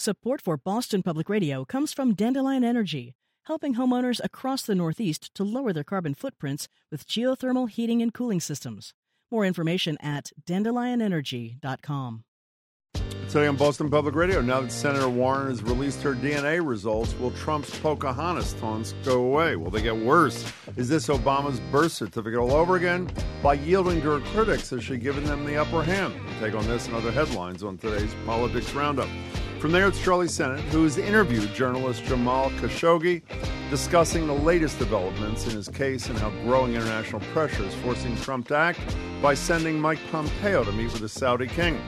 Support for Boston Public Radio comes from Dandelion Energy, helping homeowners across the Northeast to lower their carbon footprints with geothermal heating and cooling systems. More information at dandelionenergy.com. Today on Boston Public Radio, now that Senator Warren has released her DNA results, will Trump's Pocahontas taunts go away? Will they get worse? Is this Obama's birth certificate all over again? By yielding to her critics, has she given them the upper hand? We'll take on this and other headlines on today's Politics Roundup. From there, it's Charlie Sennott, who's interviewed journalist Jamal Khashoggi, discussing the latest developments in his case and how growing international pressure is forcing Trump to act by sending Mike Pompeo to meet with the Saudi king.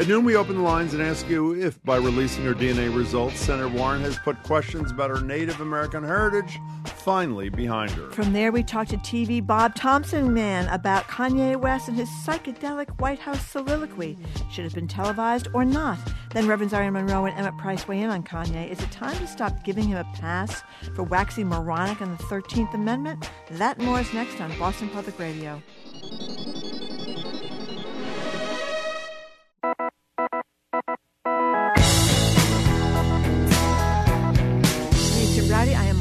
At noon, we open the lines and ask you if, by releasing her DNA results, Senator Warren has put questions about her Native American heritage finally behind her. From there, we talk to TV Bob Thompson man about Kanye West and his psychedelic White House soliloquy. Should it have been televised or not? Then Reverend Zion Monroe and Emmett Price weigh in on Kanye. Is it time to stop giving him a pass for waxing moronic on the 13th Amendment? That and more is next on Boston Public Radio.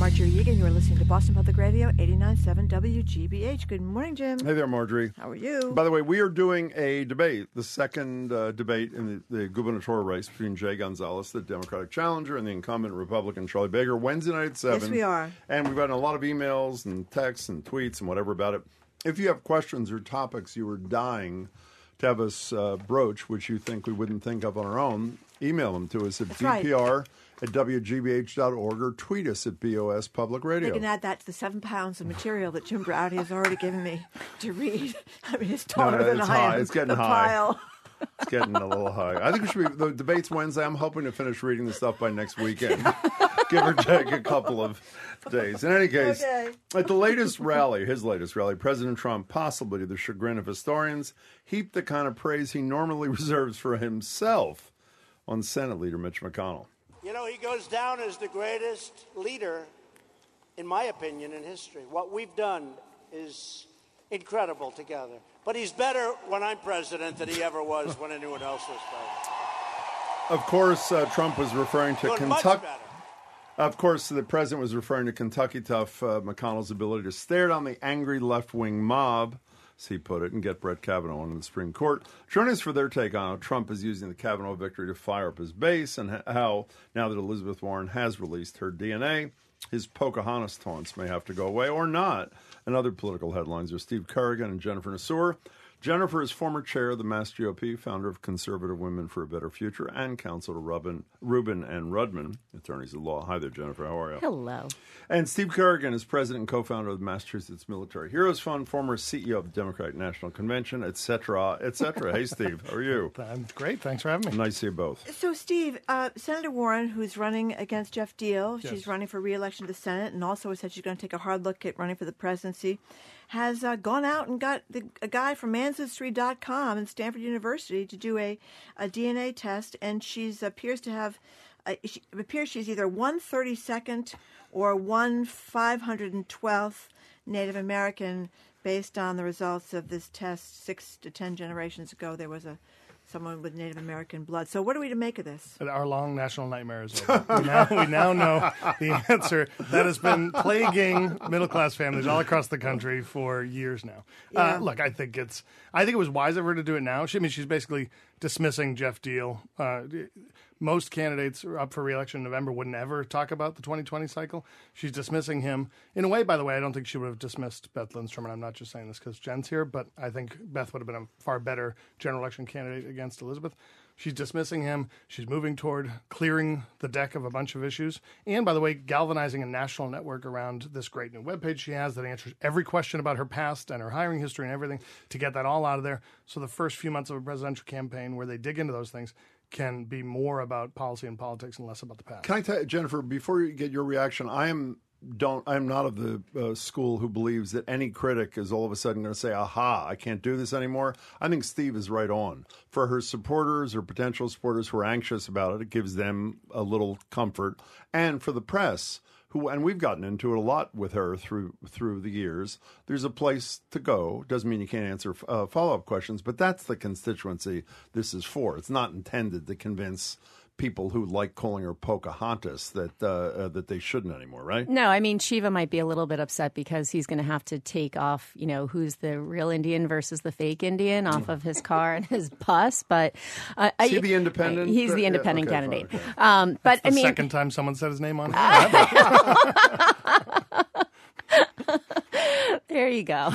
Margery Eagan. You are listening to Boston Public Radio 89.7 WGBH. Good morning, Jim. Hey there, Margery. How are you? By the way, we are doing a debate, the second uh, debate in the, the gubernatorial race between Jay Gonzalez, the Democratic challenger, and the incumbent Republican Charlie Baker, Wednesday night at 7. Yes, we are. And we've gotten a lot of emails and texts and tweets and whatever about it. If you have questions or topics you are dying to have us uh, broach, which you think we wouldn't think of on our own, email them to us at That's right. At wgbh.org or tweet us at BOS Public Radio. They can add that to the seven pounds of material that Jim Braude has already given me to read. I mean, it's taller no, than it's I high. am. It's getting the high. Pile. It's getting a little high. I think we should be the debates Wednesday. I'm hoping to finish reading the stuff by next weekend. Give or take a couple of days. In any case, Okay. at the latest rally, his latest rally, President Trump, possibly to the chagrin of historians, heaped the kind of praise he normally reserves for himself on Senate leader Mitch McConnell. You know, he goes down as the greatest leader, in my opinion, in history. What we've done is incredible together. But he's better when I'm president than he ever was when anyone else was president. Of course, uh, Trump was referring to Doing Kentucky. Of course, the president was referring to Kentucky Tough uh, McConnell's ability to stare down the angry left wing mob, as he put it, and get Brett Kavanaugh into the Supreme Court. Joining us for their take on how Trump is using the Kavanaugh victory to fire up his base, and how, now that Elizabeth Warren has released her DNA, his Pocahontas taunts may have to go away or not. And other political headlines are Steve Kerrigan and Jennifer Nassour. Jennifer is former chair of the Mass GOP, founder of Conservative Women for a Better Future, and counsel to Rubin, Rubin and Rudman, attorneys at law. Hi there, Jennifer. How are you? Hello. And Steve Kerrigan is president and co-founder of the Massachusetts Military Heroes Fund, former CEO of the Democratic National Convention, et cetera, et cetera. hey, Steve, how are you? I'm great. Thanks for having me. Nice to see you both. So, Steve, uh, Senator Warren, who's running against Geoff Diehl, she's running for reelection to the Senate, and also has said she's going to take a hard look at running for the presidency, has uh, gone out and got the, a guy from Ancestry.com and Stanford University to do a, a DNA test, and she's appears to have. Uh, she, appears she's either one thirty second or one five hundred and twelfth Native American, based on the results of this test six to ten generations ago. There was a someone with Native American blood. So, what are we to make of this? Our long national nightmare is over. we, now, we now know the answer that has been plaguing middle class families all across the country for years now. Yeah. Uh, look, I think it's. I think it was wise of her to do it now. She, I mean, she's basically dismissing Geoff Diehl. Uh, most candidates up for reelection in November wouldn't ever talk about the 2020 cycle. She's dismissing him. In a way, by the way, I don't think she would have dismissed Beth Lindstrom, and I'm not just saying this because Jen's here, but I think Beth would have been a far better general election candidate against Elizabeth. She's dismissing him. She's moving toward clearing the deck of a bunch of issues. And by the way, galvanizing a national network around this great new webpage she has that answers every question about her past and her hiring history and everything to get that all out of there. So the first few months of a presidential campaign where they dig into those things can be more about policy and politics and less about the past. Can I tell you, Jennifer, before you get your reaction, I am don't I'm not of the uh, school who believes that any critic is all of a sudden going to say, "Aha, I can't do this anymore." I think Steve is right on. For her supporters or potential supporters who are anxious about it, it gives them a little comfort, and for the press. Who, and we've gotten into it a lot with her through through the years. There's a place to go. Doesn't mean you can't answer uh, follow up questions, but that's the constituency this is for. It's not intended to convince people who like calling her Pocahontas that uh, uh, that they shouldn't anymore, right? No, I mean Shiva might be a little bit upset because he's going to have to take off, you know, who's the real Indian versus the fake Indian off of his car and his bus. But uh, Is he the independent? He's the Yeah, independent okay, candidate. fine, okay. Um, but The I mean, second time someone said his name on here. There you go.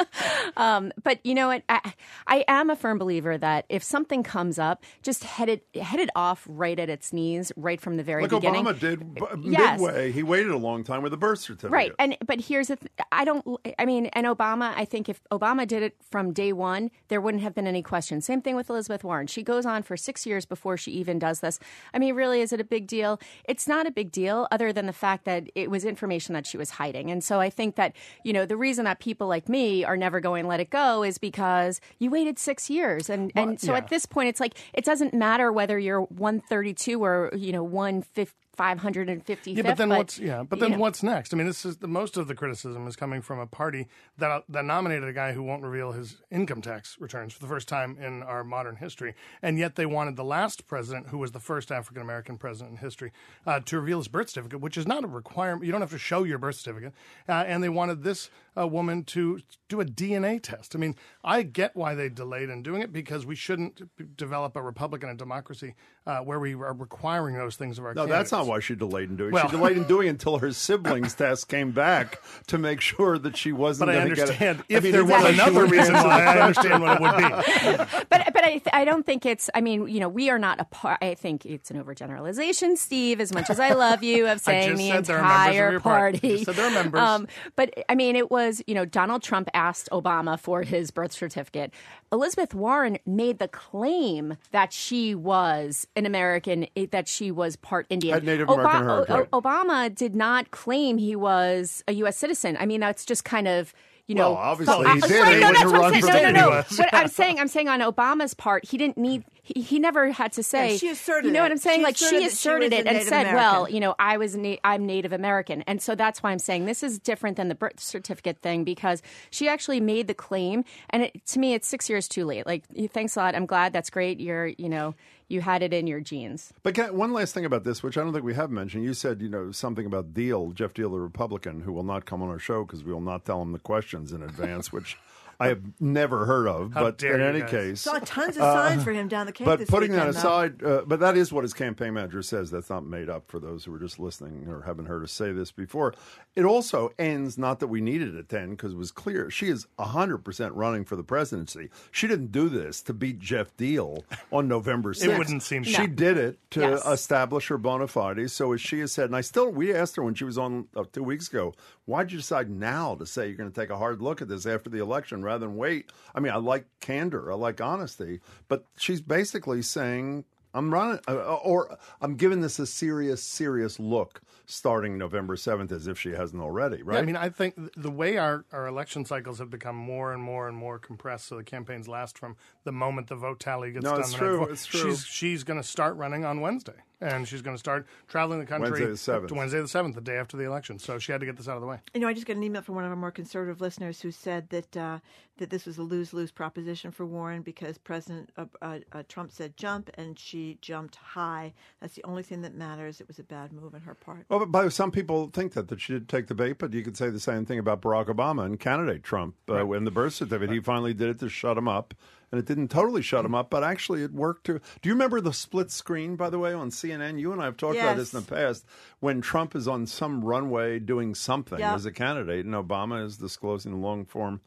um, but you know what? I, I am a firm believer that if something comes up, just head it head it off right at its knees, right from the very Like beginning. Obama did b- Yes. midway. He waited a long time with the birth certificate. Right. And but here's the th- I don't I mean and Obama I think if Obama did it from day 1 there wouldn't have been any question. Same thing with Elizabeth Warren. She goes on for 6 years before she even does this. I mean really is it a big deal? It's not a big deal other than the fact that it was information that she was hiding. And so I think that you know the reason that people like me are never going to let it go is because you waited 6 years and and so yeah. at this point it's like it doesn't matter whether you're 132 or you know 150 555th, Yeah, but then what's yeah? But then know. what's next? I mean, this is the most of the criticism is coming from a party that that nominated a guy who won't reveal his income tax returns for the first time in our modern history, and yet they wanted the last president, who was the first African American president in history, uh, to reveal his birth certificate, which is not a requirement. You don't have to show your birth certificate, uh, and they wanted this uh, woman to do a DNA test. I mean, I get why they delayed in doing it because we shouldn't develop a republic and a democracy uh, where we are requiring those things of our. Kids. No, that's not why she delayed in doing it. Well- she delayed in doing it until her siblings' test came back to make sure that she wasn't But I going to get it. understand I if mean, there it's was another reason why, I understand what it would be. but but I th- I don't think it's. I mean, you know, we are not a part. I think it's an overgeneralization, Steve. As much as I love you, of saying the said members of entire party. party. Just said there are members. Um, but I mean, it was you know Donald Trump asked Obama for his birth certificate. Elizabeth Warren made the claim that she was an American, that she was part Indian. Native American. O- Obama did not claim he was a U.S. citizen. I mean, that's just kind of. You know, Well, obviously so- he uh, did. He no, wouldn't that's have what I'm run No, no, state no. What I'm saying, I'm saying on Obama's part, he didn't need. He, he never had to say. Yeah, she asserted You know what I'm saying? She like asserted she that she asserted it and Native said, "Well, you know, I was na- I'm Native American," and so that's why I'm saying this is different than the birth certificate thing because she actually made the claim, and it, to me, it's six years too late. Like, thanks a lot. I'm glad. That's great. You're, you know, you had it in your genes. But can, one last thing about this, which I don't think we have mentioned. You said, you know, something about Diehl, Geoff Diehl, the Republican, who will not come on our show because we will not tell him the questions in advance, which I have never heard of. How but dare in you any guys. case, Saw tons of signs for him down the Cape but putting that weekend, though. aside, uh, but that is what his campaign manager says. That's not made up for those who are just listening or haven't heard us say this before. It also ends not that we needed it then because it was clear she is hundred percent running for the presidency. She didn't do this to beat Geoff Diehl on November 6th. wouldn't seem she so. did it to Yes. establish her bona fides. So as she has said, and I still we asked her when she was on uh, two weeks ago, why'd you decide now to say you're going to take a hard look at this after the election rather than wait? I mean, I like candor, I like honesty, but she's basically saying. I'm running, uh, or I'm giving this a serious, serious look starting November 7th, as if she hasn't already, right? Yeah, I mean, I think the way our, our election cycles have become more and more and more compressed, so the campaigns last from the moment the vote tally gets No, done. it's true, it's true. She's she's going to start running on Wednesday, and she's going to start traveling the country Wednesday the 7th. to Wednesday the seventh, the day after the election. So she had to get this out of the way. You know, I just got an email from one of our more conservative listeners who said that uh, that this was a lose lose proposition for Warren because President uh, uh, uh, Trump said jump and she jumped high. That's the only thing that matters. It was a bad move on her part. Well, but by, some people think that that she did take the bait, but you could say the same thing about Barack Obama and candidate Trump uh, when the birth certificate. He finally did it to shut him up, and it didn't totally shut him up, but actually it worked. To do you remember the split screen? By the way, on CNN, you and I have talked about this in the past when Trump is on some runway doing something Yeah. as a candidate, and Obama is disclosing the long form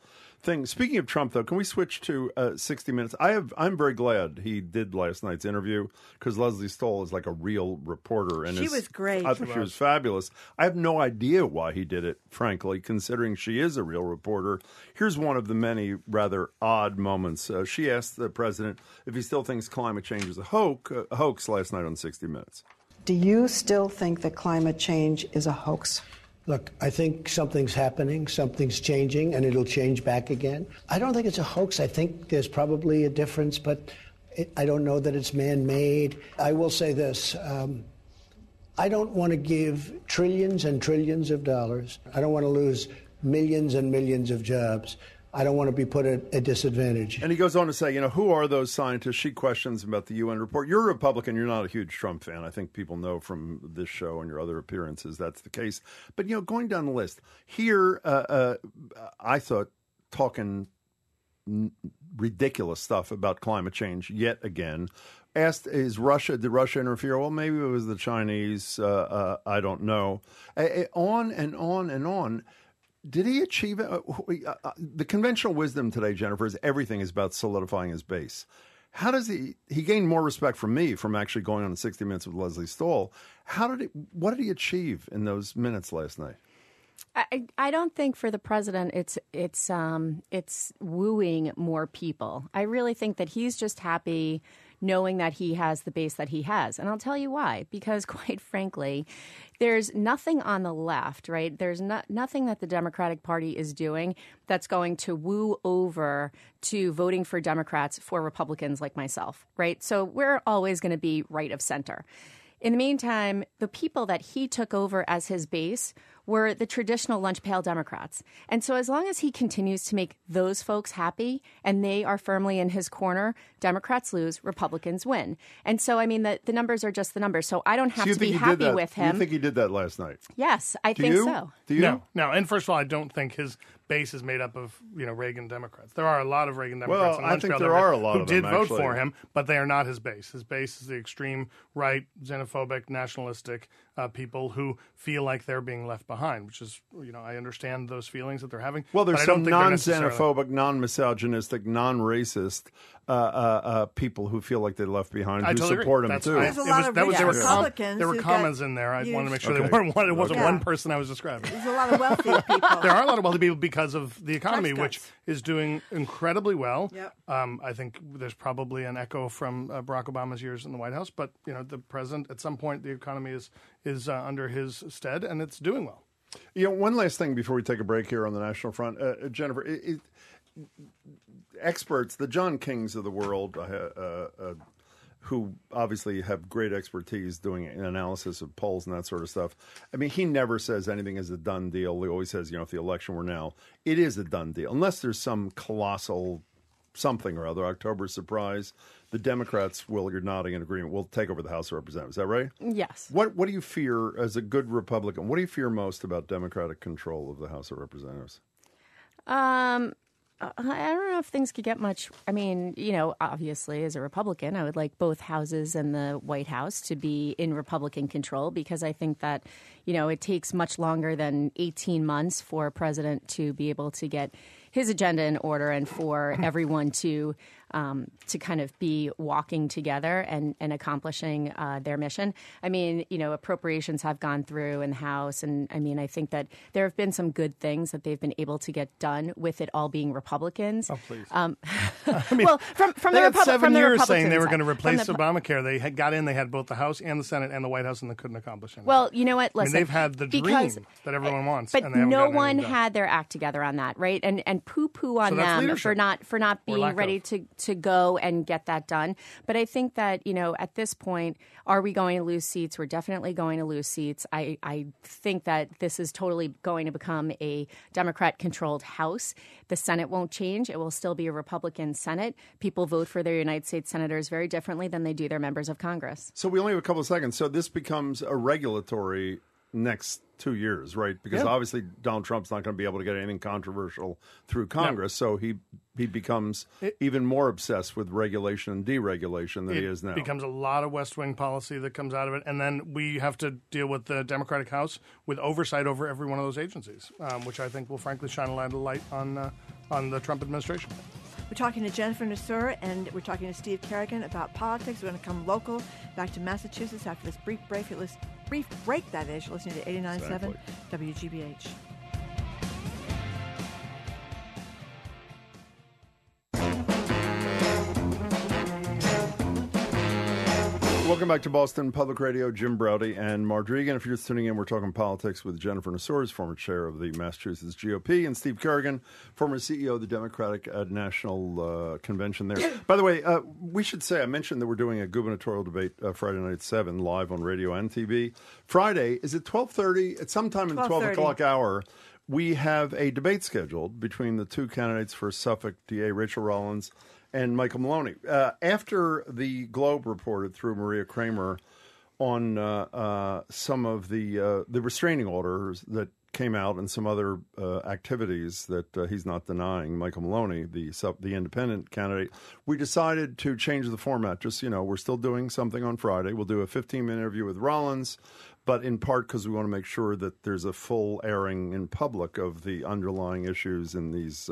thing. Speaking of Trump, though, can we switch to uh, 60 Minutes? I have. I'm very glad he did last night's interview because Lesley Stahl is like a real reporter, and She is- was great. I thought she was fabulous. I have no idea why he did it, frankly, considering she is a real reporter. Here's one of the many rather odd moments. Uh, she asked the president if he still thinks climate change is a hoax, a hoax last night on 60 Minutes. Do you still think that climate change is a hoax? Look, I think something's happening, something's changing, and it'll change back again. I don't think it's a hoax. I think there's probably a difference, but I don't know that it's man made. I will say this um, I don't want to give trillions and trillions of dollars, I don't want to lose millions and millions of jobs I don't want to be put at a disadvantage. And he goes on to say, you know, who are those scientists? She questions about the UN report. You're a Republican. You're not a huge Trump fan. I think people know from this show and your other appearances that's the case. But, you know, going down the list, here, uh, uh, I thought talking ridiculous stuff about climate change yet again. Asked, is Russia, did Russia interfere? Well, maybe it was the Chinese. Uh, uh, I don't know. on and on and on. Did he achieve it? Uh, uh, the conventional wisdom today, Jennifer, is everything is about solidifying his base. How does he? He gained more respect from me from actually going on 60 Minutes with Lesley Stahl. How did he? What did he achieve in those minutes last night? I, I don't think for the president it's it's um, it's wooing more people. I really think that he's just happy knowing that he has the base that he has. And I'll tell you why. Because, quite frankly, there's nothing on the left, right? There's not, nothing that the Democratic Party is doing that's going to woo over to voting for Democrats for Republicans like myself, right? So we're always going to be right of center. In the meantime, the people that he took over as his base were the traditional lunch pail Democrats. And so, as long as he continues to make those folks happy and they are firmly in his corner, Democrats lose, Republicans win. And so, I mean, the, the numbers are just the numbers. So, I don't have so to be happy with him. You think he did that last night? Yes, I Do think you? so. Do you? No, no. And first of all, I don't think his base is made up of you know Reagan Democrats. There are a lot of Reagan Democrats. Well, I think there are a lot who did them, vote actually. for him, but they are not his base. His base is the extreme right, xenophobic, nationalistic uh, people who feel like they're being left behind. Which is, you know, I understand those feelings that they're having. Well, there's but some think they're necessarily- non-xenophobic, non-misogynistic, non-racist uh, uh, uh, people who feel like they're left behind I who totally agree. support him That's- too. I- There's a it lot was- of that was- rich there were com- Republicans There were who've comments in there. I huge- wanted to make sure Okay. they weren't one. It wasn't Yeah. one person I was describing. There's a lot of wealthy people. there are a lot of wealthy people because of the economy, Tax which cuts. is doing incredibly well. Yep. Um, I think there's probably an echo from uh, Barack Obama's years in the White House, but you know, the president at some point the economy is is uh, under his stead and it's doing well. You know, one last thing before we take a break here on the national front, uh, uh, Jennifer. It, it, experts, the John Kings of the world, uh, uh, uh, who obviously have great expertise doing analysis of polls and that sort of stuff. I mean, he never says anything is a done deal. He always says, you know, if the election were now, it is a done deal, unless there's some colossal something or other, October surprise. The Democrats will, you're nodding in agreement, will take over the House of Representatives. Is that right? Yes. What What do you fear as a good Republican? What do you fear most about Democratic control of the House of Representatives? Um, Uh, I don't know if things could get much. I mean, you know, obviously, as a Republican, I would like both houses and the White House to be in Republican control because I think that, you know, it takes much longer than 18 months for a president to be able to get his agenda in order and for everyone to um, to kind of be walking together and, and accomplishing uh, their mission. I mean, you know, appropriations have gone through in the House, and I mean, I think that there have been some good things that they've been able to get done with it all being Republicans. Oh, please. Um, well, from from They the had Repub- seven from the years saying they were going to replace the- Obamacare. They had got in. They had both the House and the Senate and the White House, and they couldn't accomplish anything. Well, you know what? I mean, they've had the because- dream that everyone wants, but and they no one had their act together on that, right? And and poo poo on So them for not for not being ready of. to to go and get that done. But I think that you know at this point, are we going to lose seats? We're definitely going to lose seats. I I think that this is totally going to become a Democrat controlled House. The Senate won't change; it will still be a Republican Senate. People vote for their United States senators very differently than they do their members of Congress. So we only have a couple of seconds. So this becomes a regulatory next two years, right? Because Yeah. obviously Donald Trump's not going to be able to get anything controversial through Congress, so he he becomes even more obsessed with regulation and deregulation than he is now. becomes a lot of West Wing policy that comes out of it, and then we have to deal with the Democratic House with oversight over every one of those agencies, um, which I think will frankly shine a lot of light on uh, on the Trump administration. We're talking to Jennifer Nassour and we're talking to Steve Kerrigan about politics. We're going to come local back to Massachusetts after this brief break. You're lis- brief break, that is. You're listening to 89.7 WGBH. Welcome back to Boston Public Radio. Jim Braude and Margery. Again, if you're just tuning in, we're talking politics with Jennifer Nassours, former chair of the Massachusetts GOP, and Steve Kerrigan, former CEO of the Democratic uh, National uh, Convention there. By the way, uh, we should say, I mentioned that we're doing a gubernatorial debate uh, Friday night at 7, live on radio and TV. Friday, is it 1230? At sometime in the 12 o'clock hour, we have a debate scheduled between the two candidates for Suffolk DA, Rachael Rollins and Michael Maloney. Uh, after the Globe reported through Maria Cramer on uh, uh, some of the uh, the restraining orders that came out and some other uh, activities that uh, he's not denying. Michael Maloney, the sub, the independent candidate, we decided to change the format. Just you know, we're still doing something on Friday. We'll do a 15 minute interview with Rollins, but in part because we want to make sure that there's a full airing in public of the underlying issues in these.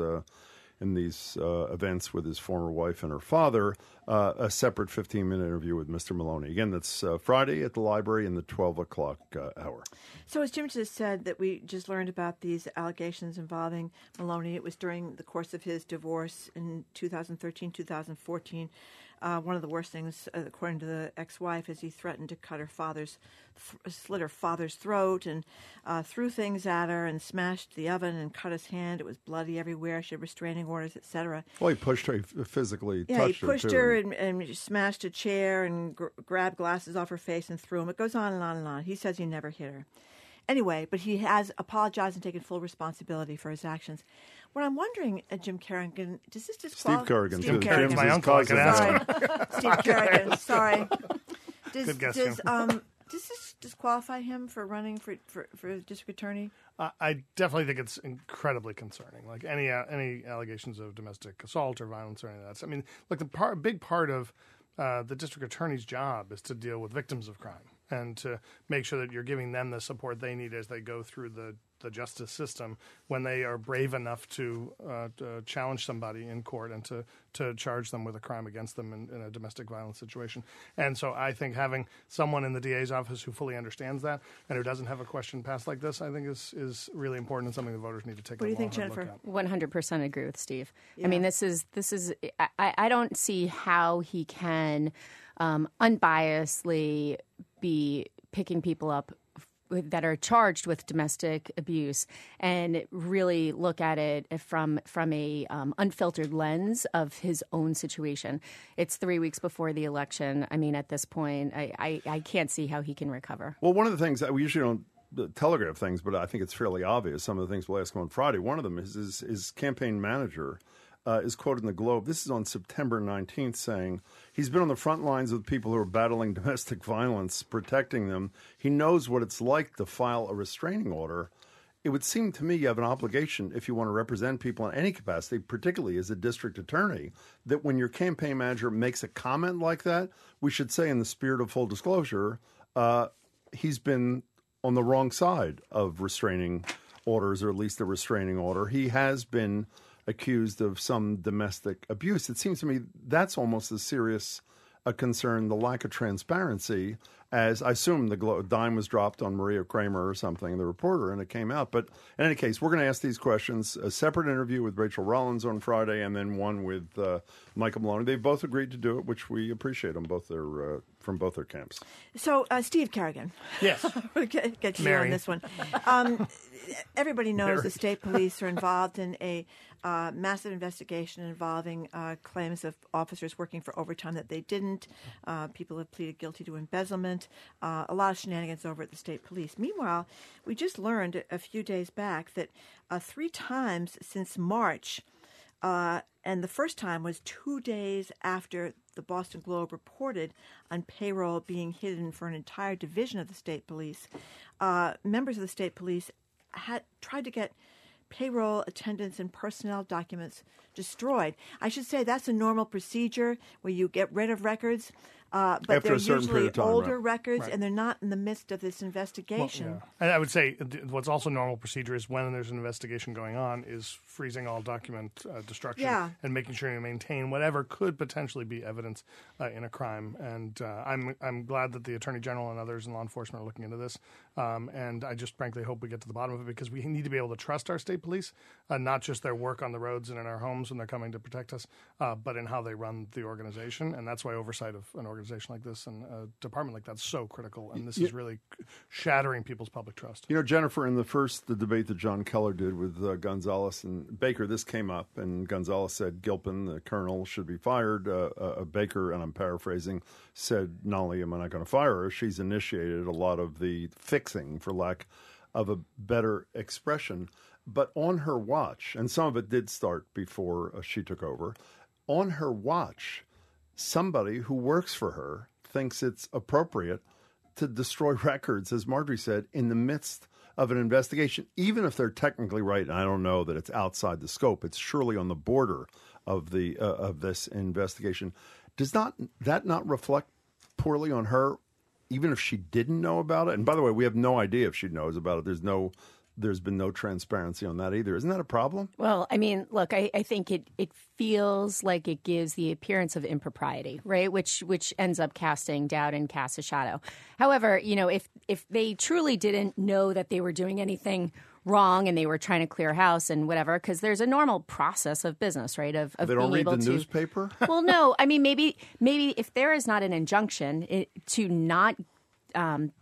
In these uh, events with his former wife and her father, uh, a separate 15 minute interview with Mr. Maloney. Again, that's uh, Friday at the library in the 12 o'clock uh, hour. So, as Jim just said, that we just learned about these allegations involving Maloney. It was during the course of his divorce in 2013, 2014. Uh, one of the worst things, uh, according to the ex-wife, is he threatened to cut her father's, th- slit her father's throat, and uh, threw things at her, and smashed the oven, and cut his hand. It was bloody everywhere. She had restraining orders, etc. Well, he pushed her, he physically. Yeah, he pushed her, her, and, and smashed a chair, and gr- grabbed glasses off her face and threw them. It goes on and on and on. He says he never hit her. Anyway, but he has apologized and taken full responsibility for his actions. What I'm wondering, uh, Jim Kerrigan, does this disqualify Steve Kerrigan, Steve. Kerrigan. Jim's My uncle, I can ask Sorry, him. Steve Kerrigan. Sorry. Does, Good guess, does, Jim. um, does this disqualify him for running for for, for district attorney? I- I definitely think it's incredibly concerning. Like any uh, any allegations of domestic assault or violence or any of that. I mean, like the part, big part of uh, the district attorney's job is to deal with victims of crime and to make sure that you're giving them the support they need as they go through the the justice system when they are brave enough to, uh, to challenge somebody in court and to, to charge them with a crime against them in, in a domestic violence situation. And so I think having someone in the DA's office who fully understands that and who doesn't have a question passed like this, I think is, is really important and something the voters need to take What a do you think, Jennifer? One hundred percent agree with Steve. Yeah. I mean, this is this is. I, I don't see how he can um, unbiasedly be picking people up with- that are charged with domestic abuse and really look at it from from a um, unfiltered lens of his own situation. It's three weeks before the election. I mean, at this point, I, I, I can't see how he can recover. Well, one of the things that we usually don't telegraph things, but I think it's fairly obvious. Some of the things we'll ask him on Friday. One of them is his, his campaign manager uh, is quoted in the Globe. This is on September 19th, saying he's been on the front lines with people who are battling domestic violence, protecting them. He knows what it's like to file a restraining order. It would seem to me you have an obligation if you want to represent people in any capacity, particularly as a district attorney, that when your campaign manager makes a comment like that, we should say, in the spirit of full disclosure, uh, he's been on the wrong side of restraining orders, or at least the restraining order. He has been accused of some domestic abuse. It seems to me that's almost as serious a concern, the lack of transparency, as I assume the glo- dime was dropped on Maria Cramer or something, the reporter, and it came out. But in any case, we're going to ask these questions. A separate interview with Rachael Rollins on Friday, and then one with uh, Michael Maloney. They've both agreed to do it, which we appreciate them both their uh, from both their camps. So, uh, Steve Kerrigan. Yes. We'll get, get you Mary. on this one. Um, everybody knows the state police are involved in a uh, massive investigation involving uh, claims of officers working for overtime that they didn't. Uh, people have pleaded guilty to embezzlement. Uh, a lot of shenanigans over at the state police. Meanwhile, we just learned a few days back that uh, three times since March, uh, and the first time was two days after the Boston Globe reported on payroll being hidden for an entire division of the state police. Members of the state police had tried to get payroll attendance and personnel documents destroyed. I should say that's a normal procedure where you get rid of records. Uh, but After they're a certain usually period of time, older right. records, and they're not in the midst of this investigation. And I would say what's also normal procedure is when there's an investigation going on is freezing all document uh, destruction Yeah. and making sure you maintain whatever could potentially be evidence uh, in a crime. And uh, I'm I'm glad that the attorney general and others in law enforcement are looking into this. Um, and I just frankly hope we get to the bottom of it because we need to be able to trust our state police, uh, not just their work on the roads and in our homes when they're coming to protect us, uh, but in how they run the organization. And that's why oversight of an organization like this and a department like that's so critical. And this is really shattering people's public trust. You know, Jennifer, in the first the debate that John Keller did with uh, Gonzalez and Baker, this came up, and Gonzalez said Gilpin, the colonel, should be fired. Uh, uh, Baker, and I'm paraphrasing, said not only am I not going to fire her, she's initiated a lot of the fixing, for lack of a better expression. But on her watch, and some of it did start before uh, she took over, on her watch, somebody who works for her thinks it's appropriate to destroy records, as Margery said, in the midst of an investigation, even if they're technically right. And I don't know that it's outside the scope; it's surely on the border of the uh, of this investigation. Does not that not reflect poorly on her, even if she didn't know about it? And by the way, we have no idea if she knows about it. There's no there's been no transparency on that either. Isn't that a problem? Well, I mean, look, I, I think it, it feels like it gives the appearance of impropriety, right? Which which ends up casting doubt and casts a shadow. However, you know, if if they truly didn't know that they were doing anything wrong and they were trying to clear house and whatever, because there's a normal process of business, right? Of, of they don't read the to newspaper. well, no, I mean maybe maybe if there is not an injunction it, to not um,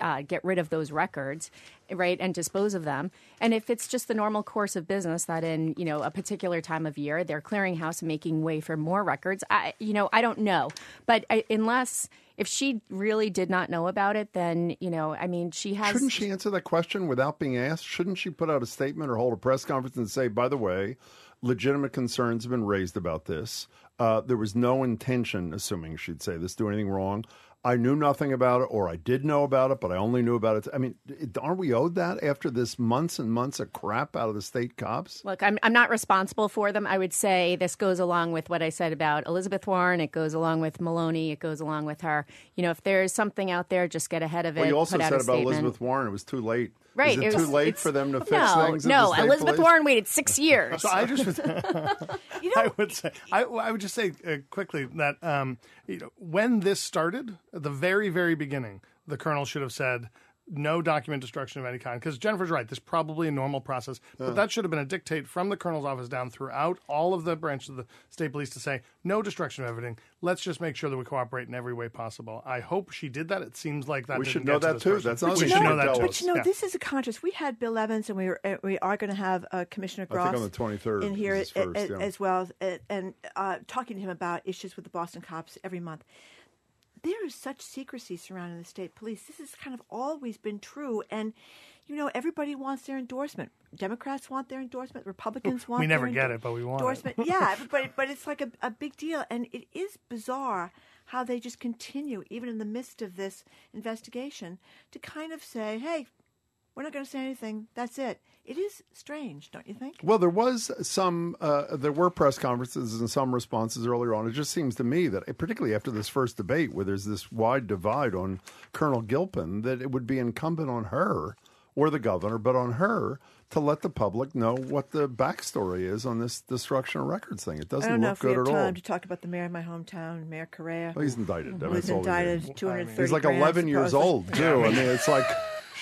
uh, get rid of those records, right, and dispose of them. And if it's just the normal course of business that in you know a particular time of year they're clearing house and making way for more records, I you know I don't know, but I, unless if she really did not know about it, then you know I mean she has. Shouldn't she answer that question without being asked? Shouldn't she put out a statement or hold a press conference and say, by the way, legitimate concerns have been raised about this. Uh, there was no intention, assuming she'd say this, do anything wrong. I knew nothing about it, or I did know about it, but I only knew about it. I mean, aren't we owed that after this months and months of crap out of the state cops? Look, I'm, I'm not responsible for them. I would say this goes along with what I said about Elizabeth Warren. It goes along with Maloney. It goes along with her. You know, if there's something out there, just get ahead of it. Well, you also said about statement. Elizabeth Warren, it was too late. Right. Is it, it too was- late for them to fix no, things? at No, the Elizabeth police? Warren waited six years. So I just, I would say, I, I would just say uh, quickly that um, you know when this started, at the very, very beginning, the colonel should have said no document destruction of any kind. Because Jennifer's right, this is probably a normal process, but that should have been a dictate from the colonel's office down throughout all of the branches of the state police to say no destruction of everything. Let's just make sure that we cooperate in every way possible. I hope she did that. It seems like that. We didn't should know to that this too. person. That's not we should know that too. But you know, Yeah. this is a contrast. We had Bill Evans, and we were uh, we are going to have uh, Commissioner I Gross think on the 23rd in here his first, a- yeah. as well, uh, and uh, talking to him about issues with the Boston cops every month. There is such secrecy surrounding the state police. This has kind of always been true, and you know everybody wants their endorsement. Democrats want their endorsement. Republicans want. We never their get it, but we want it. endorsement. yeah, but but it's like a, a big deal, and it is bizarre how they just continue, even in the midst of this investigation, to kind of say, "Hey, we're not going to say anything. That's it." It is strange, don't you think? Well, there was some, uh, there were press conferences and some responses earlier on. It just seems to me that, particularly after this first debate, where there's this wide divide on Colonel Gilpin, that it would be incumbent on her or the governor, but on her to let the public know what the backstory is on this destruction of records thing. It doesn't look good at all. I don't know if we have at all. time to talk about the mayor of my hometown, Mayor Correia. Well, he's indicted. I mean, who was that's all he did. indicted, two hundred thirty. He's like 11 years old, too. I mean, it's like,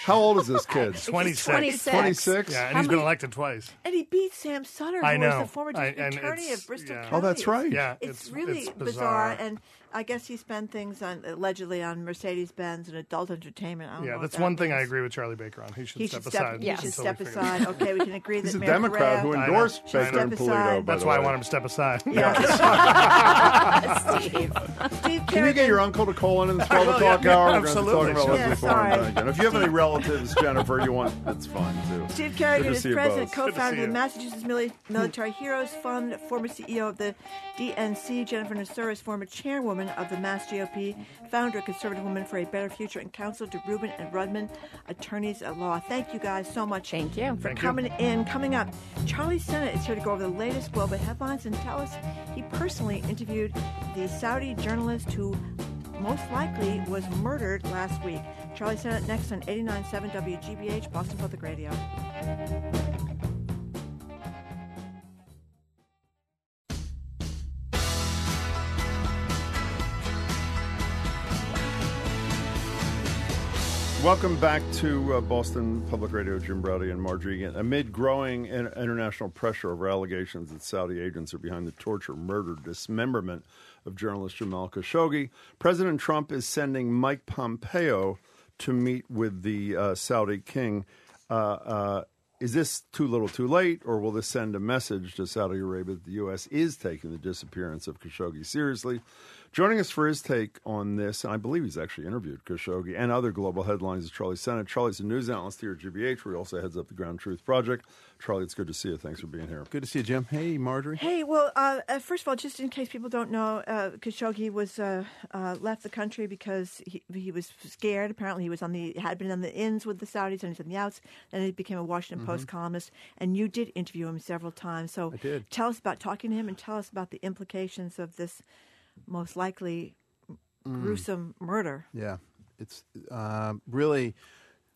how old is this kid? 26. 26. 26? Yeah, and How he's been many- elected twice. And he beat Sam Sutter, I who was know. the former I- district and attorney it's- of Bristol yeah. County. Oh, that's right. Yeah, It's, it's really it's bizarre. bizarre. and I guess he spent things on allegedly on Mercedes Benz and adult entertainment. I don't Yeah, what that's that one thing I agree with Charlie Baker on. He should He step should step. aside. He should step aside. Okay, we can agree that He's a Mayor Democrat who Correia- I endorsed I. Baker and Polito. by That's the why I want him to step aside. Yeah. Steve Can you Kerrigan- get your uncle to call in in the 12 o'clock yeah, hour? We're going to absolutely. talk about Yeah, Leslie Thorne sorry. again. If you have any relatives, Jennifer, you want, that's fine too. Steve Good Kerrigan is see president, both. co-founder of the. Massachusetts Military Heroes Fund, former CEO of the DNC. Jennifer Nassour is former chairwoman of the Mass GOP, founder of Conservative Women for a Better Future, and counsel to Rubin and Rudman, attorneys at law. Thank you guys so much. Thank you. for Thank you. coming in. Coming up, Charlie Sennott is here to go over the latest global headlines and tell us he personally interviewed the Saudi journalist who most likely was murdered last week. Charlie Sennott next on 89.7 WGBH, Boston Public Radio. Welcome back to uh, Boston Public Radio. Jim Braude and Margery. Amid growing in- international pressure over allegations that Saudi agents are behind the torture, murder, dismemberment of journalist Jamal Khashoggi, President Trump is sending Mike Pompeo to meet with the uh, Saudi king. Uh, uh, is this too little, too late, or will this send a message to Saudi Arabia that the U.S. is taking the disappearance of Khashoggi seriously? Joining us for his take on this, and I believe he's actually interviewed Khashoggi and other global headlines is Charlie Sennott. Charlie's a news analyst here at GBH, where he also heads up the Ground Truth Project. Charlie, it's good to see you. Thanks for being here. Good to see you, Jim. Hey, Margery. Hey, well, uh, uh, first of all, just in case people don't know, uh, Khashoggi was uh, uh, left the country because he, he was scared. Apparently, he was on the had been on the ins with the Saudis and he's on the outs. Then he became a Washington Mm-hmm. Post columnist, and you did interview him several times. So I did. tell us about talking to him and tell us about the implications of this most likely Mm. gruesome murder. Yeah, it's uh, really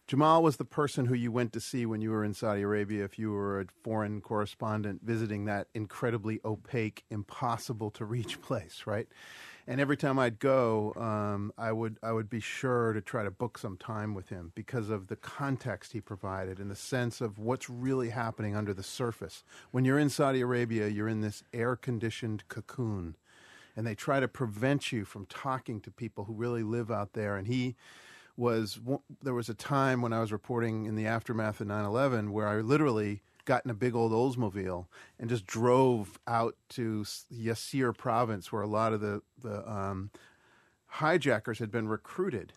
Jamal was the person who you went to see when you were in Saudi Arabia. If you were a foreign correspondent visiting that incredibly opaque, impossible to reach place, right? And every time I'd go, um, I would I would be sure to try to book some time with him because of the context he provided and the sense of what's really happening under the surface. When you're in Saudi Arabia, you're in this air conditioned cocoon and they try to prevent you from talking to people who really live out there. And he was there was a time when I was reporting in the aftermath of 9/11 where I literally got in a big old Oldsmobile and just drove out to Asir province where a lot of the the um, hijackers had been recruited.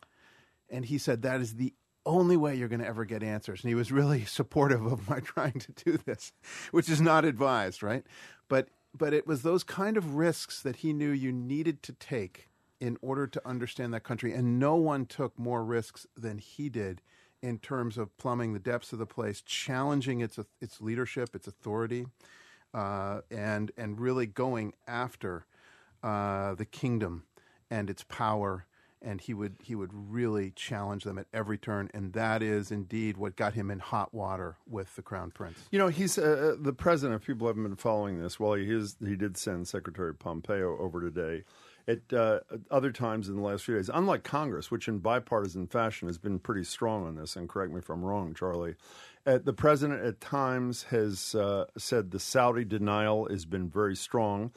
And he said that is the only way you're going to ever get answers. And he was really supportive of my trying to do this, which is not advised, right? But but it was those kind of risks that he knew you needed to take in order to understand that country. And no one took more risks than he did in terms of plumbing the depths of the place, challenging its its leadership, its authority, uh, and and really going after uh, the kingdom and its power. And he would he would really challenge them at every turn, and that is indeed what got him in hot water with the crown prince. You know, he's uh, the president. If people haven't been following this, well, he is. He did send Secretary Pompeo over today. At uh, other times in the last few days, unlike Congress, which in bipartisan fashion has been pretty strong on this, and correct me if I'm wrong, Charlie, uh, the president at times has uh, said the Saudi denial has been very strong,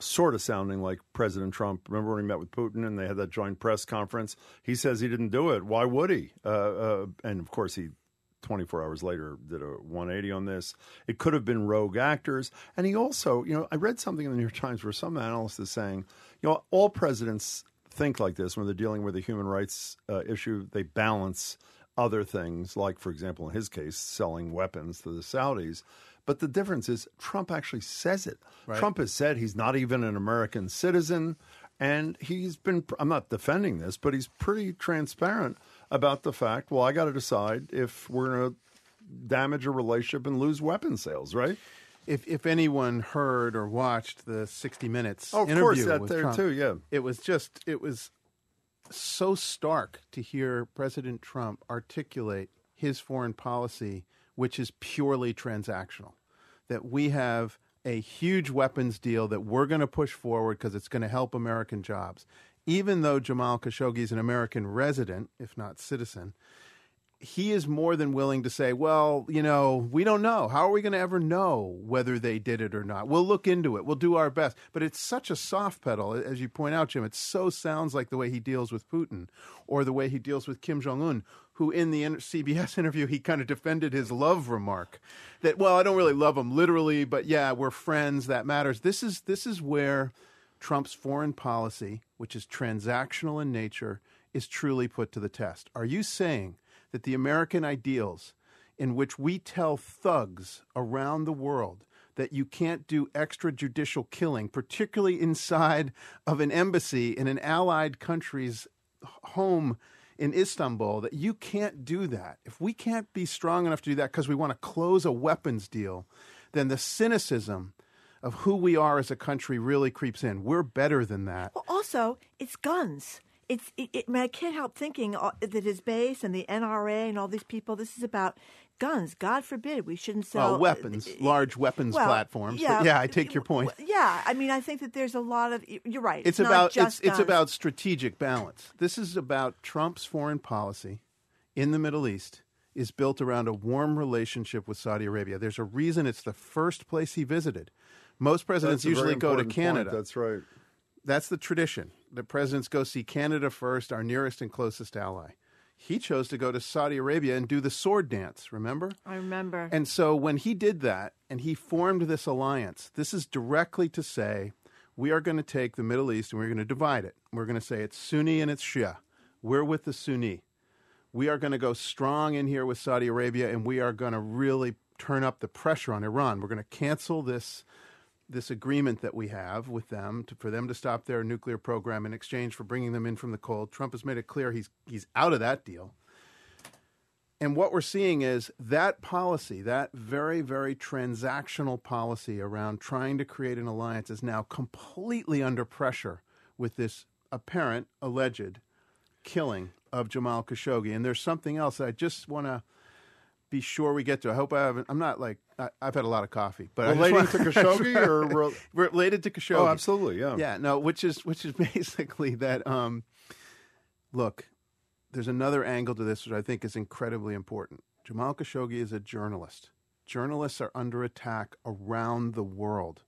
sort of sounding like President Trump. Remember when he met with Putin and they had that joint press conference? He says he didn't do it. Why would he? Uh, uh, and of course, he 24 hours later did a 180 on this. It could have been rogue actors. And he also, you know, I read something in the New York Times where some analyst is saying, you know, all presidents think like this when they're dealing with a human rights uh, issue. They balance other things, like, for example, in his case, selling weapons to the Saudis. But the difference is Trump actually says it. Right. Trump has said he's not even an American citizen. And he's been, I'm not defending this, but he's pretty transparent about the fact, well, I got to decide if we're going to damage a relationship and lose weapon sales, right? If if anyone heard or watched the 60 Minutes oh, of interview course, that with there Trump, too, yeah, it was just it was so stark to hear President Trump articulate his foreign policy, which is purely transactional. That we have a huge weapons deal that we're going to push forward because it's going to help American jobs. Even though Jamal Khashoggi is an American resident, if not citizen, he is more than willing to say, well, you know, we don't know. How are we going to ever know whether they did it or not? We'll look into it. We'll do our best. But it's such a soft pedal, as you point out, Jim. It so sounds like the way he deals with Putin or the way he deals with Kim Jong un, who in the CBS interview, he kind of defended his love remark that, well, I don't really love him literally, but yeah, we're friends. That matters. This is, this is where Trump's foreign policy, which is transactional in nature, is truly put to the test. Are you saying that the American ideals in which we tell thugs around the world that you can't do extrajudicial killing, particularly inside of an embassy in an allied country's home in Istanbul, that you can't do that. If we can't be strong enough to do that because we want to close a weapons deal, then the cynicism of who we are as a country really creeps in. We're better than that. Well, also, it's guns it's it, it, I, mean, I can't help thinking uh, that his base and the NRA and all these people. This is about guns. God forbid we shouldn't sell well, weapons, uh, large weapons well, platforms. Yeah, but yeah, I take your point. Yeah, I mean, I think that there's a lot of. You're right. It's, it's about it's, it's about strategic balance. This is about Trump's foreign policy in the Middle East is built around a warm relationship with Saudi Arabia. There's a reason it's the first place he visited. Most presidents usually go to Canada. Point. That's right. That's the tradition. The presidents go see Canada first, our nearest and closest ally. He chose to go to Saudi Arabia and do the sword dance, remember? I remember. And so when he did that and he formed this alliance, this is directly to say we are going to take the Middle East and we're going to divide it. We're going to say it's Sunni and it's Shia. We're with the Sunni. We are going to go strong in here with Saudi Arabia and we are going to really turn up the pressure on Iran. We're going to cancel this this agreement that we have with them to, for them to stop their nuclear program in exchange for bringing them in from the cold. Trump has made it clear he's he's out of that deal. And what we're seeing is that policy, that very, very transactional policy around trying to create an alliance, is now completely under pressure with this apparent, alleged killing of Jamal Khashoggi. And there's something else I just want to be sure we get to. I hope I haven't. I'm not like I, have had a lot of coffee, but related to Khashoggi or re- related to Khashoggi? Oh, absolutely, yeah, yeah. No, which is which is basically that. Um, look, there's another angle to this which I think is incredibly important. Jamal Khashoggi is a journalist. Journalists are under attack around the world.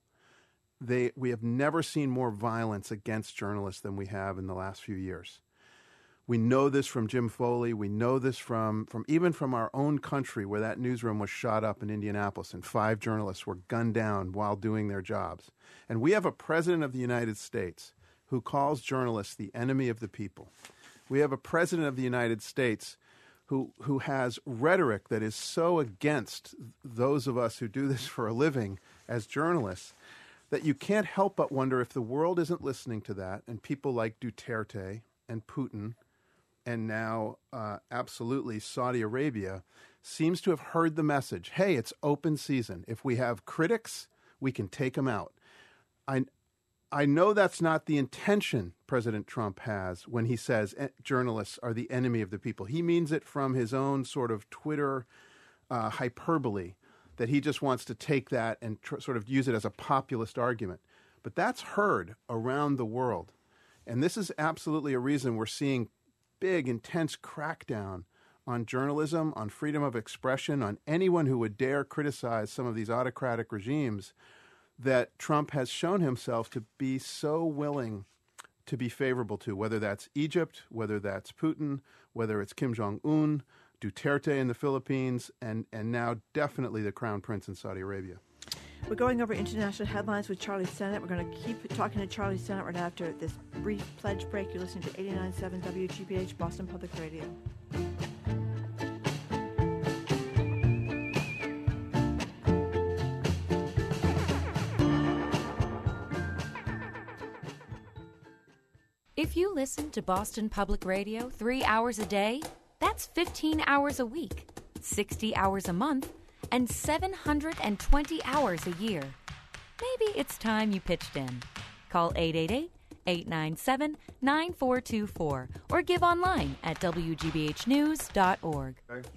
They, we have never seen more violence against journalists than we have in the last few years. We know this from Jim Foley. We know this from, from even from our own country, where that newsroom was shot up in Indianapolis and five journalists were gunned down while doing their jobs. And we have a president of the United States who calls journalists the enemy of the people. We have a president of the United States who who has rhetoric that is so against those of us who do this for a living as journalists that you can't help but wonder if the world isn't listening to that and people like Duterte and Putin and now uh, absolutely Saudi Arabia seems to have heard the message hey it's open season if we have critics we can take them out I, I know that's not the intention President Trump has when he says eh, journalists are the enemy of the people. He means it from his own sort of Twitter uh, hyperbole that he just wants to take that and tr- sort of use it as a populist argument. But that's heard around the world. And this is absolutely a reason we're seeing big, intense crackdown on journalism, on freedom of expression, on anyone who would dare criticize some of these autocratic regimes that Trump has shown himself to be so willing to be favorable to, whether that's Egypt, whether that's Putin, whether it's Kim Jong un, Duterte in the Philippines, and, and now definitely the Crown Prince in Saudi Arabia. We're going over international headlines with Charlie Sennott. We're going to keep talking to Charlie Sennott right after this brief pledge break. You're listening to 89.7 WGBH Boston Public Radio. If you listen to Boston Public Radio three hours a day, that's 15 hours a week, 60 hours a month, and 720 hours a year. Maybe it's time you pitched in. Call 888 897 9424 or give online at WGBHnews.org. Okay.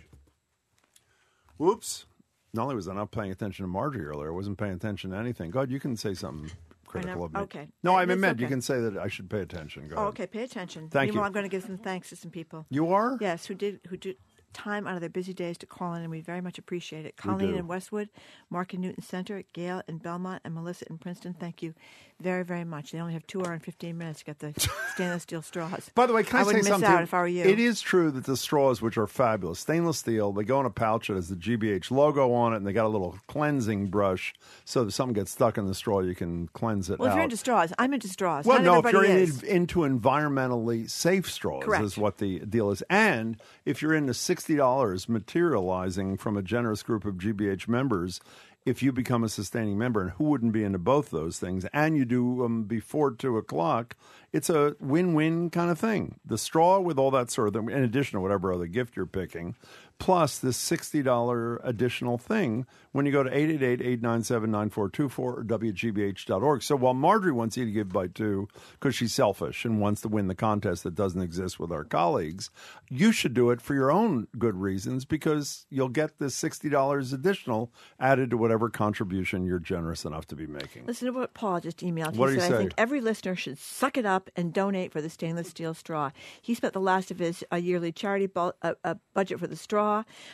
Whoops. Not only was I not paying attention to Margery earlier, I wasn't paying attention to anything. God, you can say something critical of me. Okay. No, I That's meant okay. you can say that I should pay attention. Go Oh, ahead. okay. Pay attention. Thank Meanwhile, you. I'm going to give some thanks to some people. You are? Yes, who did who did time out of their busy days to call in, and we very much appreciate it. Colleen in Westwood, Mark in Newton Center, Gail in Belmont, and Melissa in Princeton. Thank you very, very much. They only have two hour and fifteen minutes to get the stainless steel straws. By the way, can I, I would say miss something? out if I were you. It is true that the straws, which are fabulous, stainless steel, they go in a pouch that has the GBH logo on it, and they got a little cleansing brush, so if something gets stuck in the straw, you can cleanse it Well, if you're into straws, I'm into straws. well, Not no, if you're in, into environmentally safe straws, Correct. is what the deal is. And if you're into sixty dollars materializing from a generous group of GBH members, if you become a sustaining member, and who wouldn't be into both those things, and you do them before two o'clock, it's a win-win kind of thing. The straw with all that sort of thing, in addition to whatever other gift you're picking, plus this $60 additional thing when you go to 888-897-9424 or WGBH.org. So while Margery wants you to give by two because she's selfish and wants to win the contest that doesn't exist with our colleagues, you should do it for your own good reasons because you'll get this $60 additional added to whatever contribution you're generous enough to be making. Listen to what Paul just emailed. He What said, I think every listener should suck it up and donate for the stainless steel straw. He spent the last of his uh, yearly charity bu- uh, uh, budget for the straw.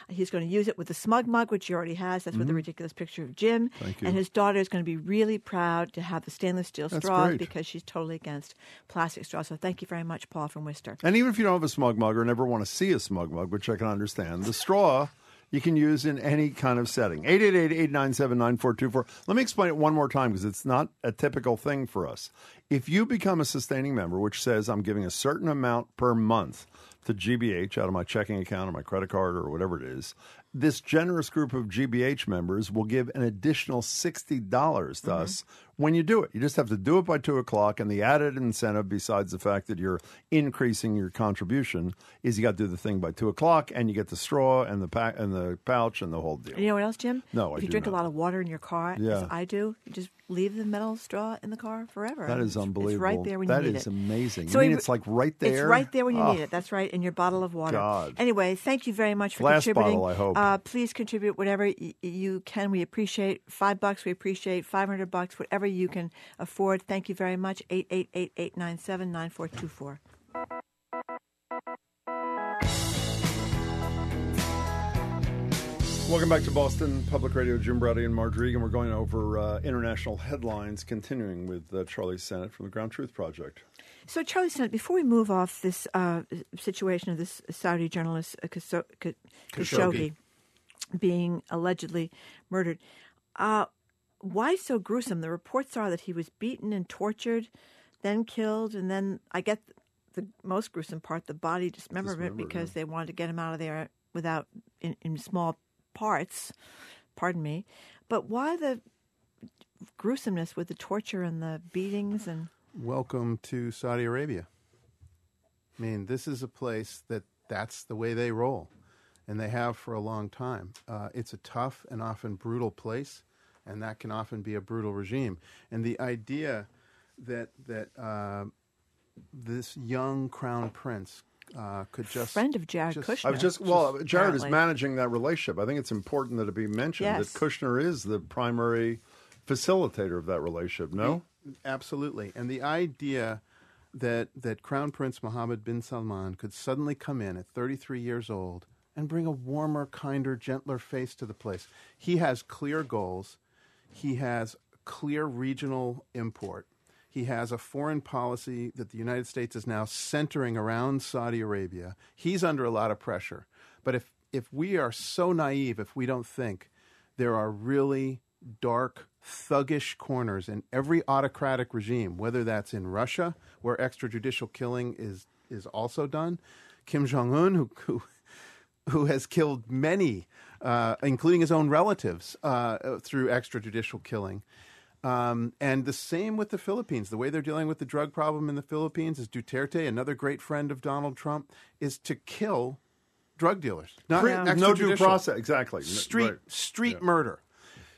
He's going to use it with the smug mug, which he already has. That's with the ridiculous picture of Jim. Mm-hmm. Thank you. And his daughter is going to be really proud to have the stainless steel That's straws great. because she's totally against plastic straws. So thank you very much, Paul from Worcester. And even if you don't have a smug mug or never want to see a smug mug, which I can understand, the straw, you can use in any kind of setting. 888 897 9424. Let me explain it one more time because it's not a typical thing for us. If you become a sustaining member, which says I'm giving a certain amount per month to GBH out of my checking account or my credit card or whatever it is, this generous group of GBH members will give an additional $60 to mm-hmm. us when you do it. You just have to do it by 2 o'clock, and the added incentive, besides the fact that you're increasing your contribution, is you got to do the thing by 2 o'clock, and you get the straw and the, and the pouch and the whole deal. And you know what else, Jim? No, I if you do drink not. a lot of water in your car, Yeah. as I do, you just leave the metal straw in the car forever. That is unbelievable. It's right there when That you need is it. amazing. So you mean we- it's like right there? It's right there when you Oh, need it. That's right, in your bottle of water. God. Anyway, thank you very much for Glass contributing. bottle, I hope. Uh, please contribute whatever y- you can. We appreciate five bucks. We appreciate five hundred bucks. Whatever you can afford. Thank you very much. 888 897 9424. Welcome back to Boston Public Radio. Jim Braude and Margery Eagan. We're going over uh, international headlines, continuing with uh, Charlie Sennott from the Ground Truth Project. So, Charlie Sennott, before we move off this uh, situation of this Saudi journalist uh, Khasho- Khashoggi being allegedly murdered, uh, why so gruesome? The reports are that he was beaten and tortured, then killed, and then I get the most gruesome part: the body dismemberment, because yeah. they wanted to get him out of there without in, in small parts. Pardon me, but why the gruesomeness with the torture and the beatings and Welcome to Saudi Arabia. I mean, this is a place that that's the way they roll, and they have for a long time. Uh, it's a tough and often brutal place, and that can often be a brutal regime. And the idea that that uh, this young crown prince uh, could just friend of Jared just- Kushner. I was just well, Jared is managing that relationship. I think it's important that it be mentioned Yes. that Kushner is the primary facilitator of that relationship. No, Absolutely. And the idea that that Crown Prince Mohammed bin Salman could suddenly come in at 33 years old and bring a warmer, kinder, gentler face to the place. He has clear goals. He has clear regional import. He has a foreign policy that the United States is now centering around Saudi Arabia. He's under a lot of pressure. But if if we are so naive if we don't think there are really dark, thuggish corners in every autocratic regime, whether that's in Russia, where extrajudicial killing is is also done, Kim Jong Un, who, who who has killed many, uh, including his own relatives, uh, through extrajudicial killing. Um, and the same with the Philippines. The way they're dealing with the drug problem in the Philippines is Duterte, another great friend of Donald Trump, is to kill drug dealers. Not Free- no due process. Exactly. Street Right. street murder.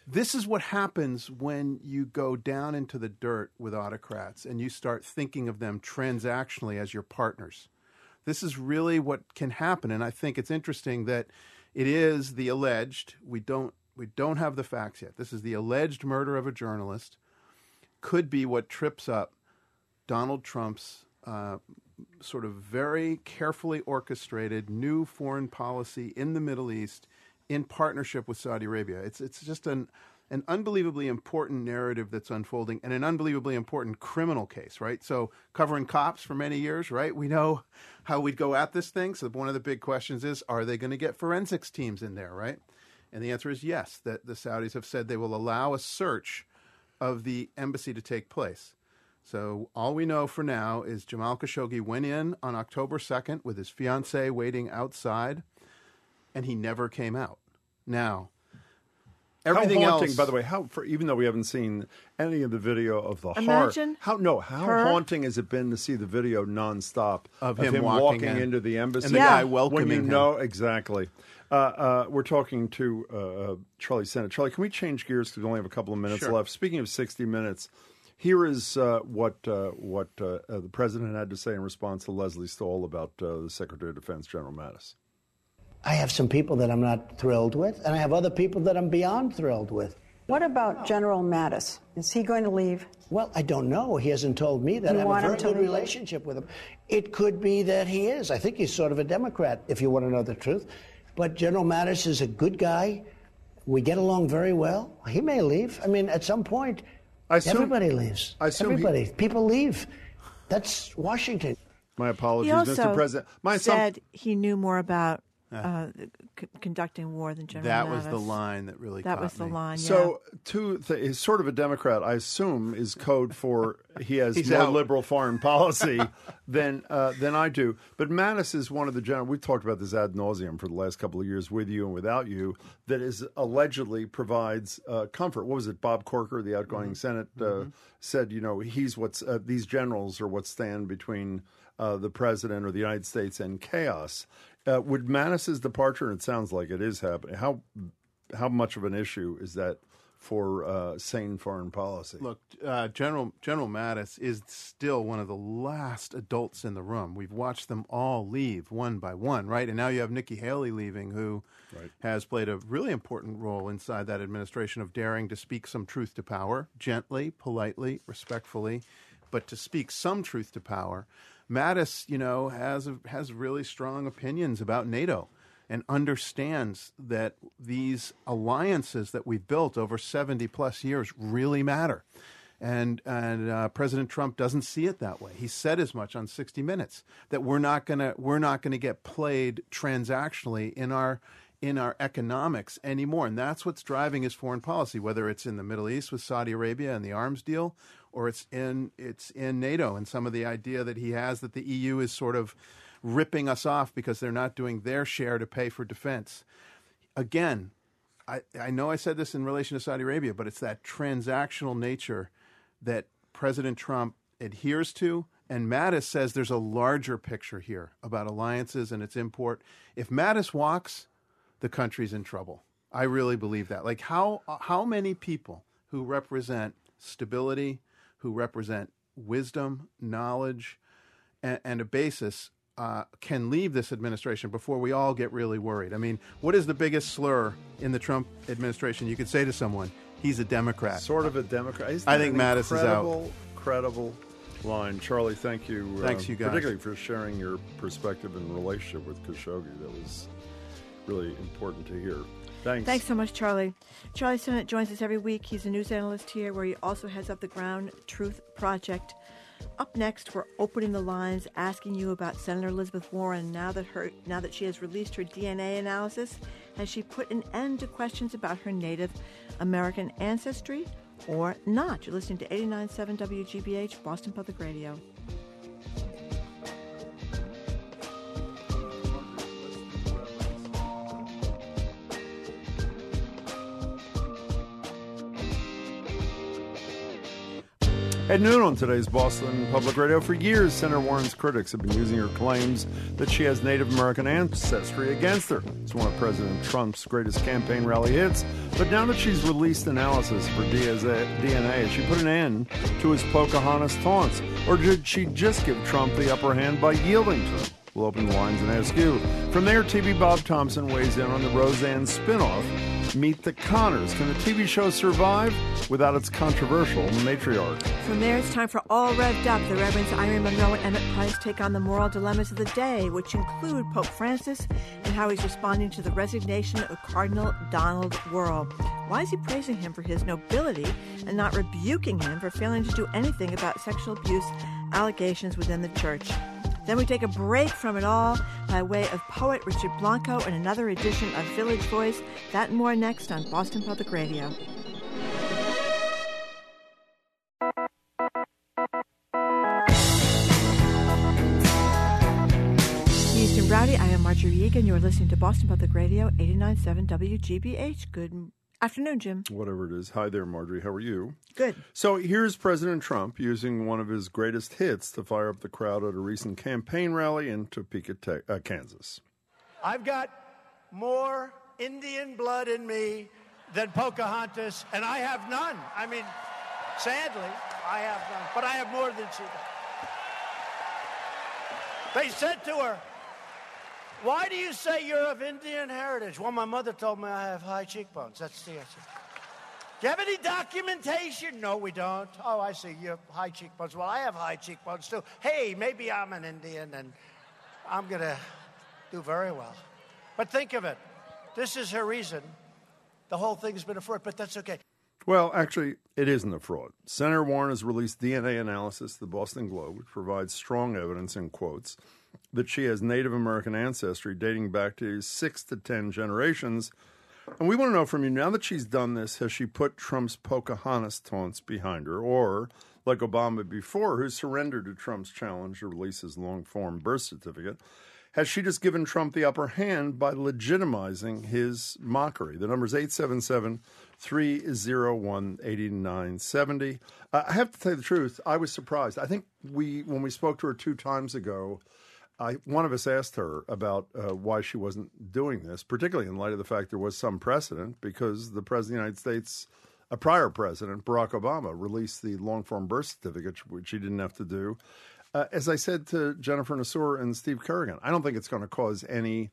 This is what happens when you go down into the dirt with autocrats and you start thinking of them transactionally as your partners. This is really what can happen, and I think it's interesting that it is the alleged. We don't we don't have the facts yet. This is the alleged murder of a journalist. Could be what trips up Donald Trump's uh, sort of very carefully orchestrated new foreign policy in the Middle East in partnership with Saudi Arabia. It's it's just an an unbelievably important narrative that's unfolding and an unbelievably important criminal case, right? So covering cops for many years, right? We know how we'd go at this thing. So one of the big questions is are they going to get forensics teams in there, right? And the answer is yes, that the Saudis have said they will allow a search of the embassy to take place. So all we know for now is Jamal Khashoggi went in on October 2nd with his fiancee waiting outside, and he never came out. Now, everything how haunting, else. by the way, how for even though we haven't seen any of the video of the Imagine horror, how no, how her- haunting has it been to see the video nonstop Of him walking walking in. into the embassy And the Yeah. guy when welcoming you him. know exactly. Uh, uh, we're talking to uh, uh, Charlie Sennott. Charlie, can we change gears because we only have a couple of minutes Sure. left? Speaking of sixty minutes. Here is uh, what uh, what uh, uh, the president had to say in response to Lesley Stahl about uh, the Secretary of Defense, General Mattis. I have some people that I'm not thrilled with, and I have other people that I'm beyond thrilled with. What about General Mattis? Is he going to leave? Well, I don't know. He hasn't told me that. You I have want a very to good leave? relationship with him. It could be that he is. I think he's sort of a Democrat, if you want to know the truth. But General Mattis is a good guy. We get along very well. He may leave. I mean, at some point, I assume- everybody leaves. I assume he- everybody. People leave. That's Washington. My apologies, also Mr. President. My assump- said he knew more about uh, c- conducting war than General That was the line that really That caught was the me. line. Yeah. So, two th- he's sort of a Democrat, I assume, is code for he has He's more out. liberal foreign policy than uh, than I do. But Mattis is one of the general. We've talked about this ad nauseum for the last couple of years, with you and without you. That is allegedly provides uh, comfort. What was it? Bob Corker, the outgoing Senate, uh, said, you know, he's what's uh, these generals are what stand between uh, the president or the United States and chaos. Uh, would Mattis's departure, and it sounds like it is happening. How how much of an issue is that for uh, sane foreign policy? Look, uh, General General Mattis is still one of the last adults in the room. We've watched them all leave one by one, right? And now you have Nikki Haley leaving, who has played a really important role inside that administration of daring to speak some truth to power, gently, politely, respectfully, but to speak some truth to power. Mattis, you know, has a, has really strong opinions about NATO and understands that these alliances that we've built over 70 plus years really matter. And, and uh, President Trump doesn't see it that way. He said as much on 60 Minutes that we're not gonna we're not gonna get played transactionally in our in our economics anymore, and that's what's driving his foreign policy. Whether it's in the Middle East with Saudi Arabia and the arms deal, or it's in it's in NATO and some of the idea that he has that the EU is sort of ripping us off because they're not doing their share to pay for defense. Again, I, I know I said this in relation to Saudi Arabia, but it's that transactional nature that President Trump adheres to. And Mattis says there's a larger picture here about alliances and its import. If Mattis walks, the country's in trouble. I really believe that. Like how how many people who represent stability, who represent wisdom, knowledge, and, and a basis uh, can leave this administration before we all get really worried. I mean, what is the biggest slur in the Trump administration? You could say to someone, "He's a Democrat." Sort of a Democrat. Isn't I think Mattis is out. Credible line, Charlie. Thank you. uh, Thanks, you guys. particularly for sharing your perspective and relationship with Khashoggi. That was really important to hear. Thanks. Thanks so much, Charlie. Charlie Sennott joins us every week. He's a news analyst here, where he also heads up the Ground Truth Project. Up next, we're opening the lines, asking you about Senator Elizabeth Warren. Now that her, now that she has released her DNA analysis, has she put an end to questions about her Native American ancestry, or not? You're listening to 89.7 WGBH, Boston Public Radio. At noon on today's Boston Public Radio, for years, Senator Warren's critics have been using her claims that she has Native American ancestry against her. It's one of President Trump's greatest campaign rally hits. But now that she's released analysis for DNA, she put an end to his Pocahontas taunts? Or did she just give Trump the upper hand by yielding to him? We'll open the lines and ask you. From there, TV Bob Thompson weighs in on the Roseanne spinoff, Meet the Connors. Can the TV show survive without its controversial matriarch? From there, it's time for All Revved Up. The Reverends Irene Monroe and Emmett Price take on the moral dilemmas of the day, which include Pope Francis and how he's responding to the resignation of Cardinal Donald Wuerl. Why is he praising him for his nobility and not rebuking him for failing to do anything about sexual abuse allegations within the church? Then we take a break from it all by way of poet Richard Blanco and another edition of Village Voice. That and more next on Boston Public Radio. Houston Rowdy, I am Margery Eagan. You're listening to Boston Public Radio, 89.7 WGBH. Good afternoon, Jim. Whatever it is. Hi there, Margery. How are you? Good. So here's President Trump using one of his greatest hits to fire up the crowd at a recent campaign rally in Topeka, Te- uh, Kansas. I've got more Indian blood in me than Pocahontas, and I have none. I mean, sadly, I have none, but I have more than she does. They said to her, Why do you say you're of Indian heritage? Well, my mother told me I have high cheekbones. That's the answer. Do you have any documentation? No, we don't. Oh, I see. You have high cheekbones. Well, I have high cheekbones too. Hey, maybe I'm an Indian and I'm going to do very well. But think of it. This is her reason. The whole thing's been a fraud, but that's okay. Well, actually, it isn't a fraud. Senator Warren has released DNA analysis to the Boston Globe, which provides strong evidence in quotes that she has Native American ancestry dating back to six to ten generations. And we want to know from you now that she's done this, has she put Trump's Pocahontas taunts behind her? Or, like Obama before, who surrendered to Trump's challenge to release his long form birth certificate, has she just given Trump the upper hand by legitimizing his mockery? The number is 877 301 8970. Uh, I have to tell you the truth, I was surprised. I think we, when we spoke to her two times ago, I, one of us asked her about uh, why she wasn't doing this, particularly in light of the fact there was some precedent because the President of the United States, a prior president, Barack Obama, released the long form birth certificate, which he didn't have to do. Uh, as I said to Jennifer Nassour and Steve Kerrigan, I don't think it's going to cause any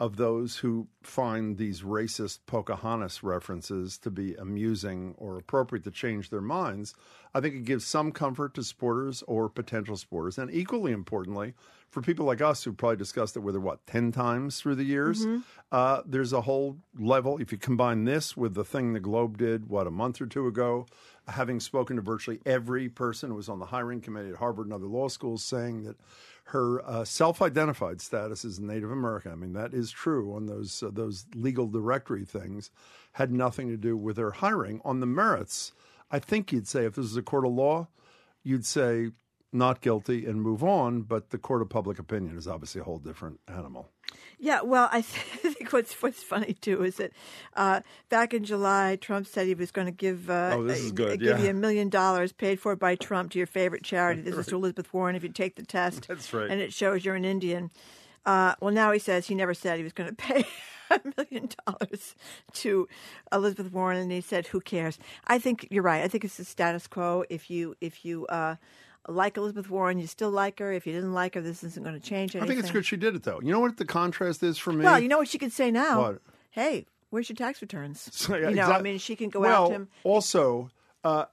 of those who find these racist Pocahontas references to be amusing or appropriate to change their minds. I think it gives some comfort to supporters or potential supporters. And equally importantly, for people like us who probably discussed it with her, what, 10 times through the years, Mm-hmm. uh, there's a whole level. If you combine this with the thing the Globe did, what, a month or two ago, having spoken to virtually every person who was on the hiring committee at Harvard and other law schools saying that her uh, self-identified status as Native American. I mean, that is true on those uh, those legal directory things. Had nothing to do with her hiring on the merits. I think you'd say if this is a court of law, you'd say not guilty and move on. But the court of public opinion is obviously a whole different animal. Yeah, well, I think what's what's funny too is that uh, back in July, Trump said he was going to give uh, Oh, this is good, give yeah. you a million dollars paid for by Trump to your favorite charity. This is to Elizabeth Warren if you take the test. That's right. And it shows you're an Indian. Uh, well, now he says he never said he was going to pay a million dollars to Elizabeth Warren, and he said, "Who cares?" I think you're right. I think it's the status quo. If you if you uh, like Elizabeth Warren, you still like her. If you didn't like her, this isn't going to change anything. I think it's good she did it though. You know what the contrast is for me? Well, you know what she could say now? What? Hey, where's your tax returns? So, yeah, you know, I mean, she can go well, out to him. Also, uh,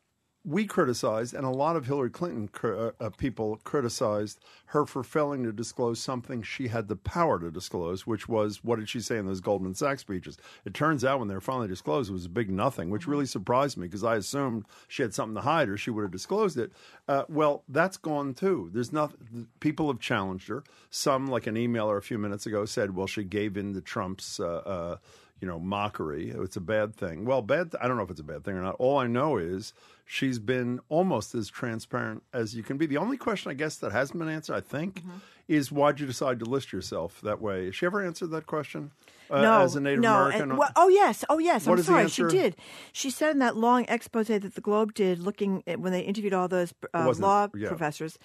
we criticized, and a lot of Hillary Clinton cri- uh, uh, people criticized her for failing to disclose something she had the power to disclose, which was what did she say in those Goldman Sachs speeches? It turns out when they were finally disclosed, it was a big nothing, which really surprised me because I assumed she had something to hide or she would have disclosed it. Uh, well, that's gone too. There's nothing. People have challenged her. Some, like an emailer a few minutes ago, said, "Well, she gave in to Trump's." Uh, uh, you know, mockery. It's a bad thing. Well, bad. I don't know if it's a bad thing or not. All I know is she's been almost as transparent as you can be. The only question, I guess, that hasn't been answered, I think, Mm-hmm. is why'd you decide to list yourself that way? Has she ever answered that question? Uh, no, as a Native no. American. And, well, oh yes, oh yes. What I'm sorry, she did. She said in that long expose that the Globe did, looking at when they interviewed all those uh, law yeah. professors.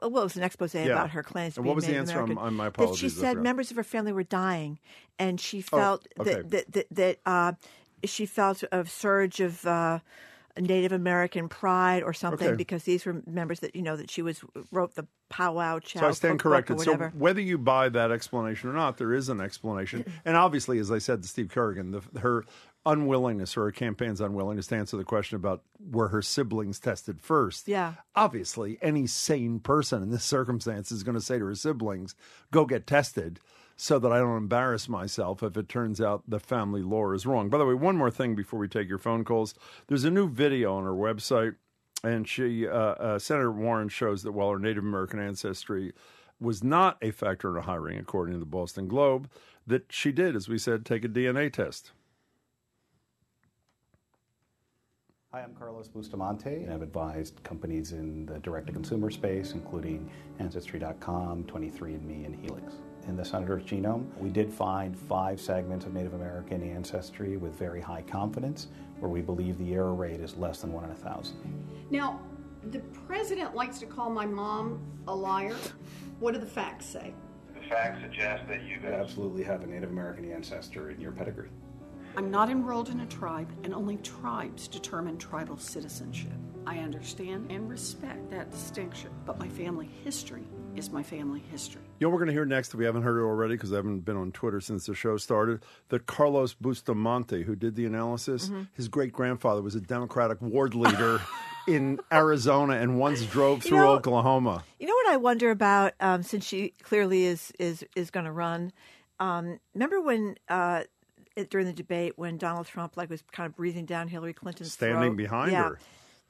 Well, it was an expose about her claims. to And what was the answer? I'm- American, I'm- my That she said members of her family were dying, and she felt Oh, okay. that that that, that uh, she felt a surge of. Uh, Native American pride or something Okay. because these were members that you know that she was wrote the powwow chow So I stand corrected. So whether you buy that explanation or not, there is an explanation. And obviously, as I said to Steve Kerrigan, the, her unwillingness or her campaign's unwillingness to answer the question about were her siblings tested first. Yeah. Obviously, any sane person in this circumstance is going to say to her siblings, "Go get tested." So that I don't embarrass myself if it turns out the family lore is wrong. By the way, one more thing before we take your phone calls. There's a new video on her website and she uh, uh, Senator Warren shows that while her Native American ancestry was not a factor in her hiring, according to the Boston Globe, that she did, as we said, take a DNA test. Hi, I'm Carlos Bustamante, and I've advised companies in the direct-to-consumer space, including Ancestry.com, 23andMe, and Helix. In the Senator's genome, we did find five segments of Native American ancestry with very high confidence, where we believe the error rate is less than one in a thousand. Now, the president likes to call my mom a liar. What do the facts say? The facts suggest that you absolutely have a Native American ancestor in your pedigree. I'm not enrolled in a tribe, and only tribes determine tribal citizenship. I understand and respect that distinction, but my family history is my family history. You know, we're going to hear next, if we haven't heard it already, because I haven't been on Twitter since the show started, that Carlos Bustamante, who did the analysis, Mm-hmm. his great grandfather was a Democratic ward leader in Arizona and once drove You through know- Oklahoma. You know what I wonder about, um, since she clearly is is is going to run. Um, remember when uh, it, during the debate when Donald Trump like was kind of breathing down Hillary Clinton's Standing throat? behind yeah. her.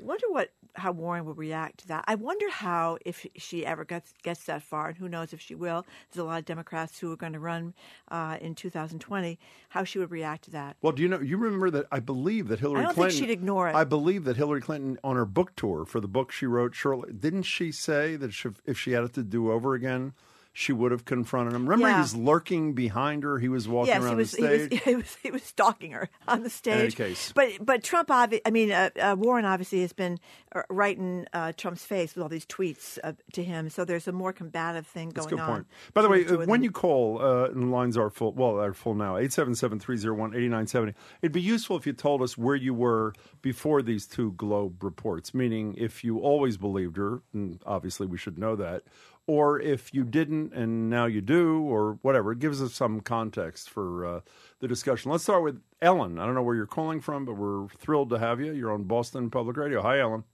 I wonder what how Warren will react to that. I wonder how if she ever gets gets that far, and who knows if she will. There's a lot of Democrats who are going to run uh, in 2020. How she would react to that. Well, do you know? You remember that? I believe that Hillary I don't Clinton. think she'd ignore it. I believe that Hillary Clinton, on her book tour for the book she wrote, shortly, didn't she say that if she had it to do over again, she would have confronted him? Remember, Yeah. he was lurking behind her. He was walking yes, around was, the he was. stage. He was. He was stalking her on the stage. any case. but but Trump, obvi- I mean, uh, uh, Warren obviously has been uh, right in uh, Trump's face with all these tweets uh, to him. So there's a more combative thing That's going a good on. point. By the way, uh, them. when you call, uh, and the lines are full, well, they're full now, 877-301-8970, it'd be useful if you told us where you were before these two Globe reports, meaning if you always believed her, and obviously we should know that, or if you didn't and now you do, or whatever. It gives us some context for uh, the discussion. Let's start with Ellen. I don't know where you're calling from, but we're thrilled to have you. You're on Boston Public Radio. Hi, Ellen.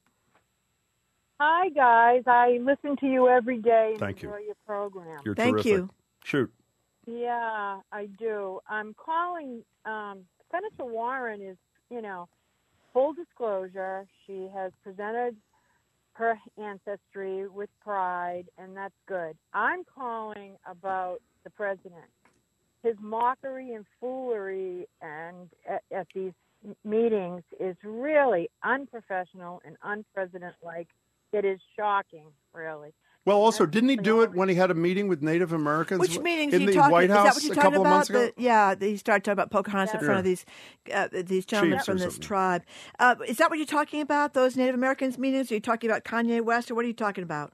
Hi, guys. I listen to you every day and Thank you. enjoy your program. Thank You're terrific. Shoot. Yeah, I do. I'm calling. Um, Senator Warren is, you know, full disclosure. She has presented her ancestry with pride, and that's good. I'm calling about the president. His mockery and foolery and at, at these meetings is really unprofessional and unpresident-like. It is shocking, really. Well, also, didn't he do it when he had a meeting with Native Americans? Which meetings in the talking? White House that what you're a couple about? of months ago? The- yeah, he started talking about Pocahontas in front of these uh, these gentlemen Chiefs from this tribe. Uh, is that what you're talking about? Those Native Americans meetings? Are you talking about Kanye West, or what are you talking about?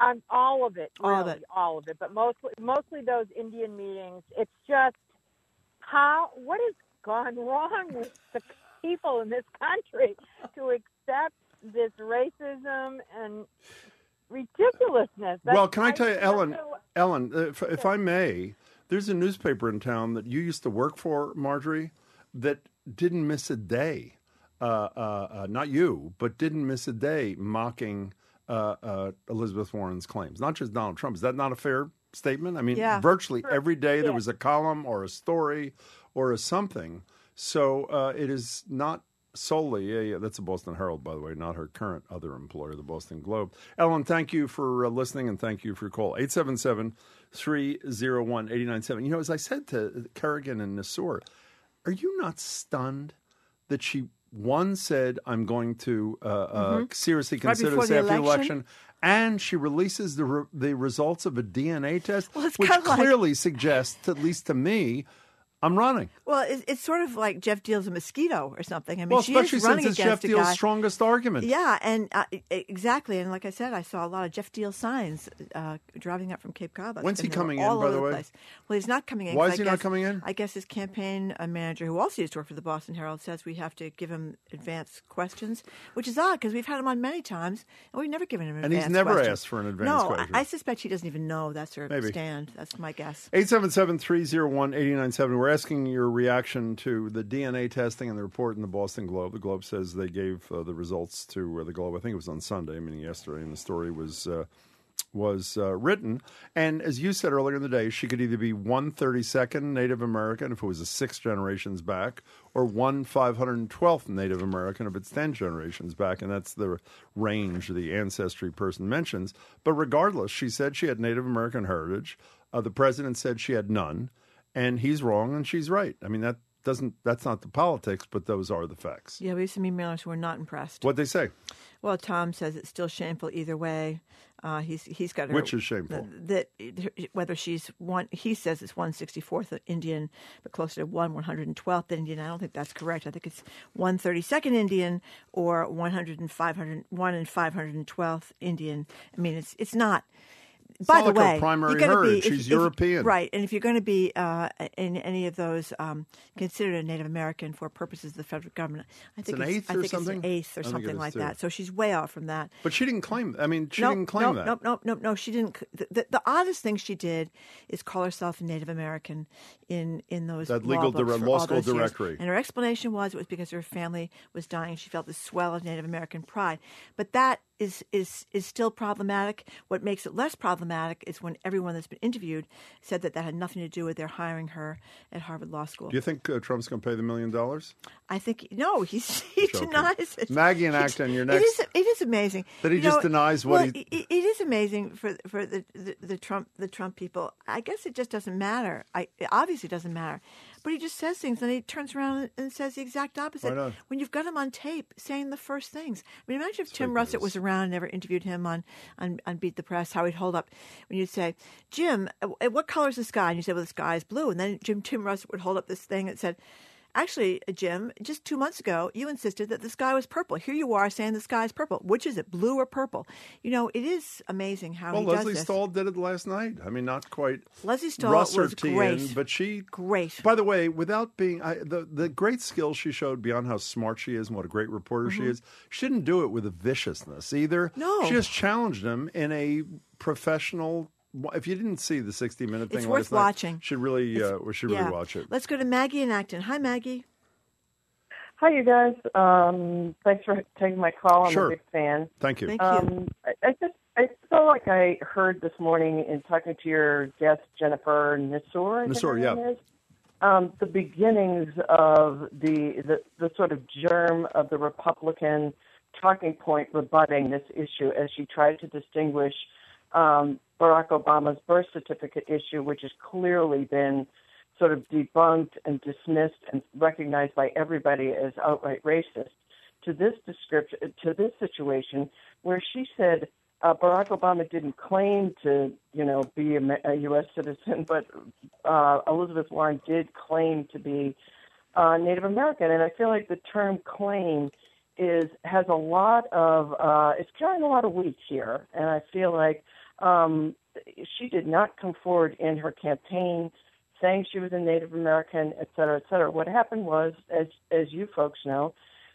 Um, all of it, All of really, it. all of it, but mostly, mostly those Indian meetings. It's just how what has gone wrong with the people in this country to accept this racism and ridiculousness. Well, can I tell you, Ellen? know- Ellen, if, if I may, there's a newspaper in town that you used to work for, Marjorie, that didn't miss a day. Uh, uh, uh, not you, but didn't miss a day mocking uh, uh, Elizabeth Warren's claims. Not just Donald Trump. Is that not a fair statement? I mean, Yeah. virtually Sure. every day there was a column or a story or a something. So uh, it is not solely. Yeah, yeah, that's the Boston Herald, by the way, not her current other employer, the Boston Globe. Ellen, thank you for uh, listening and thank you for your call. 877 301 897. You know, as I said to Kerrigan and Nassour, are you not stunned that she, one, said, I'm going to uh, uh, Mhm. seriously consider before this after the election? And she releases the re- the results of a DNA test, Well, which kinda like- clearly suggests, at least to me, I'm running. Well, it's, it's sort of like Geoff Diehl's a mosquito or something. I mean, well, she especially is running since it's Geoff Diehl's guy. strongest argument. Yeah, and uh, exactly. And like I said, I saw a lot of Geoff Diehl signs uh, driving up from Cape Cod. When's he coming in, all by the way? Place. Well, he's not coming in. Why is he not coming in? I guess his campaign uh, manager, who also used to work for the Boston Herald, says we have to give him advance questions, which is odd because we've had him on many times and we've never given him an And he's never question. asked for an advance no, question. I, I suspect he doesn't even know that's her Maybe. stand. That's my guess. 877-301-897. We're asking your reaction to the DNA testing and the report in the Boston Globe. The Globe says they gave uh, the results to uh, the Globe. I think it was on Sunday, meaning yesterday, and the story was uh, was uh, written. And as you said earlier in the day, she could either be one thirty second Native American if it was a six generations back, or one five hundred twelfth Native American if it's ten generations back, and that's the range the ancestry person mentions. But regardless, she said she had Native American heritage. Uh, the president said she had none, and he's wrong and she's right. I mean that doesn't that's not the politics, but those are the facts. Yeah, we have some emailers who are not impressed. What they say? Well, Tom says it's still shameful either way. Uh, he's he's got her, Which is shameful? That, whether she's one, he says it's one sixty fourth Indian, but closer to one one hundred and twelfth Indian. I don't think that's correct. I think it's one thirty second Indian or one hundred and five hundred one and five hundred and twelfth Indian. I mean, it's it's not. It's By the way, primary gonna. Be, She's if- European. right? And if you're going to be uh, in any of those um, considered a Native American for purposes of the federal government, I It's think an it's, eighth I or think something? It's an eighth or I think it something like too. that. So she's way off from that. But she didn't claim. I mean, she no, didn't claim no, that. No, no, no, no. She didn't. The, the, the oddest thing she did is call herself a Native American in in those That law legal books dire- for law school directory. And her explanation was it was because her family was dying. She felt the swell of Native American pride. But that is is is still problematic. What makes it less problematic is when everyone that's been interviewed said that that had nothing to do with their hiring her at Harvard Law School. Do you think uh, Trump's going to pay the million dollars? I think no, he's, he Joking. denies it. Maggie and Acton, your It next- is, it is amazing That he You just know, denies what well, he- it- it is amazing for for the, the the Trump the Trump people. I guess it just doesn't matter. I it obviously doesn't matter, but he just says things and he turns around and says the exact opposite. When you've got him on tape saying the first things. I mean, imagine if Tim Russert was around and never interviewed him on, on on Beat the Press. How he'd hold up when you'd say, "Jim, uh, what color is the sky?" And you say, "Well, the sky is blue." And then Jim Tim Russert would hold up this thing that said. Actually, Jim, just two months ago, you insisted that the sky was purple. Here you are saying the sky is purple. Which is it, blue or purple? You know, it is amazing how Well, Lesley. Stahl did it last night. I mean, not quite. Lesley Stahl was great. but she great. By the way, without being I, the the great skill she showed beyond how smart she is and what a great reporter she Mhm. is, she didn't do it with a viciousness either. No. she just challenged him in a professional. If you didn't see the sixty minute thing, It's last worth night, watching. Should really, uh, we should yeah. really watch it. Let's go to Maggie in Acton. Hi, Maggie. Hi, you guys. Um, thanks for taking my call. I'm Sure. a big fan. Thank you. Thank Um, I, I just I felt like I heard this morning in talking to your guest Jennifer Nassour. I Nassour, yeah. is, um, the beginnings of the, the the sort of germ of the Republican talking point rebutting this issue as she tried to distinguish um, Barack Obama's birth certificate issue, which has clearly been sort of debunked and dismissed and recognized by everybody as outright racist, to this description, to this situation where she said uh, Barack Obama didn't claim to, you know, be a, a U.S. citizen, but uh, Elizabeth Warren did claim to be uh, Native American, and I feel like the term "claim" is has a lot of uh, it's carrying a lot of weight here, and I feel like um, she did not come forward in her campaign saying she was a Native American, et cetera, et cetera. What happened was, as as you folks know,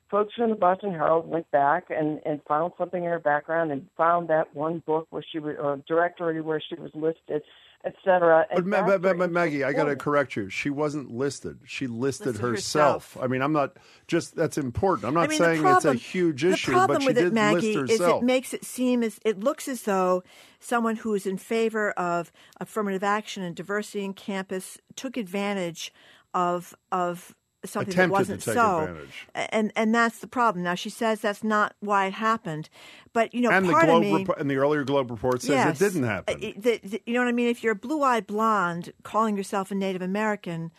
folks from the Boston Herald went back and and found something in her background and found that one book where she was or directory where she was listed, et cetera. But, but, but, Maggie, I got to correct you. She wasn't listed. She listed, Listed herself. herself. I mean, I'm not just that's important. I'm not I mean, saying problem- it's a huge the issue, problem but she with did it, Maggie, list is it makes it seem as it looks as though someone who is in favor of affirmative action and diversity in campus took advantage of of something Attempted that wasn't to take so, advantage. and and that's the problem. Now she says that's not why it happened, but you know, and the part Globe of me, report, and the earlier Globe report says yes, it didn't happen. uh, the- the- you know what I mean? If you're a blue-eyed blonde calling yourself a Native American,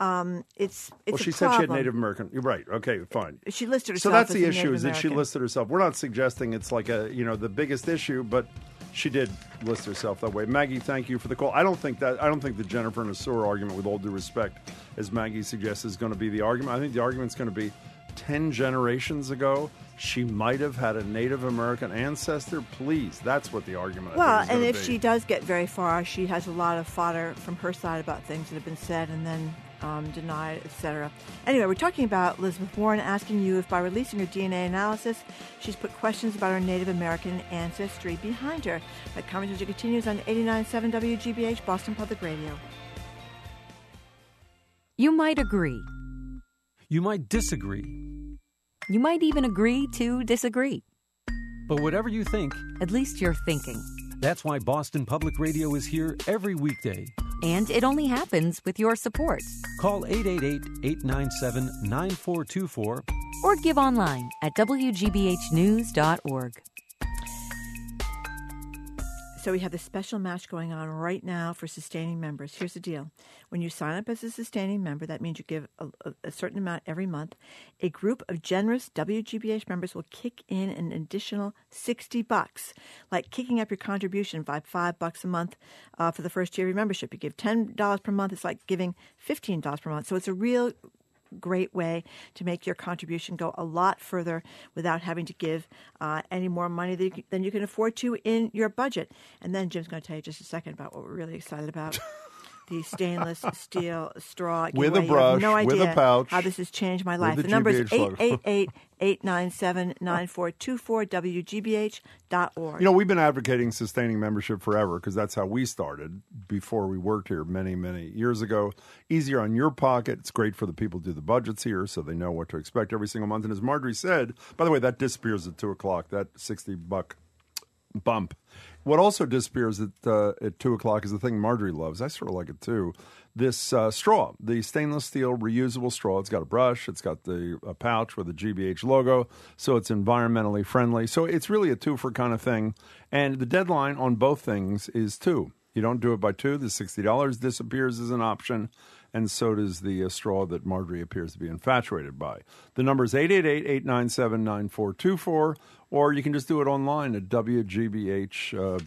um, it's it's well, she said she had. Native American. You're right. Okay, fine. She listed herself. So that's the issue is that she listed herself. We're not suggesting it's like a you know the biggest issue, but she did list herself that way. Maggie, thank you for the call. I don't think that I don't think the Jennifer Nassour argument, with all due respect, as Maggie suggests, is going to be the argument. I think the argument's going to be ten generations ago. She might have had a Native American ancestor. Please, that's what the argument. Well, and if be. she does get very far, she has a lot of fodder from her side about things that have been said and then um, denied, etc. Anyway, we're talking about Elizabeth Warren asking you if by releasing her DNA analysis, she's put questions about her Native American ancestry behind her. That conversation continues on 89.7 WGBH, Boston Public Radio. You might agree. You might disagree, You might even agree to disagree. but whatever you think, At least you're thinking. That's why Boston Public Radio is here every weekday. And it only happens with your support. Call 888 897 9424 Or give online at WGBHnews.org. So we have this special match going on right now for sustaining members. Here's the deal: when you sign up as a sustaining member, that means you give a, a, certain amount every month. A group of generous WGBH members will kick in an additional sixty bucks, like kicking up your contribution by five bucks a month uh, for the first year of your membership. You give ten dollars per month; it's like giving fifteen dollars per month. So it's a real great way to make your contribution go a lot further without having to give uh, any more money than you, can, than you can afford to in your budget. And then Jim's going to tell you just a second about what we're really excited about. The stainless steel straw With a giveaway. You have brush, no with a idea pouch, how this has changed my life. the The number is GBH logo. 888 897 9424 WGBH.org. You know, we've been advocating sustaining membership forever because that's how we started before we worked here many, many years ago. Easier on your pocket. It's great for the people who do the budgets here so they know what to expect every single month. And as Margery said, by the way, that disappears at 2 o'clock, that 60 buck bump. What also disappears at uh, at two o'clock is the thing Margery loves. I sort of like it too. This uh, straw, the stainless steel reusable straw. It's got a brush. It's got the a pouch with the GBH logo, so it's environmentally friendly. So it's really a two for kind of thing. And the deadline on both things is two. You don't do it by two. The sixty dollars disappears as an option, and so does the uh, straw that Margery appears to be infatuated by. The number is 888-897-9424, or you can just do it online at WGBH, uh,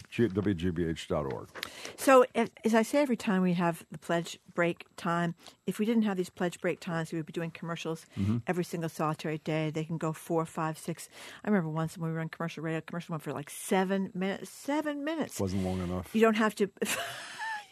WGBH.org. So, as as I say every time we have the pledge break time, if we didn't have these pledge break times, we would be doing commercials Mm-hmm. Mhm. every single solitary day. They can go four, five, six. I remember once when we were on commercial radio, commercial went for like seven minutes. Seven minutes. Wasn't long enough. You don't have to.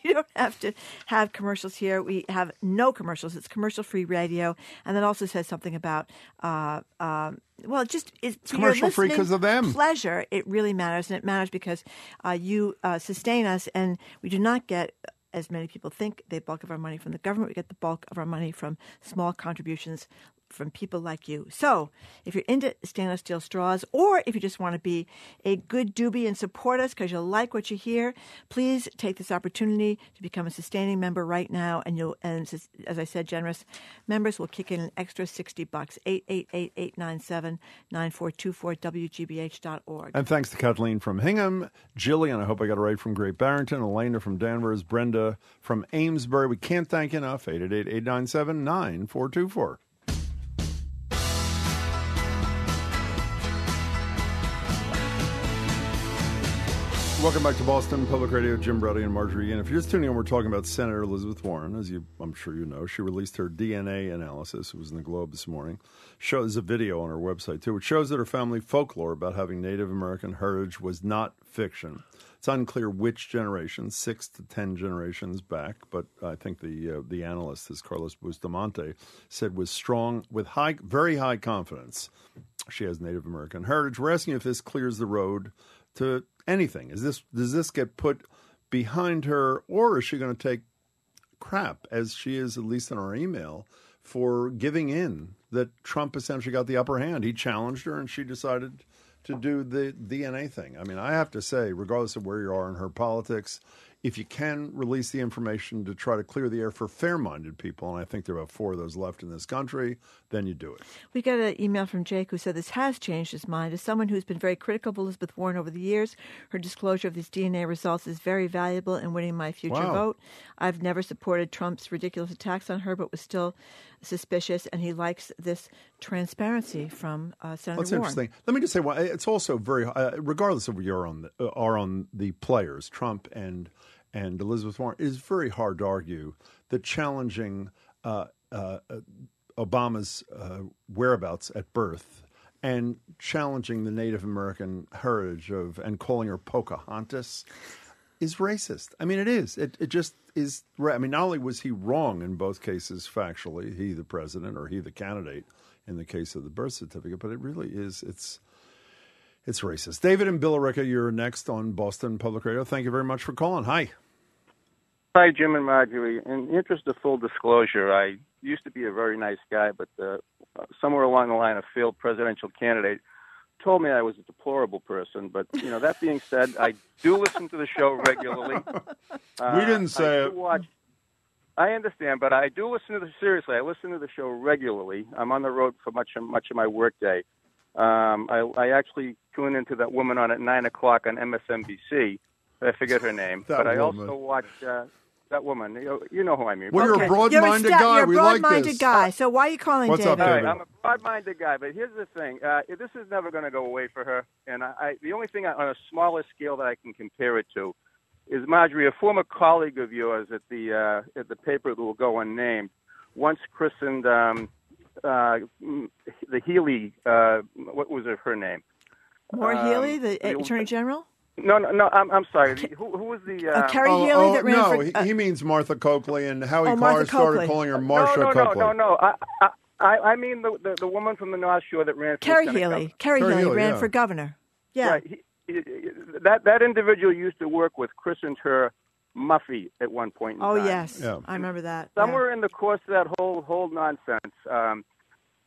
You don't have to have commercials here. We have no commercials. It's commercial-free radio, and that also says something about, uh, um, well, it just is commercial free because of them. Pleasure. It really matters, and it matters because uh, you uh, sustain us, and we do not get. As many people think, the bulk of our money from the government. We get the bulk of our money from small contributions from people like you. So, if you're into stainless steel straws, or if you just want to be a good doobie and support us because you like what you hear, please take this opportunity to become a sustaining member right now. And you'll, and as- I said, generous members will kick in an extra sixty bucks. Eight eight eight eight nine seven nine four two four wgbh.org. And thanks to Kathleen from Hingham, Jillian, I hope I got it right from Great Barrington, Elena from Danvers, Brenda from Amesbury. We can't thank enough. 888 Welcome back to Boston Public Radio. Jim Braude and Margery. And if you're just tuning in, we're talking about Senator Elizabeth Warren. As you, I'm sure you know, she released her DNA analysis. It was in the Globe this morning. Shows a video on her website too, which shows that her family folklore about having Native American heritage was not fiction. It's unclear which generation, six to ten generations back, but I think the uh, the analyst, as Carlos Bustamante said, was strong with high, very high confidence. She has Native American heritage. We're asking if this clears the road to anything. Is this does this get put behind her, or is she going to take crap, as she is at least in our email, for giving in that Trump essentially got the upper hand? He challenged her, and she decided to do the DNA thing. I mean, I have to say, regardless of where you are in her politics, if you can release the information to try to clear the air for fair-minded people, and I think there are about four of those left in this country, then you do it. We got an email from Jake who said this has changed his mind. As someone who's been very critical of Elizabeth Warren over the years, her disclosure of these DNA results is very valuable in winning my future Wow. vote. I've never supported Trump's ridiculous attacks on her, but was still suspicious, and he likes this transparency from uh, Senator That's Warren. interesting. Let me just say, well, it's also very, uh, regardless of where on the, uh, are on the players, Trump and and Elizabeth Warren, it is very hard to argue that challenging uh, uh, Obama's uh, whereabouts at birth and challenging the Native American heritage of and calling her Pocahontas is racist. I mean, it is. It it just is. I mean, not only was he wrong in both cases factually, he the president or he the candidate in the case of the birth certificate, but it really is. It's it's racist. David and Billerica, you're next on Boston Public Radio. Thank you very much for calling. Hi. Hi, Jim and Margery. In the interest of full disclosure, I used to be a very nice guy, but uh, somewhere along the line, a failed presidential candidate told me I was a deplorable person. But you know, that being said, I do listen to the show regularly. Uh, We didn't say I it. Watch, I understand, but I do listen to the seriously. I listen to the show regularly. I'm on the road for much of much of my workday. Um, I, I actually tune into that woman on at nine o'clock on MSNBC. I forget her name, That but I also watch uh, that woman. You know, you know who I mean. Well, you're a broad-minded you're a sta- guy. You're a We broad-minded this. guy. So why are you calling What's David? up, All David? right, I'm a broad-minded guy, but here's the thing: uh, this is never going to go away for her. And I, I, the only thing I, on a smaller scale that I can compare it to is Margery, a former colleague of yours at the uh, at the paper that will go unnamed, once christened um, uh, the Healey. Uh, what was her, her name? Maura Um, Healey, the the- Attorney General? No, no, no. I'm, I'm sorry. The- Who, who was the? Uh, Kerry Oh, Healey oh, that ran no, for. he, uh, he means Martha Coakley, and Howie Oh, Carr started calling her no, Marsha no, no, Coakley. no, no. I, I, I I mean the, the the woman from the North Shore that ran. for Kerry Lieutenant Healey. Governor. Kerry Kerry Healey Healey, ran yeah. for governor. Yeah. Right. He, he, that that individual used to work with christened her Muffy at one point. In Oh time. yes, Yeah. I remember that. yeah. Somewhere in the course of that whole whole nonsense, um,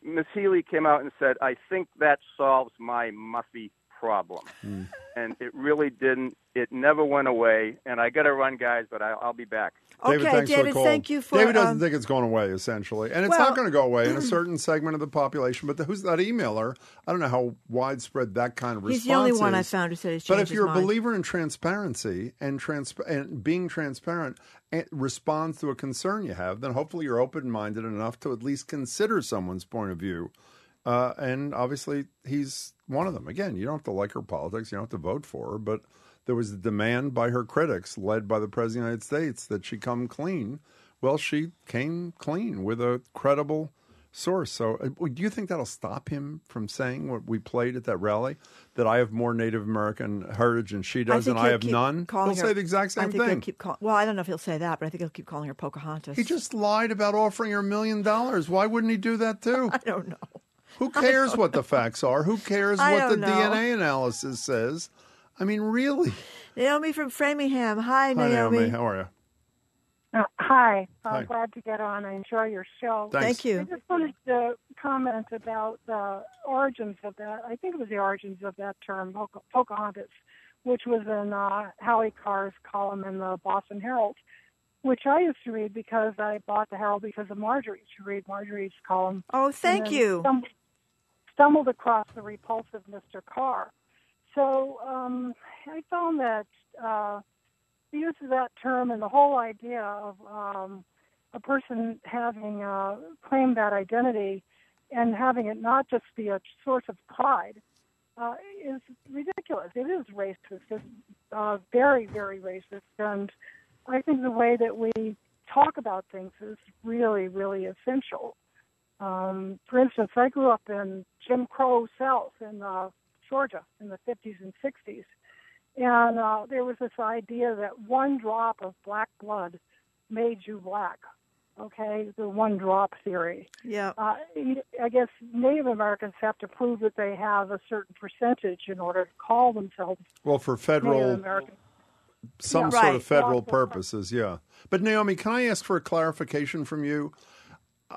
Miss Healey came out and said, "I think that solves my Muffy problem, Hmm. and it really didn't. It never went away. And I got to run, guys, but I, I'll be back. David, Okay, thanks for the David, call. thank you for, David doesn't um, think it's going away, essentially, and it's Well- not going to go away in a certain segment of the population. But the, who's that emailer? I don't know how widespread that kind of response He's the only one I is. found who said he's But if you're a mind. believer in transparency and transp- and being transparent and responds to a concern you have, then hopefully you're open minded enough to at least consider someone's point of view. Uh, and obviously, he's one of them. Again, you don't have to like her politics, you don't have to vote for her, but there was a demand by her critics, led by the President of the United States, that she come clean. Well, she came clean with a credible source. So, uh, do you think that'll stop him from saying what we played at that rally? That I have more Native American heritage than she does, think and I have none? He'll her- say the exact I same think thing. He'll keep call, well, I don't know if he'll say that, but I think he'll keep calling her Pocahontas. He just lied about offering her a million dollars. Why wouldn't he do that too? I don't know. Who cares what the facts are? Who cares I what the know. DNA analysis says? I mean, really? Naomi from Framingham. Hi, Hi, Naomi. Naomi. How are you? Uh, hi. I'm Hi. glad to get on. I enjoy your show. Thanks. Thank you. I just wanted to comment about the origins of that. I think it was the origins of that term, Poca- Pocahontas, which was in uh, Howie Carr's column in the Boston Herald, which I used to read because I bought the Herald because of Margery. To read Margery's column. Oh, thank you. stum- stumbled across the repulsive Mr. Carr. So um, I found that uh, the use of that term and the whole idea of um, a person having uh, claimed that identity and having it not just be a source of pride uh, is ridiculous. It is racist. It's uh, very, very racist. And I think the way that we talk about things is really, really essential. Um, for instance, I grew up in Jim Crow South in uh, Georgia in the 50s and 60s. And uh, there was this idea that one drop of black blood made you black. Okay, the one drop theory. Yeah. Uh, I guess Native Americans have to prove that they have a certain percentage in order to call themselves Well, for Native federal, some Yeah, sort right. of federal purposes, yeah. But Naomi, can I ask for a clarification from you?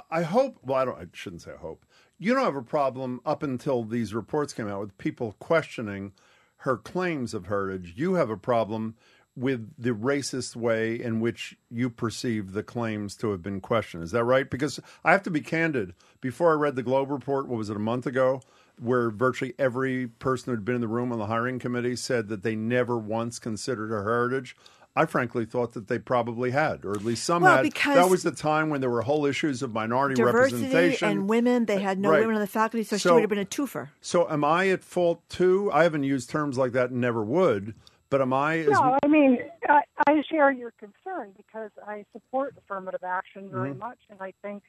I hope. Well, I don't. I shouldn't say I hope. You don't have a problem up until these reports came out with people questioning her claims of heritage. You have a problem with the racist way in which you perceive the claims to have been questioned. Is that right? Because I have to be candid. Before I read the Globe report, what was it, a month ago, where virtually every person who had been in the room on the hiring committee said that they never once considered her heritage. I frankly thought that they probably had, or at least some Well, had. because that was the time when there were whole issues of minority Diversity representation and women. They had no Right. women on the faculty, so, she would have been a twofer. So, am I at fault too? I haven't used terms like that and never would. But am I? As, No, I mean, I, I share your concern because I support affirmative action very Mhm. much, and I think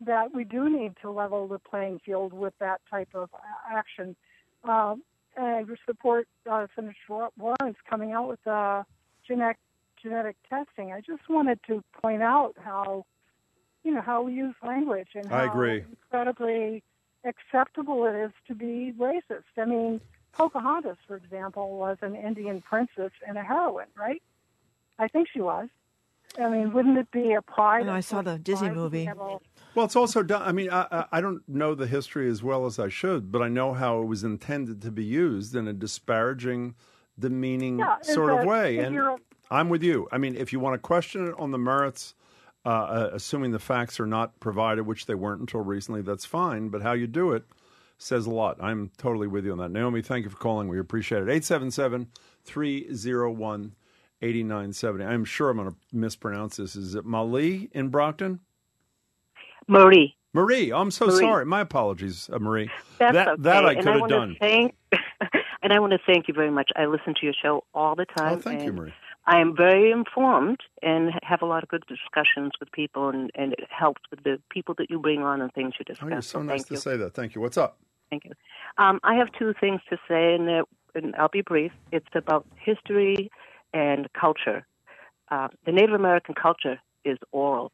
that we do need to level the playing field with that type of action. Um, and I support uh, Senator Warren's coming out with uh, genetic genetic testing. I just wanted to point out how, you know, how we use language and how I agree. incredibly acceptable it is to be racist. I mean, Pocahontas, for example, was an Indian princess and a heroine, right? I think she was. I mean, wouldn't it be a pride? And I saw the Disney movie. have Well, it's also done. I mean, I, I- I don't know the history as well as I should, but I know how it was intended to be used in a disparaging, demeaning Yeah, it's sort of way. And you're a- I'm with you. I mean, if you want to question it on the merits, uh, uh, assuming the facts are not provided, which they weren't until recently, that's fine. But how you do it says a lot. I'm totally with you on that. Naomi, thank you for calling. We appreciate it. 877 301 8970. I'm sure I'm going to mispronounce this. Is it Mali in Brockton? Marie. Marie, I'm so Marie. sorry. My apologies, uh, Marie. That's that okay. that I and could I have done. Thank, and I want to thank you very much. I listen to your show all the time. Oh, thank you, Marie. I am very informed and have a lot of good discussions with people, and, and it helps with the people that you bring on and things you discuss. Oh, you're so nice to you. say that. Thank you. What's up? Thank you. Um, I have two things to say, and, uh, and I'll be brief. It's about history and culture. Uh, the Native American culture is oral.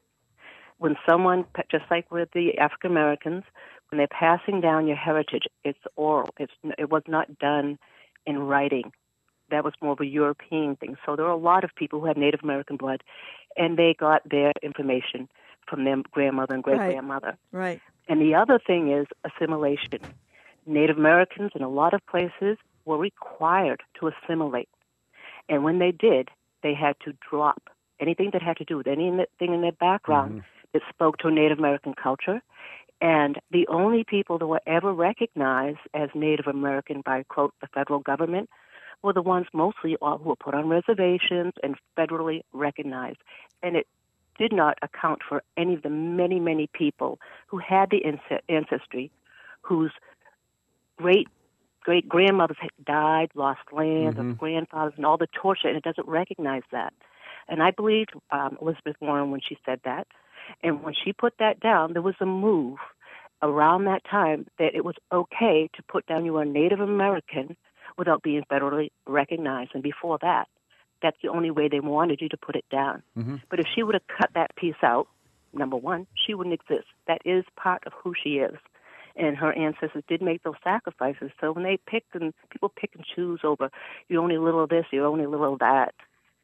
When someone, just like with the African Americans, when they're passing down your heritage, it's oral. It's, it was not done in writing. That was more of a European thing. So there are a lot of people who have Native American blood, and they got their information from their grandmother and great grandmother. Right. right. And the other thing is assimilation. Native Americans in a lot of places were required to assimilate. And when they did, they had to drop anything that had to do with anything in their background Mm-hmm. that spoke to Native American culture. And the only people that were ever recognized as Native American by, quote, the federal government were the ones mostly all who were put on reservations and federally recognized. And it did not account for any of the many, many people who had the ancestry whose great great grandmothers had died, lost land, Mhm. or grandfathers, and all the torture, and it doesn't recognize that. And I believed um, Elizabeth Warren when she said that. And when she put that down, there was a move around that time that it was okay to put down you are Native American without being federally recognized. And before that, that's the only way they wanted you to put it down. Mm-hmm. But if she would have cut that piece out, number one, she wouldn't exist. That is part of who she is. And her ancestors did make those sacrifices. So when they pick and people pick and choose over, you're only a little of this, you're only a little of that,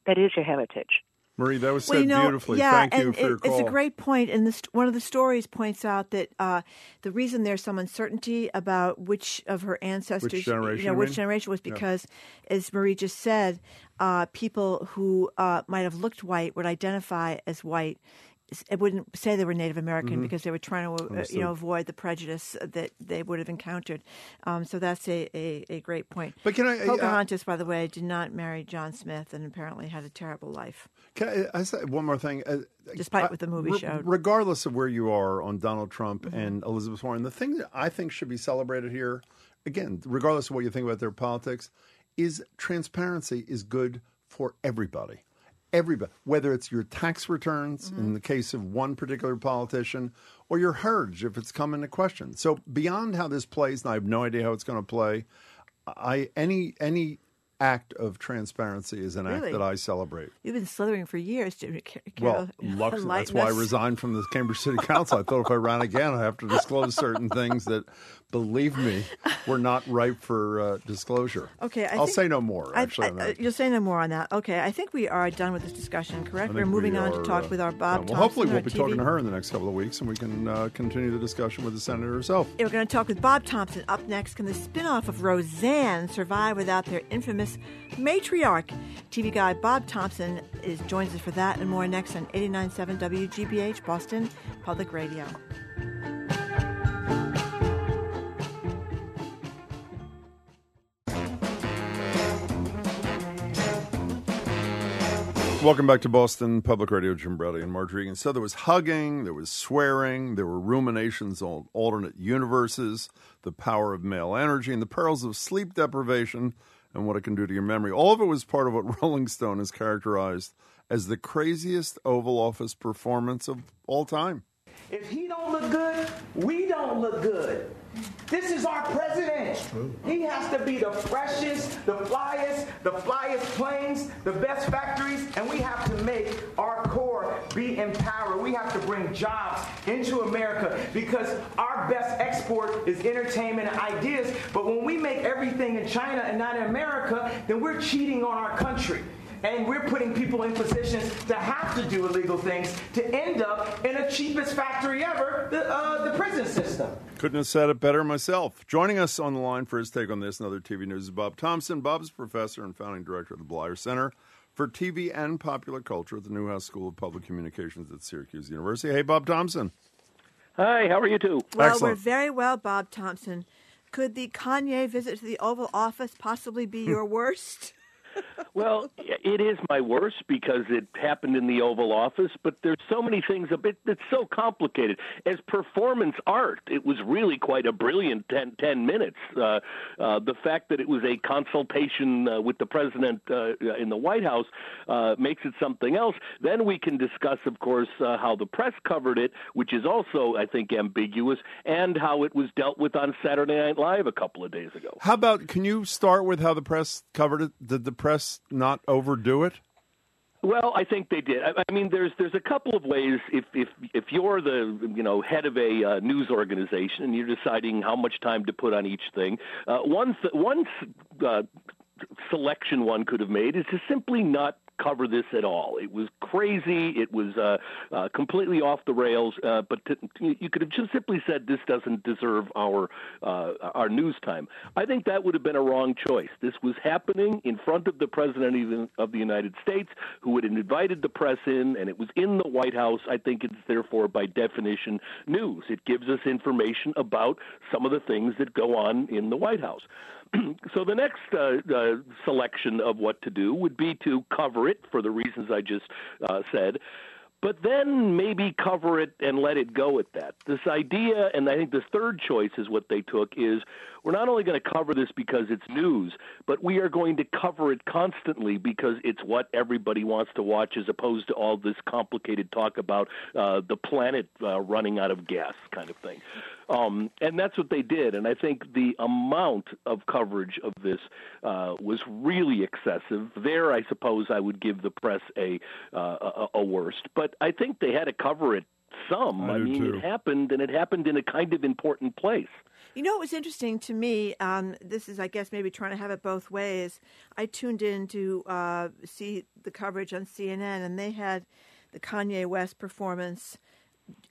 that is your heritage. Marie, that was said well, you know, beautifully. Yeah, Thank you and for your call. it's a great point. And this, one of the stories points out that uh, the reason there's some uncertainty about which of her ancestors, generation, you know, which mean? generation was Yeah. because, as Marie just said, uh, people who uh, might have looked white would identify as white. It wouldn't say they were Native American Mhm. because they were trying to, uh, you know, avoid the prejudice that they would have encountered. Um, so that's a, a, a great point. But can I- uh, Pocahontas, by the way, did not marry John Smith and apparently had a terrible life. Can I, I say one more thing? Uh, Despite I- what the movie re- showed. Regardless of where you are on Donald Trump Mm-hmm. and Elizabeth Warren, the thing that I think should be celebrated here, again, regardless of what you think about their politics, is transparency is good for everybody. Everybody, whether it's your tax returns Mm-hmm. in the case of one particular politician, or your heritage if it's come into question. So beyond how this plays, and I have no idea how it's going to play, I any any act of transparency is an act that I celebrate. You've been slithering for years, Jim. Well, luck, that's why I resigned from the Cambridge City Council. I thought if I ran again, I'd have to disclose certain things that, believe me, we're not ripe for uh, disclosure. Okay, I will say no more. Actually, I- on that. you'll say no more on that. Okay, I think we are done with this discussion. Correct? We're moving we on to talk uh, with our Bob. Thompson. Well, hopefully, we'll be TV talking to her in the next couple of weeks, and we can uh, continue the discussion with the senator herself. Yeah, we're going to talk with Bob Thompson. Up next, can the spin-off of Roseanne survive without their infamous matriarch? TV guy Bob Thompson is joins us for that and more next on 89.7 WGBH Boston Public Radio. Welcome back to Boston Public Radio. Jim Braude and Marge And So there was hugging, there was swearing, there were ruminations on alternate universes, the power of male energy, and the perils of sleep deprivation and what it can do to your memory. All of it was part of what Rolling Stone has characterized as the craziest Oval Office performance of all time. If he don't look good, we don't look good. This is our president. He has to be the freshest, the flyest, the flyest planes, the best factories, and we have to make our core be empowered. We have to bring jobs into America because our best export is entertainment and ideas. But when we make everything in China and not in America, then we're cheating on our country. And we're putting people in positions to have to do illegal things to end up in the cheapest factory ever, the, uh, the prison system. Couldn't have said it better myself. Joining us on the line for his take on this and other TV news is Bob Thompson. Bob's professor and founding director of the Bleier Center for TV and Popular Culture at the Newhouse School of Public Communications at Syracuse University. Hey, Bob Thompson. Hi, how are you two? Well, we're very well, Bob Thompson. Could the Kanye visit to the Oval Office possibly be your worst? Well, it is my worst because it happened in the Oval Office, but there's so many things a bit that's so complicated. As performance art, it was really quite a brilliant 10, 10 minutes. Uh, uh, the fact that it was a consultation uh, with the president uh, in the White House uh, makes it something else. Then we can discuss, of course, uh, how the press covered it, which is also, I think, ambiguous, and how it was dealt with on Saturday Night Live a couple of days ago. How about, can you start with how the press covered it? Did the press not overdo it? Well, I think they did. I, I mean, there's there's a couple of ways. If if if you're the you know head of a uh, news organization and you're deciding how much time to put on each thing, uh, one th- one uh, selection one could have made is to simply not cover this at all. It was crazy. It was uh, uh, completely off the rails. Uh, but to, you could have just simply said this doesn't deserve our uh, our news time. I think that would have been a wrong choice. This was happening in front of the president of the United States, who had invited the press in, and it was in the White House. I think it's therefore, by definition, news. It gives us information about some of the things that go on in the White House. So the next uh, uh, selection of what to do would be to cover it for the reasons I just uh, said but then maybe cover it and let it go at that. This idea, and I think the third choice is what they took, is we're not only going to cover this because it's news, but we are going to cover it constantly because it's what everybody wants to watch as opposed to all this complicated talk about uh, the planet uh, running out of gas kind of thing. Um, and that's what they did. And I think the amount of coverage of this uh, was really excessive. There, I suppose I would give the press a, uh, a, a worst. But I think they had to cover it some. I, I mean, too. it happened, and it happened in a kind of important place. You know it was interesting to me? Um, this is, I guess, maybe trying to have it both ways. I tuned in to uh, see the coverage on CNN, and they had the Kanye West performance,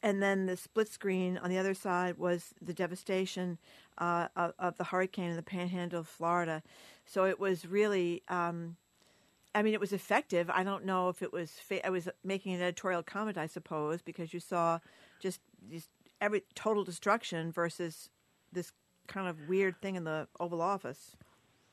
and then the split screen on the other side was the devastation uh, of, of, the hurricane in the Panhandle of Florida. So it was really. Um, I mean, it was effective. I don't know if it was. Fa- I was making an editorial comment, I suppose, because you saw just these every total destruction versus this kind of weird thing in the Oval Office.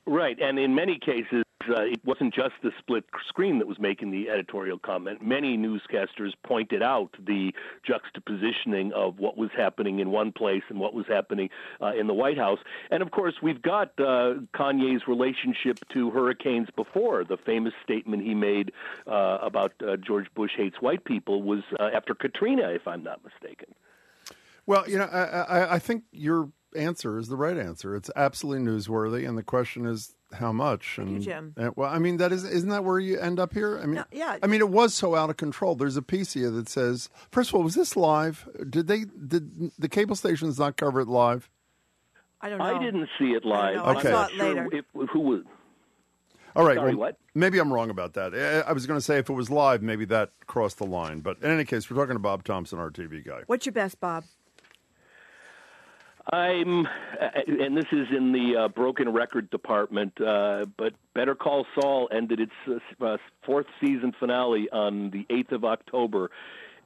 Right, and in many cases, uh, it wasn't just the split screen that was making the editorial comment. Many newscasters pointed out the juxtapositioning of what was happening in one place and what was happening uh, in the White House. And of course, we've got uh, Kanye's relationship to hurricanes before. The famous statement he made uh, about uh, George Bush hates white people was uh, after Katrina, if I'm not mistaken. Well, you know, I, I, I think you're answer is the right answer. It's absolutely newsworthy, and the question is how much. Thank and, you, Jim. and- well, I mean, that is isn't that where you end up here? I mean, No, yeah. I mean, it was so out of control. There's a piece here that says, first of all, was this live? Did they did the cable stations not cover it live? I don't know. I didn't see it live. know. I I'm saw not it sure later. If, who was. All right. Sorry, well, what? Maybe I'm wrong about that. I I was going to say if it was live, maybe that crossed the line. But in any case, we're talking to Bob Thompson, our TV guy. What's your best, Bob? I'm, uh, and this is in the uh, broken record department, uh, but Better Call Saul ended its uh, uh, fourth season finale on the 8th of October.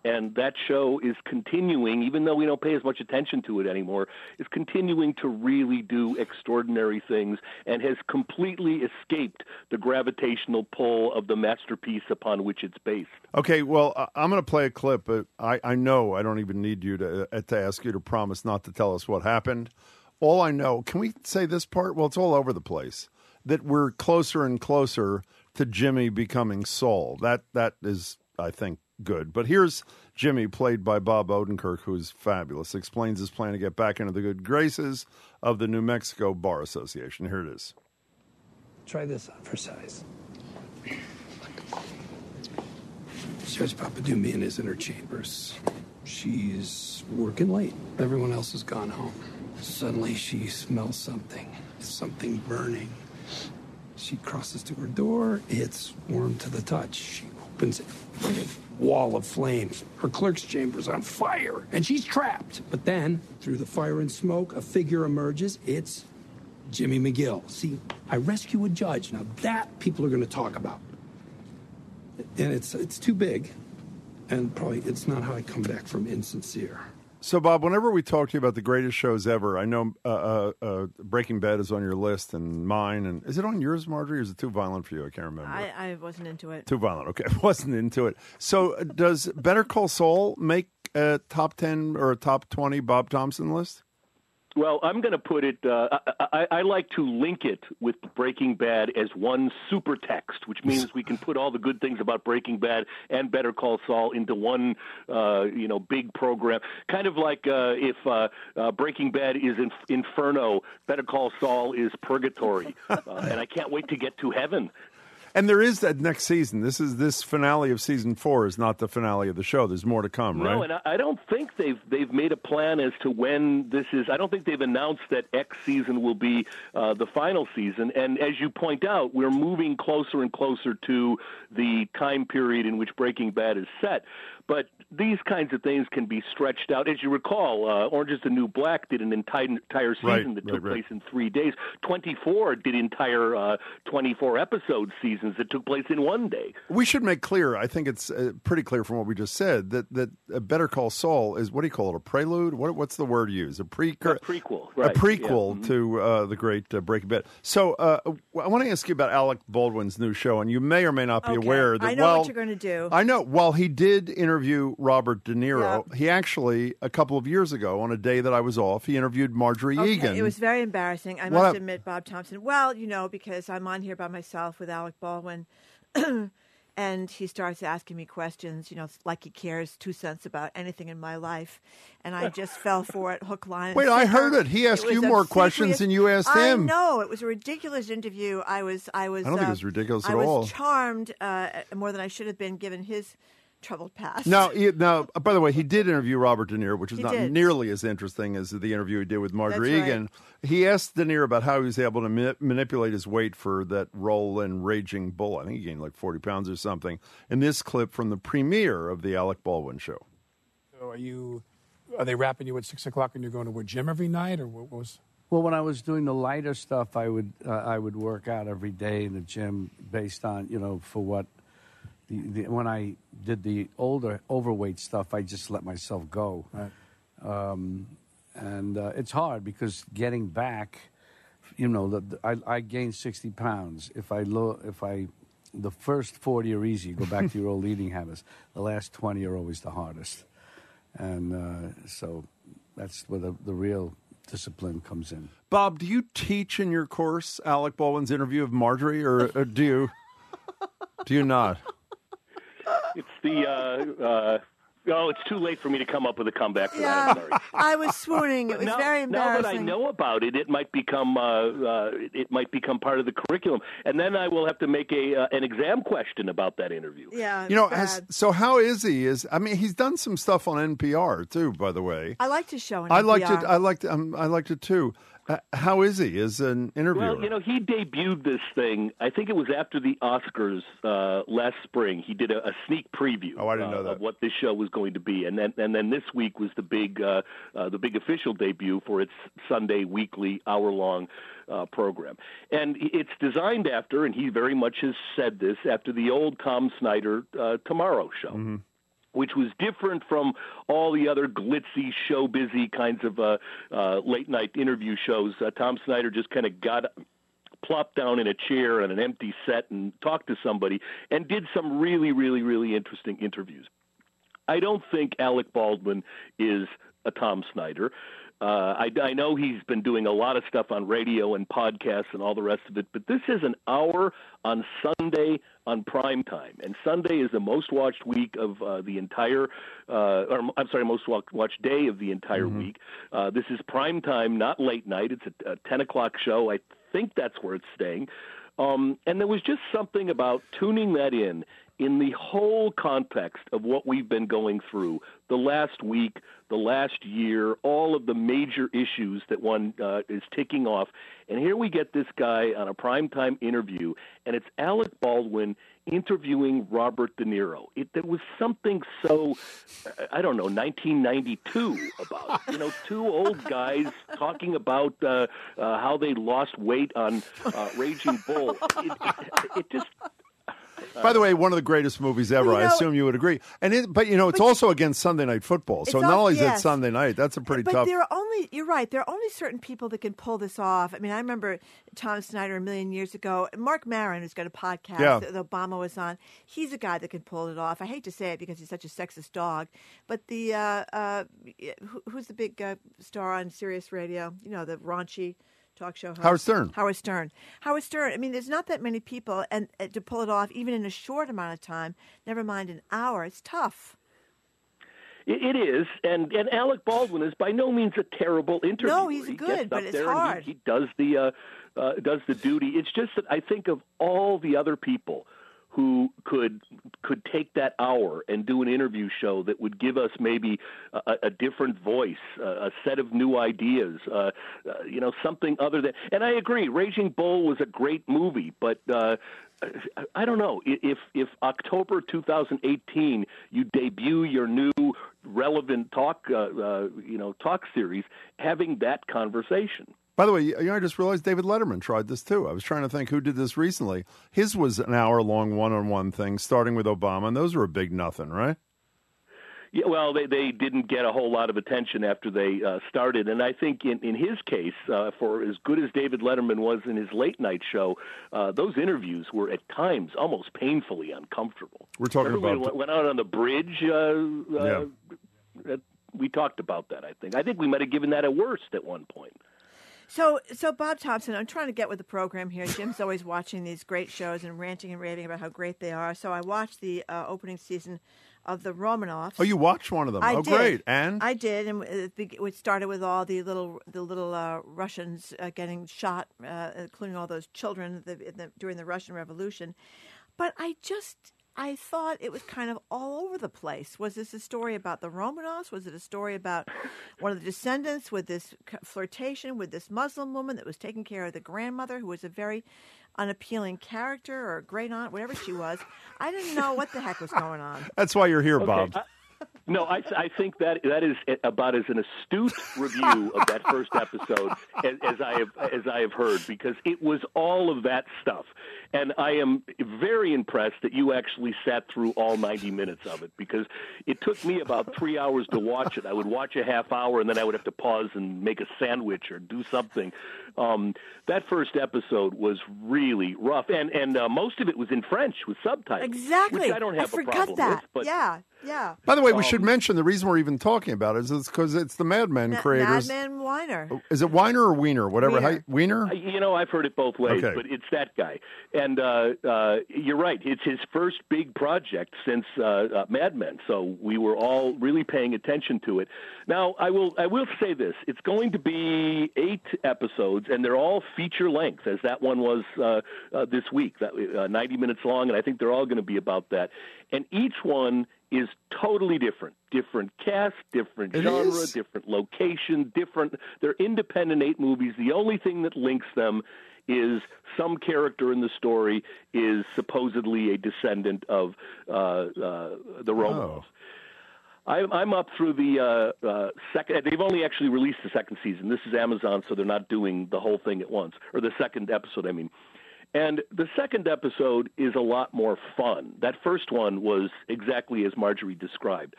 And that show is continuing, even though we don't pay as much attention to it anymore, is continuing to really do extraordinary things and has completely escaped the gravitational pull of the masterpiece upon which it's based. Okay, well, I'm going to play a clip, I, I know I don't even need you to uh, to ask you to promise not to tell us what happened. All I know, can we say this part? Well, it's all over the place. That we're closer and closer to Jimmy becoming Saul. That that is, I think, good. But here's Jimmy, played by Bob Odenkirk, who's fabulous. Explains his plan to get back into the good graces of the New Mexico Bar Association. Here it is. Try this on for size. Judge Papadumi in his inner chambers. She's working late. Everyone else has gone home. Suddenly she smells something. Something burning. She crosses to her door. It's warm to the touch. She opens it. Wall of flames. Her clerk's chamber's on fire, and she's trapped. But then, through the fire and smoke, a figure emerges. It's Jimmy McGill. See, I rescue a judge. Now that people are going to talk about. And it's it's too big, and probably it's not how I come back from insincere. So, Bob, whenever we talk to you about the greatest shows ever, I know uh, uh, uh, Breaking Bad is on your list and mine. And is it on yours, Margery? Or is it too violent for you? I can't remember. I, I wasn't into it. Too violent. Okay, I wasn't into it. So, uh, does Better Call Saul make a top ten or a top twenty Bob Thompson list? Well, I'm going to put it. Uh, I, I, like to link it with Breaking Bad as one super text, which means we can put all the good things about Breaking Bad and Better Call Saul into one, uh, you know, big program. Kind of like uh, if uh, uh, Breaking Bad is in, Inferno, Better Call Saul is Purgatory, uh, and I can't wait to get to heaven. And there is that next season. This is this finale of season four is not the finale of the show. There's more to come, right? No, and I, I don't think they've they've made a plan as to when this is. I don't think they've announced that X season will be uh, the final season. And as you point out, we're moving closer and closer to the time period in which Breaking Bad is set. But these kinds of things can be stretched out. As you recall, uh, Orange is the New Black did an entire entire season Right, that took right. place in three days. Twenty four did entire uh, twenty four episode seasons that took place in one day. We should make clear. I think it's uh, pretty clear from what we just said that that uh, Better Call Saul is what do you call it? A prelude? What, what's the word used? A precur- A prequel, a prequel yeah. Mhm. to uh, the great uh, Breaking Bad. So uh, I want to ask you about Alec Baldwin's new show, and you may or may not be Okay, aware that I know while what you're going to do. I know. While he did interview Robert De Niro, Yeah. he actually a couple of years ago on a day that I was off, he interviewed Margery Okay, Eagan. It was very embarrassing. I What must admit, Bob Thompson. Well, you know, because I'm on here by myself with Alec Baldwin, and he starts asking me questions. You know, like he cares two cents about anything in my life, and I just fell for it, hook, line. and Wait, I heard it. He asked was you more questions than you asked I him. know it was a ridiculous interview. I was, I was. I don't think it uh, was ridiculous I at was all. charmed uh, more than I should have been, given his troubled past. Now, he, now, uh, by the way, he did interview Robert De Niro, which is He not did. nearly as interesting as the interview he did with Margery That's right. Eagan. He asked De Niro about how he was able to ma- manipulate his weight for that role in Raging Bull. I think he gained like 40 pounds or something. In this clip from the premiere of the Alec Baldwin show. So are you? Are they wrapping you at six o'clock and you're going to a gym every night, or what was? Well, when I was doing the lighter stuff, I would uh, I would work out every day in the gym based on you know for what. The, the, when I did the older overweight stuff, I just let myself go, um, and uh, it's hard because getting back, you know, the, the, I, I gained sixty pounds. If I lo- if I the first forty are easy, go back to your old eating habits. The last twenty are always the hardest, and uh, so that's where the, the real discipline comes in. Bob, do you teach in your course Alec Baldwin's interview of Margery, or, or do you? do you not? It's the uh, uh, oh, it's too late for me to come up with a comeback for that. Yeah, I'm sorry. I was swooning. It was now, very now that I know about it, it might become uh, uh, it might become part of the curriculum, and then I will have to make a uh, an exam question about that interview. Yeah, You know, has, so how is he? Is I mean, he's done some stuff on NPR too. By the way, I liked his show. On I liked it. I liked. Um, I liked it too. Uh, how is he as an interviewer? Well, you know, he debuted this thing. I think it was after the Oscars uh, last spring. He did a, a sneak preview. Oh, I didn't uh, know that. of what this show was going to be, and then and then this week was the big uh, uh, the big official debut for its Sunday weekly hour long uh, program. And it's designed after, and he very much has said this after the old Tom Snyder uh, Tomorrow Show which was different from all the other glitzy, show busy kinds of uh, uh, late night interview shows. Uh, Tom Snyder just kind of got plopped down in a chair on an empty set and talked to somebody and did some really, really, really interesting interviews. I don't think Alec Baldwin is a Tom Snyder. Uh, I, I know he's been doing a lot of stuff on radio and podcasts and all the rest of it, but this is an hour on Sunday on prime time, and Sunday is the most watched week of uh, the entire, uh, or I'm sorry, most wa- watched day of the entire week. Uh, this is prime time, not late night. It's a, a 10 o'clock show. I think that's where it's staying. Um, and there was just something about tuning that in in the whole context of what we've been going through the last week, the last year, all of the major issues that one uh, is ticking off. And here we get this guy on a primetime interview, and it's Alec Baldwin interviewing Robert De Niro. It, there was something so, I don't know, 1992 about it. You know, two old guys talking about uh, uh, how they lost weight on uh, Raging Bull. It, it, it just By the way, one of the greatest movies ever. You I assume you would agree. And it, but you know, it's also against Sunday night football. So It's not only is it. Sunday night, that's a pretty but tough. there are only you're right. There are only certain people that can pull this off. I mean, I remember Tom Snyder a million years ago. Marc Maron, who's got a podcast Yeah. that Obama was on, he's a guy that can pull it off. I hate to say it because he's such a sexist dog, but the uh, uh, who, who's the big uh, star on Sirius Radio? You know, the raunchy talk show host. Howard Stern. Howard Stern. Howard Stern. I mean, there's not that many people, and uh, to pull it off, even in a short amount of time, never mind an hour, it's tough. It, it is, and and Alec Baldwin is by no means a terrible interviewer. No, he's he good, gets but it's hard. he, he does the uh, uh, does the duty. It's just that I think of all the other people who could could take that hour and do an interview show that would give us maybe a, a different voice, a, a set of new ideas, uh, uh, you know, something other than. And I agree, Raging Bull was a great movie, but. Uh, I- don't know if if October 2018 you debut your new relevant talk uh, uh, you know talk series having that conversation. By the way, you know, I just realized David Letterman tried this too. I was trying to think who did this recently. His was an hour long one on one thing, starting with Obama, and those were a big nothing, right? Yeah, well, they they didn't get a whole lot of attention after they uh, started, and I think in in his case, uh, for as good as David Letterman was in his late night show, uh, those interviews were at times almost painfully uncomfortable. We're talking Remember about- we went out on the bridge. Uh, uh, Yeah. we talked about that. I think I think we might have given that a worst at one point. So, so Bob Thompson, I'm trying to get with the program here. Jim's always watching these great shows and ranting and raving about how great they are. So, I watched the uh, opening season of the Romanovs. Oh, you watched one of them. I oh, did. great. And I did, and it started with all the little the little uh, Russians uh, getting shot, uh, including all those children the, the, during the Russian Revolution. But I just I thought it was kind of all over the place. Was this a story about the Romanovs? Was it a story about one of the descendants with this flirtation with this Muslim woman that was taking care of the grandmother, who was a very unappealing character or great aunt, whatever she was? I didn't know what the heck was going on. that's why you're here, Okay, Bob. I- no, I, I think that that is about as an astute review of that first episode as, as I have as I have heard because it was all of that stuff, and I am very impressed that you actually sat through all ninety minutes of it because it took me about three hours to watch it. I would watch a half hour and then I would have to pause and make a sandwich or do something. Um, that first episode was really rough, and and uh, most of it was in French with subtitles. Exactly. which I don't have a problem that. with. But yeah, yeah. By the way, we should Um, mention the reason we're even talking about it is because it's the Mad Men Ma- creators. Madman Weiner. Is it Weiner or Wiener? Whatever. Wiener. How, Wiener? Uh, You know, I've heard it both ways, Okay. but it's that guy. And uh, uh, you're right; it's his first big project since uh, uh, Mad Men. So we were all really paying attention to it. Now, I will I will say this: it's going to be eight episodes, and they're all feature length, as that one was uh, uh, this week. That uh, 90 minutes long, and I think they're all going to be about that. And each one is totally different. Different cast, different It genre, is? different location, different. They're independent eight movies. The only thing that links them is some character in the story is supposedly a descendant of uh, uh, the Romanovs. I'm, I'm up through the uh, uh, second. They've only actually released the second season. This is Amazon, so they're not doing the whole thing at once, or the second episode. I mean, and the second episode is a lot more fun. That first one was exactly as Margery described.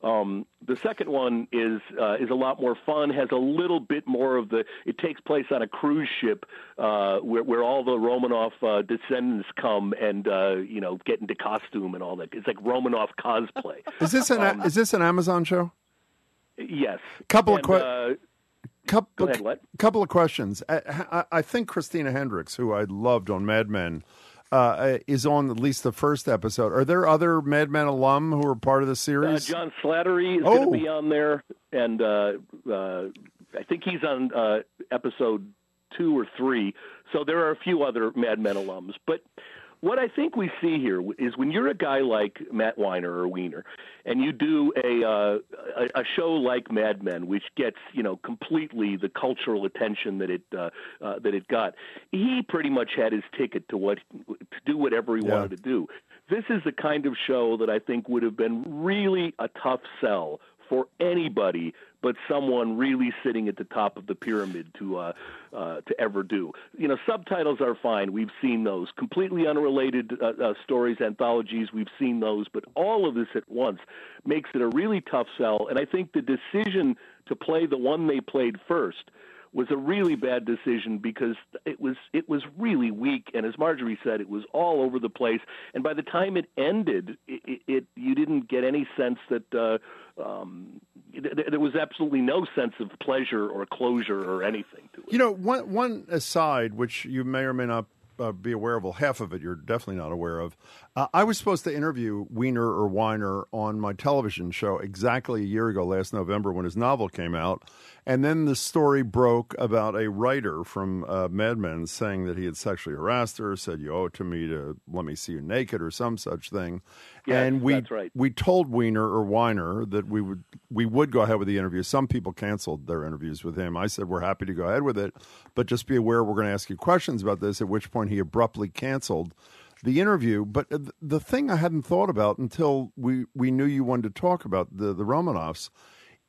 Um, the second one is uh, is a lot more fun. Has a little bit more of the. It takes place on a cruise ship uh, where where all the Romanov uh, descendants come and uh, you know get into costume and all that. It's like Romanov cosplay. Is this an Um, is this an Amazon show? Yes. Couple of And, que- uh, Couple, Go ahead, what? couple of questions. I, I, think Christina Hendricks, who I loved on Mad Men, uh, is on at least the first episode. Are there other Mad Men alum who are part of the Uh, series? John Slattery is Oh. going to be on there, and uh, uh, I think he's on uh, episode two or three. So there are a few other Mad Men alums. But what I think we see here is when you're a guy like Matt Weiner or Weiner, and you do a, uh, a show like Mad Men, which gets you know completely the cultural attention that it uh, uh, that it got, he pretty much had his ticket to what to do whatever he Yeah. wanted to do. This is the kind of show that I think would have been really a tough sell for anybody but someone really sitting at the top of the pyramid to uh, uh, to ever do. You know, subtitles are fine. We've seen those. Completely unrelated uh, uh, stories, anthologies, we've seen those. But all of this at once makes it a really tough sell. And I think the decision to play the one they played first was a really bad decision because it was it was really weak and as Margery said it was all over the place and by the time it ended it, it, you didn't get any sense that uh, um, there was absolutely no sense of pleasure or closure or anything to it. You know, one one aside, which you may or may not uh, be aware of, well, half of it you're definitely not aware of. Uh, I was supposed to interview Wiener or Weiner on my television show exactly a year ago, last November, when his novel came out. And then the story broke about a writer from uh, Mad Men saying that he had sexually harassed her, said, You owe it to me to let me see you naked or some such thing. Yes, and we, that's right. we told Wiener or Weiner that we would, we would go ahead with the interview. Some people canceled their interviews with him. I said, We're happy to go ahead with it, but just be aware we're going to ask you questions about this, at which point he abruptly canceled the interview. But uh, the thing I hadn't thought about until we, we knew you wanted to talk about the, the Romanovs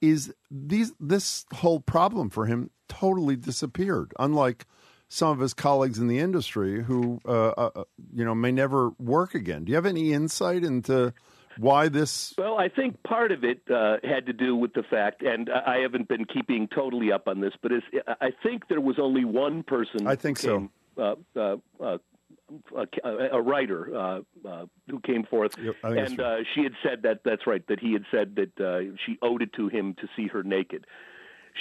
is these this whole problem for him totally disappeared. Unlike some of his colleagues in the industry who uh, uh, you know may never work again. Do you have any insight into why this? Well, I think part of it uh, had to do with the fact, and I haven't been keeping totally up on this, but I think there was only one person. I think came, so. Uh, uh, uh, a, a writer uh, uh, who came forth, that's and uh, she had said that that's right. That he had said that uh, she owed it to him to see her naked.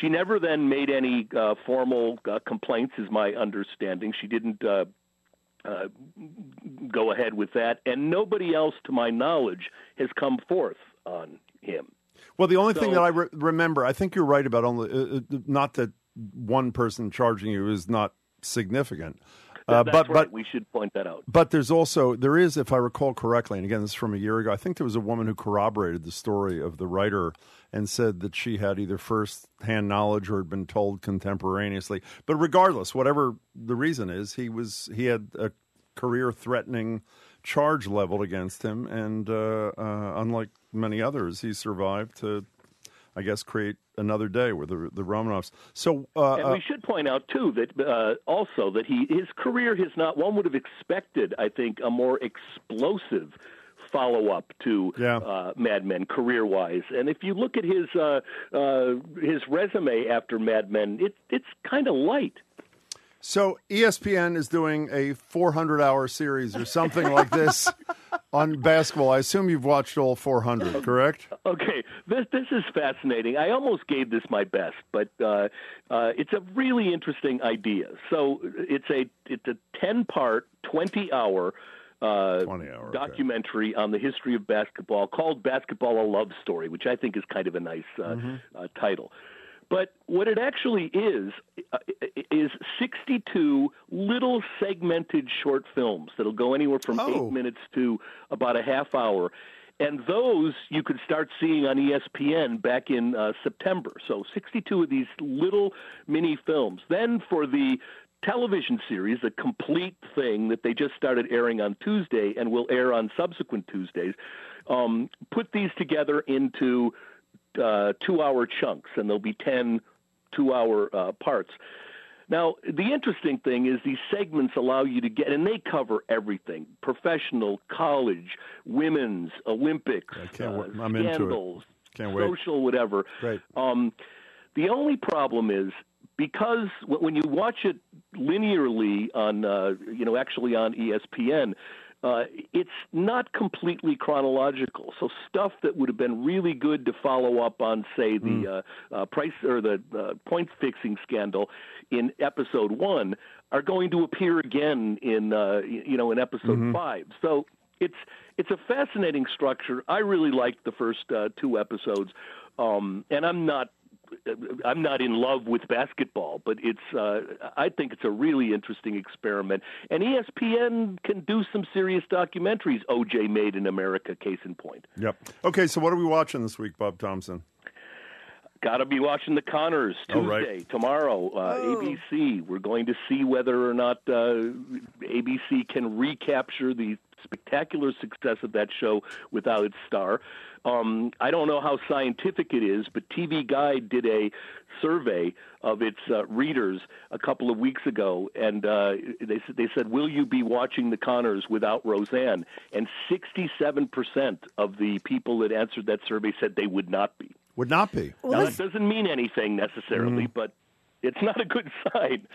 She never then made any uh, formal uh, complaints, is my understanding. She didn't uh, uh, go ahead with that, and nobody else, to my knowledge, has come forth on him. Well, the only thing that I re- remember, I think you're right about only not that one person charging you is not significant. Uh, but right. but we should point that out. But there's also there is, if I recall correctly, and again this is from a year ago. I think there was a woman who corroborated the story of the writer and said that she had either first-hand knowledge or had been told contemporaneously. But regardless, whatever the reason is, he was he had a career-threatening charge leveled against him, and uh, uh, unlike many others, he survived to, I guess, create another day with the the Romanoffs. So uh, and uh, we should point out too that uh, also that he his career has not one would have expected I think a more explosive follow up to uh, Mad Men career wise and if you look at his uh, uh, his resume after Mad Men it it's kind of light So ESPN is doing a 400 hour series or something like this on basketball. I assume you've watched all 400, correct? Okay, this this is fascinating. I almost gave this my best, but uh, uh, it's a really interesting idea. So it's a it's a ten part, twenty hour. Uh, documentary on the history of basketball called "Basketball: A Love Story," which I think is kind of a nice uh, uh, title. But what it actually is uh, is 62 little segmented short films that'll go anywhere from eight minutes to about a half hour. And those you could start seeing on ESPN back in uh, September. So 62 of these little mini films. Then for the television series, a complete thing that they just started airing on Tuesday and will air on subsequent Tuesdays, um, put these together into uh, two hour chunks, and there'll be 10 two hour uh, parts. Now, the interesting thing is these segments allow you to get, and they cover everything professional, college, women's, Olympics, can't uh. I'm into it. scandals, Can't wait. social, whatever. Great. Um, the only problem is because when you watch it linearly on, uh, you know, actually on ESPN, uh, it's not completely chronological. So stuff that would have been really good to follow up on, say, the uh, uh, price or the uh, point fixing scandal in episode one, are going to appear again in, uh, you know, in episode Mhm. five. So it's it's a fascinating structure. I really liked the first uh, two episodes, um, and I'm not I'm not in love with basketball, but it's uh, I think it's a really interesting experiment. And ESPN can do some serious documentaries. OJ made in America, case in point. Yep. Okay, so what are we watching this week, Bob Thompson? Got to be watching the Conners Oh, right. Tomorrow, uh, ABC. We're going to see whether or not uh, ABC can recapture the spectacular success of that show without its star. Um, I don't know how scientific it is, but TV Guide did a survey of its uh, readers a couple of weeks ago, and uh, they said- they said, "Will you be watching the Conners without Roseanne?" And 67 percent of the people that answered that survey said they would not be. Would not be. now, that doesn't mean anything necessarily, Mm. but it's not a good sign.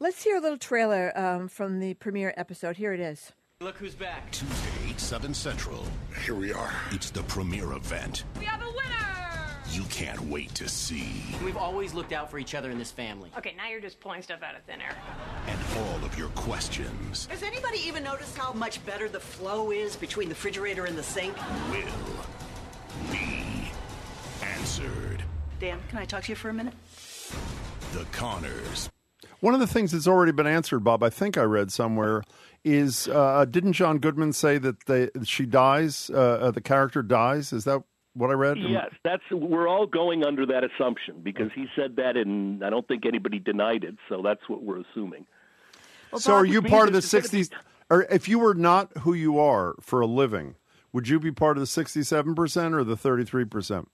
Let's hear a little trailer um, from the premiere episode. Here it is. Look who's back. Tuesday, 8, 7 Central. Here we are. It's the premiere event. We have a winner! you can't wait to see. We've always looked out for each other in this family. Okay, now you're just pulling stuff out of thin air. And all of your questions Has anybody even noticed how much better the flow is between the refrigerator and the sink? will be answered. Dan, can I talk to you for a minute? The Conners. One of the things that's already been answered, Bob, I think I read somewhere, is uh, didn't John Goodman say that they she dies, uh, uh, the character dies? Is that what I read? Yes, that's we're all going under that assumption because he said that, and I don't think anybody denied it. So that's what we're assuming. so are you part of the means it's gonna be- 60s? Or if you were not who you are for a living, would you be part of the 67% or the 33%?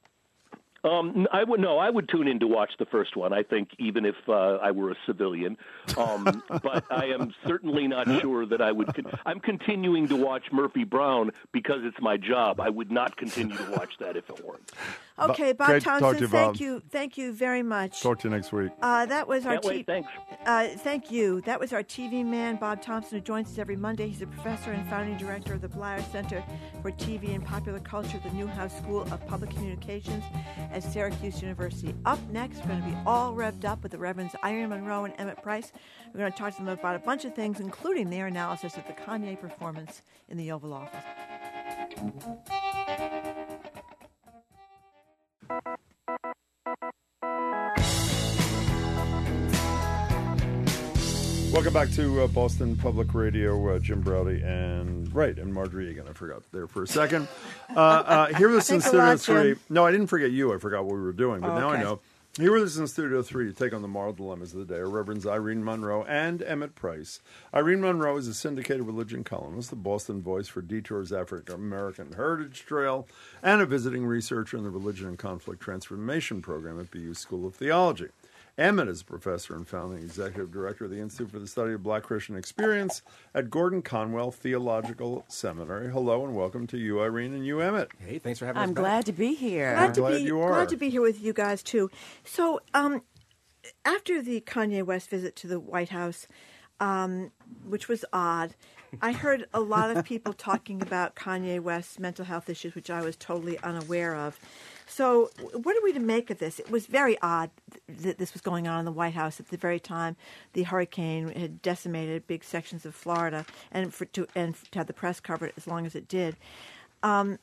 Um, I would no. I would tune in to watch the first one. I think even if uh, I were a civilian, um, but I am certainly not sure that I would. Con- I'm continuing to watch Murphy Brown because it's my job. I would not continue to watch that if it weren't. Okay, Bob Great Thompson, to you, thank you, thank you very much. Talk to you next week. Uh, that was our Can't wait, thanks. Uh, thank you. That was our TV man, Bob Thompson, who joins us every Monday. He's a professor and founding director of the Bleier Center for TV and Popular Culture at the Newhouse School of Public Communications at Syracuse University. Up next, we're going to be all revved up with the Reverends Irene Monroe and Emmett Price. We're going to talk to them about a bunch of things, including their analysis of the Kanye performance in the Oval Office. Welcome back to uh, Boston Public Radio. Uh, Jim Braude and right and Margery Eagan. I forgot there for a second. Uh, uh, here with us in Studio Three. No, I didn't forget you. I forgot what we were doing, but Oh, now I know. Here with us in Studio Three to take on the moral dilemmas of the day are Reverends Irene Monroe and Emmett Price. Irene Monroe is a syndicated religion columnist, the Boston voice for Detour's African American Heritage Trail, and a visiting researcher in the Religion and Conflict Transformation Program at BU School of Theology. Emmett is a professor and founding executive director of the Institute for the Study of Black Christian Experience at Gordon Conwell Theological Seminary. Hello and welcome to you, Irene, and you, Emmett. Hey, thanks for having me. I'm us back. glad to be here. Glad to glad be you are. glad to be here with you guys too. So, um, after the Kanye West visit to the White House, um, which was odd, I heard a lot of people talking about Kanye West's mental health issues, which I was totally unaware of. So, what are we to make of this? It was very odd that this was going on in the White House at the very time the hurricane had decimated big sections of Florida, and for to and to have the press cover it as long as it did. Um,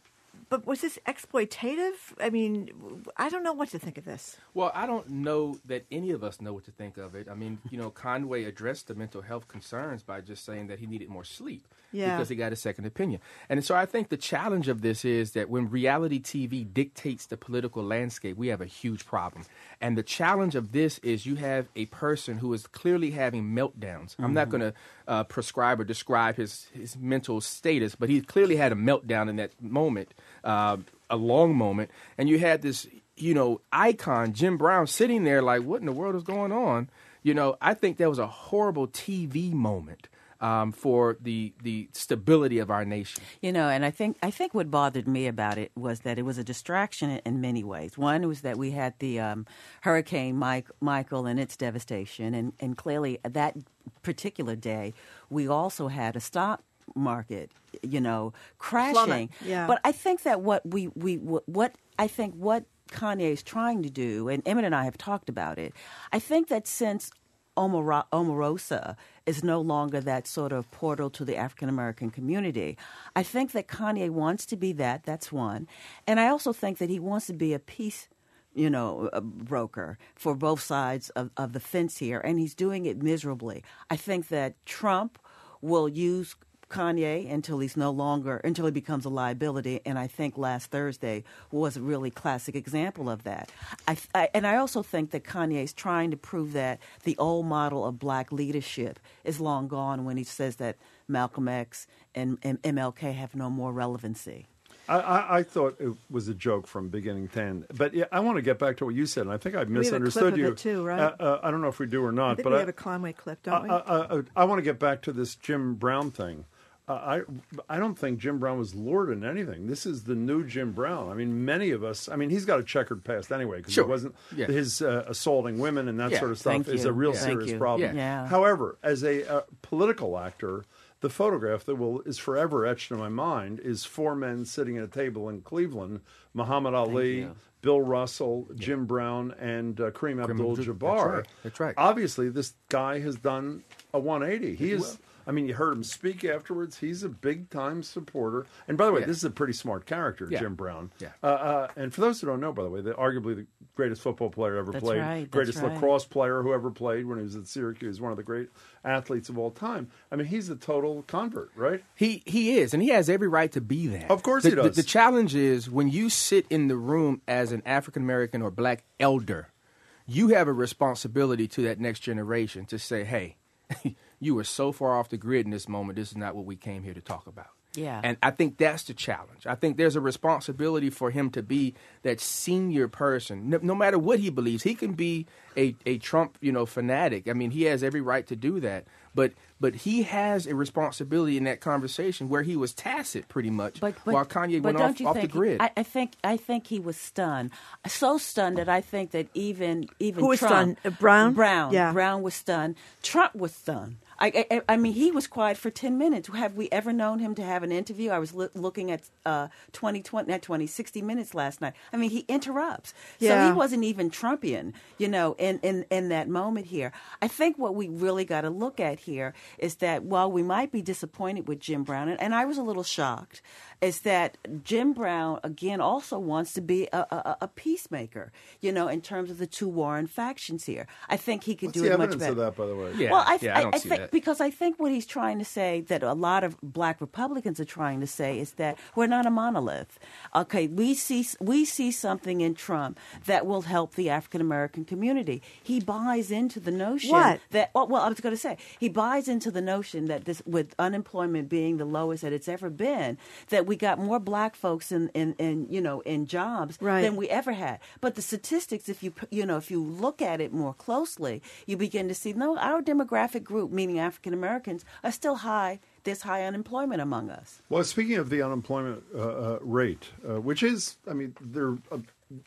but was this exploitative? I mean, I don't know what to think of this. Well, I don't know that any of us know what to think of it. I mean, you know, Kanye addressed the mental health concerns by just saying that he needed more sleep Yeah. because he got a second opinion. And so I think the challenge of this is that when reality TV dictates the political landscape, we have a huge problem. And the challenge of this is you have a person who is clearly having meltdowns. I'm not Mhm. going to uh, prescribe or describe his, his mental status, but he clearly had a meltdown in that moment, uh, a long moment. And you had this, you know, icon, Jim Brown, sitting there like, what in the world is going on? You know, I think that was a horrible TV moment um, for the the stability of our nation. You know, and I think I think what bothered me about it was that it was a distraction in many ways. One was that we had the um, Hurricane Mike, Michael and its devastation, and and clearly that particular day we also had a stock market, you know, crashing. Yeah. But I think that what we we what I think what Kanye is trying to do, and Emmett and I have talked about it. I think that since Omaro- Omarosa is no longer that sort of portal to the African American community. I think that Kanye wants to be that. That's one, and I also think that he wants to be a peace. You know, broker for both sides of, of the fence here, and he's doing it miserably. I think that Trump will use Kanye until he's no longer until he becomes a liability. And I think last Thursday was a really classic example of that. I, I, and I also think that Kanye is trying to prove that the old model of black leadership is long gone when he says that Malcolm X and, and MLK have no more relevancy. I, I, I thought it was a joke from beginning to end, but yeah, I want to get back to what you said, and I think I We have a clip misunderstood of you it too, right? Uh, uh, I don't know if we do or I not, think but we I, have a Kanye clip, don't we? I, I, I, I want to get back to this Jim Brown thing. Uh, I I don't think Jim Brown was lured in anything. This is the new Jim Brown. I mean, many of us. I mean, he's got a checkered past anyway because Sure. it wasn't Yeah. his uh, assaulting women and that Yeah, sort of stuff thank is you. a real Yeah. serious problem. Yeah. Yeah. However, as a uh, political actor, the photograph that will is forever etched in my mind is four men sitting at a table in Cleveland: Muhammad Ali. Bill Russell, Jim Brown, and uh, Kareem Abdul-Jabbar. That's right. That's right. Obviously, this guy has done a 180. He is. I mean, you heard him speak afterwards. He's a big time supporter. And by the way, Yeah. this is a pretty smart character, Yeah. Jim Brown. Yeah. Uh, uh, and for those who don't know, by the way, the, arguably the greatest football player ever That's played, right, greatest right. lacrosse player who ever played when he was at Syracuse, one of the great athletes of all time. I mean, he's a total convert, right? He he is, and he has every right to be that. Of course the, he the- does. The, challenge is when you sit in the room as an African American or black elder, you have a responsibility to that next generation to say, "Hey, you are so far off the grid in this moment. This is not what we came here to talk about." Yeah. And I think that's the challenge. I think there's a responsibility for him to be that senior person. No, no matter what he believes, he can be a, a Trump, you know, fanatic. I mean, he has every right to do that. But but he has a responsibility in that conversation where he was tacit pretty much But, but, while Kanye but went don't off, you off the think, grid. I, I think I think he was stunned, so stunned that I think that even even Who was Trump, stunned? Uh, Brown? Brown, Yeah. Brown was stunned. Trump was stunned. I, I, I mean, he was quiet for ten minutes. Have we ever known him to have an interview? I was loo- looking at uh, 2020, not 20, 60 minutes last night. I mean, he interrupts. Yeah. So he wasn't even Trumpian, you know, in, in, in that moment here. I think what we really got to look at here is that while we might be disappointed with Jim Brown, and, and I was a little shocked, is that Jim Brown, again, also wants to be a, a, a peacemaker, you know, in terms of the two Warren factions here. I think he could What's do the it much evidence better. of that, by the way? Yeah, well, I, yeah, I don't see think that. because I think what he's trying to say that a lot of black Republicans are trying to say is that we're not a monolith. Okay, we see we see something in Trump that will help the African American community. He buys into the notion What? that well, well I was going to say he buys into the notion that this with unemployment being the lowest that it's ever been, that we got more black folks in in, in you know in jobs Right. than we ever had. But the statistics, if you you know if you look at it more closely, you begin to see no, our demographic group, meaning African Americans, are still high. There's high unemployment among us. Well, speaking of the unemployment uh, uh, rate, uh, which is, I mean, there, uh,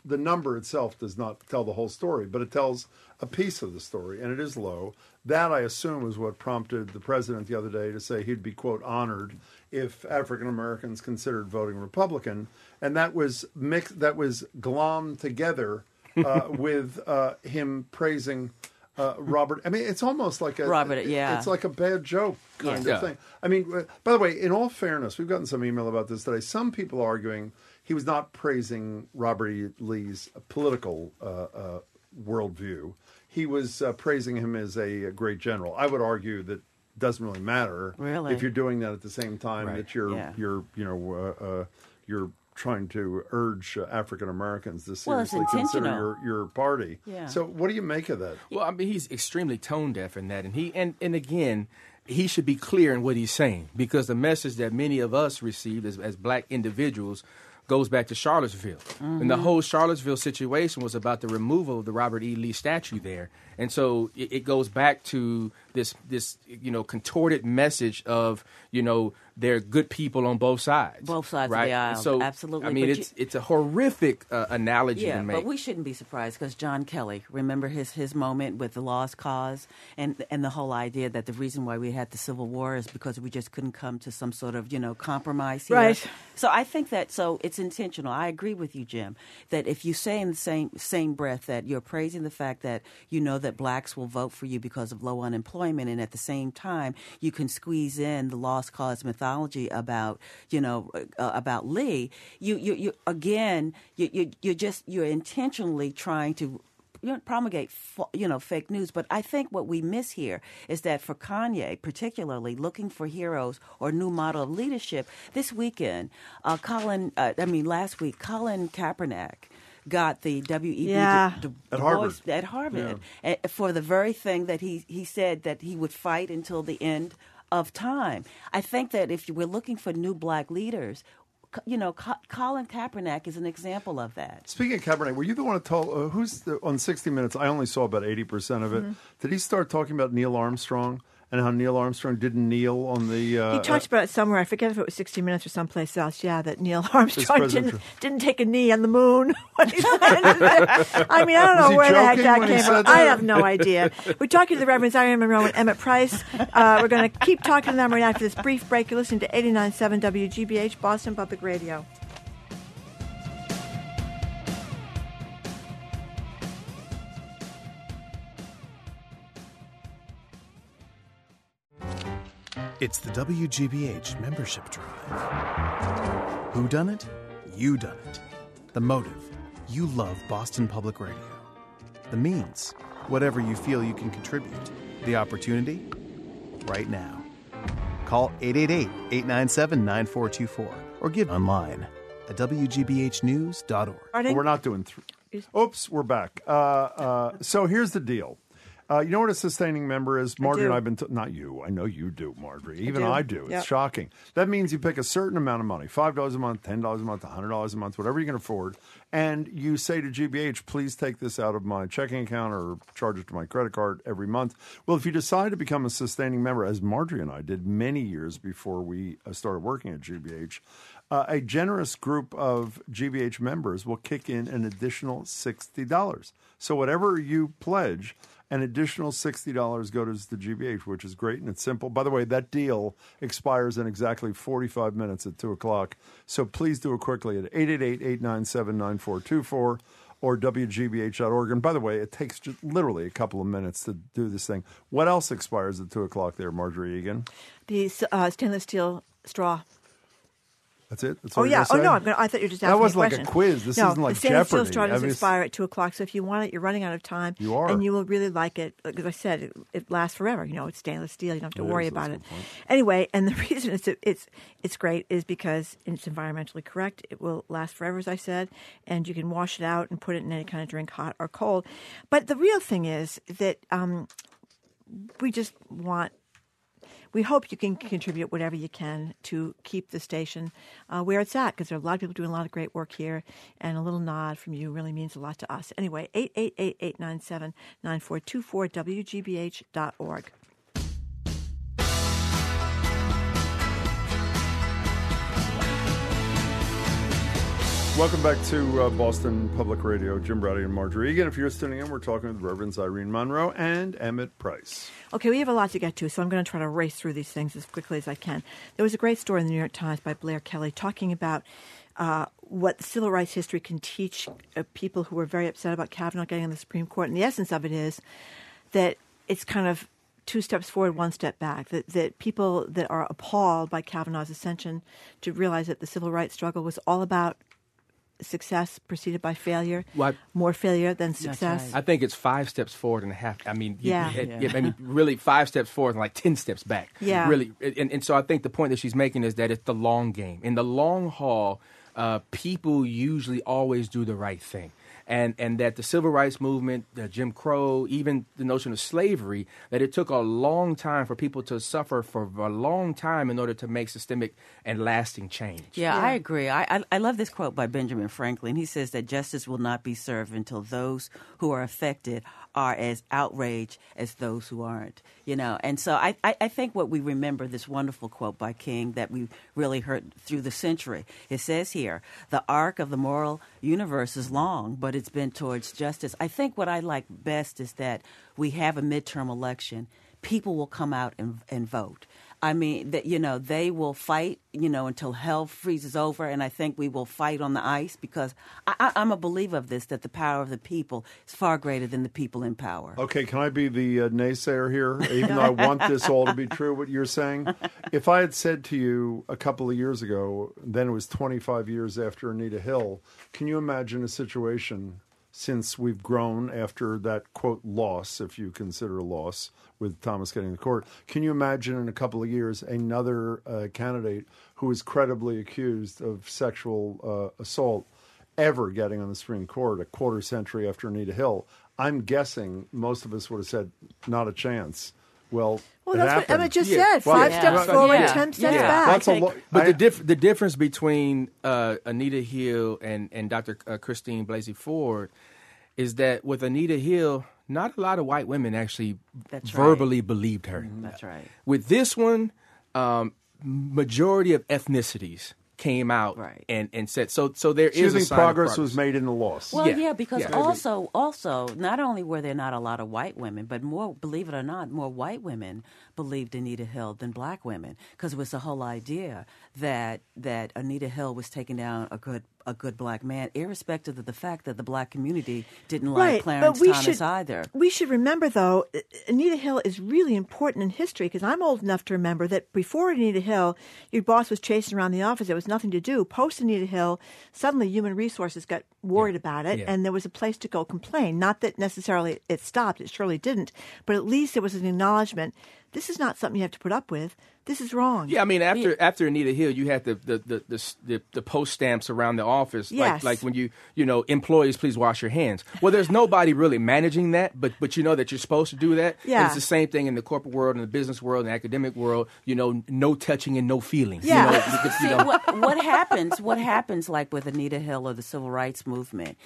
the number itself does not tell the whole story, but it tells a piece of the story, and it is low. That, I assume, is what prompted the president the other day to say he'd be, quote, honored if African Americans considered voting Republican. And that was mixed, that was glommed together uh, with uh, him praising. Uh, Robert, I mean, it's almost like a Robert, yeah. It's like a bad joke kind Yeah. of thing. I mean, by the way, in all fairness, we've gotten some email about this today. Some people arguing he was not praising Robert E. Lee's political uh, uh, worldview. He was uh, praising him as a, great general. I would argue that doesn't really matter Really? if you're doing that at the same time Right. that you're Yeah. you're you know uh, uh, you're trying to urge uh, African Americans to Well, seriously consider your your party. Yeah. So, what do you make of that? Well, I mean, he's extremely tone deaf in that, and he and and again, he should be clear in what he's saying because the message that many of us received as, as black individuals goes back to Charlottesville, and the Mhm. whole Charlottesville situation was about the removal of the Robert E. Lee statue there, and so it, it goes back to this this you know contorted message of you know there are good people on both sides, Both sides of the aisle, So absolutely. I mean, But it's it's a horrific uh, analogy Yeah, to make. but we shouldn't be surprised because John Kelly, remember his his moment with the lost cause and and the whole idea that the reason why we had the Civil War is because we just couldn't come to some sort of you know compromise here. Right. So I think that so it's intentional. I agree with you, Jim, that if you say in the same same breath that you're praising the fact that you know that blacks will vote for you because of low unemployment, and at the same time you can squeeze in the lost cause mythology about you know uh, about Lee, you you, you again you, you you're just you're intentionally trying to you know, promulgate fa- you know fake news but i think what we miss here is that for kanye particularly looking for heroes or new model of leadership this weekend uh, colin uh, i mean last week colin kaepernick got the WEB Yeah. Du- Du At Bois- Harvard. at Harvard eh, for the very thing that he, he said that he would fight until the end of time. I think that if we're looking for new black leaders, you know, Colin Kaepernick is an example of that. Speaking of Kaepernick, were you the one who told uh, who's the, on 60 Minutes? I only saw about 80% of it. Mhm. Did he start talking about Neil Armstrong and how Neil Armstrong didn't kneel on the. Uh, he talked about it somewhere. I forget if it was 60 Minutes or someplace else. Yeah, that Neil Armstrong didn't, didn't take a knee on the moon. When he landed. I mean, I don't Was know where the heck that came from. said I have no idea. We're talking to the Reverend Irene Monroe and Emmett Price. Uh, we're going to keep talking to them right after this brief break. You're listening to 89.7 WGBH, Boston Public Radio. It's the WGBH membership drive. Who done it? You done it. The motive. You love Boston Public Radio. The means. Whatever you feel you can contribute. The opportunity? Right now. Call 888-897-9424 or give online at WGBHnews.org. Well, we're not doing three. Oops, we're back. Uh, uh, so here's the deal. Uh, you know what a sustaining member is? Margery and. I've been, t- not you, I know you do, Margery. Even do. I do. It's Yep. shocking. That means you pick a certain amount of money $5 a month, $10 a month, $100 a month, whatever you can afford. And you say to GBH, please take this out of my checking account or charge it to my credit card every month. Well, if you decide to become a sustaining member, as Margery and I did many years before we uh, started working at GBH, uh, a generous group of GBH members will kick in an additional $60. So whatever you pledge, an additional $60 goes to the GBH, which is great and it's simple. By the way, that deal expires in exactly 45 minutes at 2 o'clock. So please do it quickly at 888 897 9424 or WGBH.org. And by the way, it takes just literally a couple of minutes to do this thing. What else expires at 2 o'clock there, Margery Eagan? The uh, stainless steel straw. That's it? That's Oh yeah. Oh no. I'm gonna, I thought you were just That asking wasn't like a question. quiz. This no, isn't like the stainless steel does I mean, expire at two o'clock. So if you want it, you're running out of time. You are. and you will really like it because I said it, it lasts forever. You know, it's stainless steel. You don't have to It worry is, about it. a. Anyway, and the reason it's it's it's great is because it's environmentally correct. It will last forever, as I said, and you can wash it out and put it in any kind of drink, hot or cold. But the real thing is that um, we just want we hope you can contribute whatever you can to keep the station uh, where it's at because there are a lot of people doing a lot of great work here and a little nod from you really means a lot to us. Anyway 888-897-9424 wgbh.org Welcome back to uh, Boston Public Radio. Jim Braude and Margery Eagan. If you're tuning in, we're talking with Reverends Irene Monroe and Emmett Price. Okay, we have a lot to get to, so I'm going to try to race through these things as quickly as I can. There was a great story in the New York Times by Blair Kelly talking about uh, what civil rights history can teach uh, people who are very upset about Kavanaugh getting on the Supreme Court. And the essence of it is that it's kind of two steps forward, one step back. That, that people that are appalled by Kavanaugh's ascension to realize that the civil rights struggle was all about success preceded by failure, What- more failure than success. I think it's five steps forward and a half. I mean, Yeah. you had- Yeah. yeah, I mean, really five steps forward and like ten steps back. Yeah. really. And, and so I think the point that she's making is that it's the long game. In the long haul, uh, people usually always do the right thing. And, and that the civil rights movement, the Jim Crow, even the notion of slavery, that it took a long time for people to suffer for a long time in order to make systemic and lasting change. Yeah, I agree. I, I I love this quote by Benjamin Franklin. He says that justice will not be served until those who are affected are as outraged as those who aren't. You know, and so I, I, I think what we remember this wonderful quote by King that we really heard through the century. It says here, the arc of the moral universe is long, but it's been towards justice. I think what I like best is that we have a midterm election. People will come out and, and vote. I mean, that you know, they will fight, you know, until hell freezes over, and I think we will fight on the ice because I, I, I'm a believer of this that the power of the people is far greater than the people in power. Okay, can I be the uh, naysayer here? Even though I want this all to be true, what you're saying. If I had said to you a couple of years ago, then it was 25 years after Anita Hill, can you imagine a situation since we've grown after that quote loss, if you consider a loss, with Thomas getting the court? Can you imagine in a couple of years another uh, candidate who is credibly accused of sexual uh, assault? ever getting on the Supreme Court a quarter century after Anita Hill, I'm guessing most of us would have said, not a chance. Well, Well, it that's what. Emmett just said. Five steps forward, ten steps back. That's a lo- But I- the diff- the difference between uh, Anita Hill and and Dr. Uh, Christine Blasey Ford is that with Anita Hill, not a lot of white women actually That's right. verbally believed her. That's right. With this one, um, majority of ethnicities came out and, and said so. So there is So you a think sign of progress was made in the loss? Well, yeah, because yeah. also, also, not only were there not a lot of white women, but more, believe it or not, more white women believed Anita Hill than black women, because it was the whole idea that that Anita Hill was taking down a good a good black man, irrespective of the fact that the black community didn't like Clarence but we Thomas should, either. We should remember, though, uh, Anita Hill is really important in history because I'm old enough to remember that before Anita Hill, your boss was chasing around the office. There was nothing to do. Post Anita Hill, suddenly human resources got worried about it, Yeah. and there was a place to go complain. Not that necessarily it stopped; it surely didn't, but at least there was an acknowledgement. This is not something you have to put up with. This is wrong. Yeah, I mean, after after Anita Hill, you had the the the the, the, the post stamps around the office, Yes. like like when you you know employees, please wash your hands. Well, there's nobody really managing that, but but you know that you're supposed to do that. And Yeah. it's the same thing in the corporate world, in the business world, in the academic world. You know, no touching and no feelings. Yeah. You know, you could- you See, know. what, what happens? What happens, like with Anita Hill or the civil rights movement?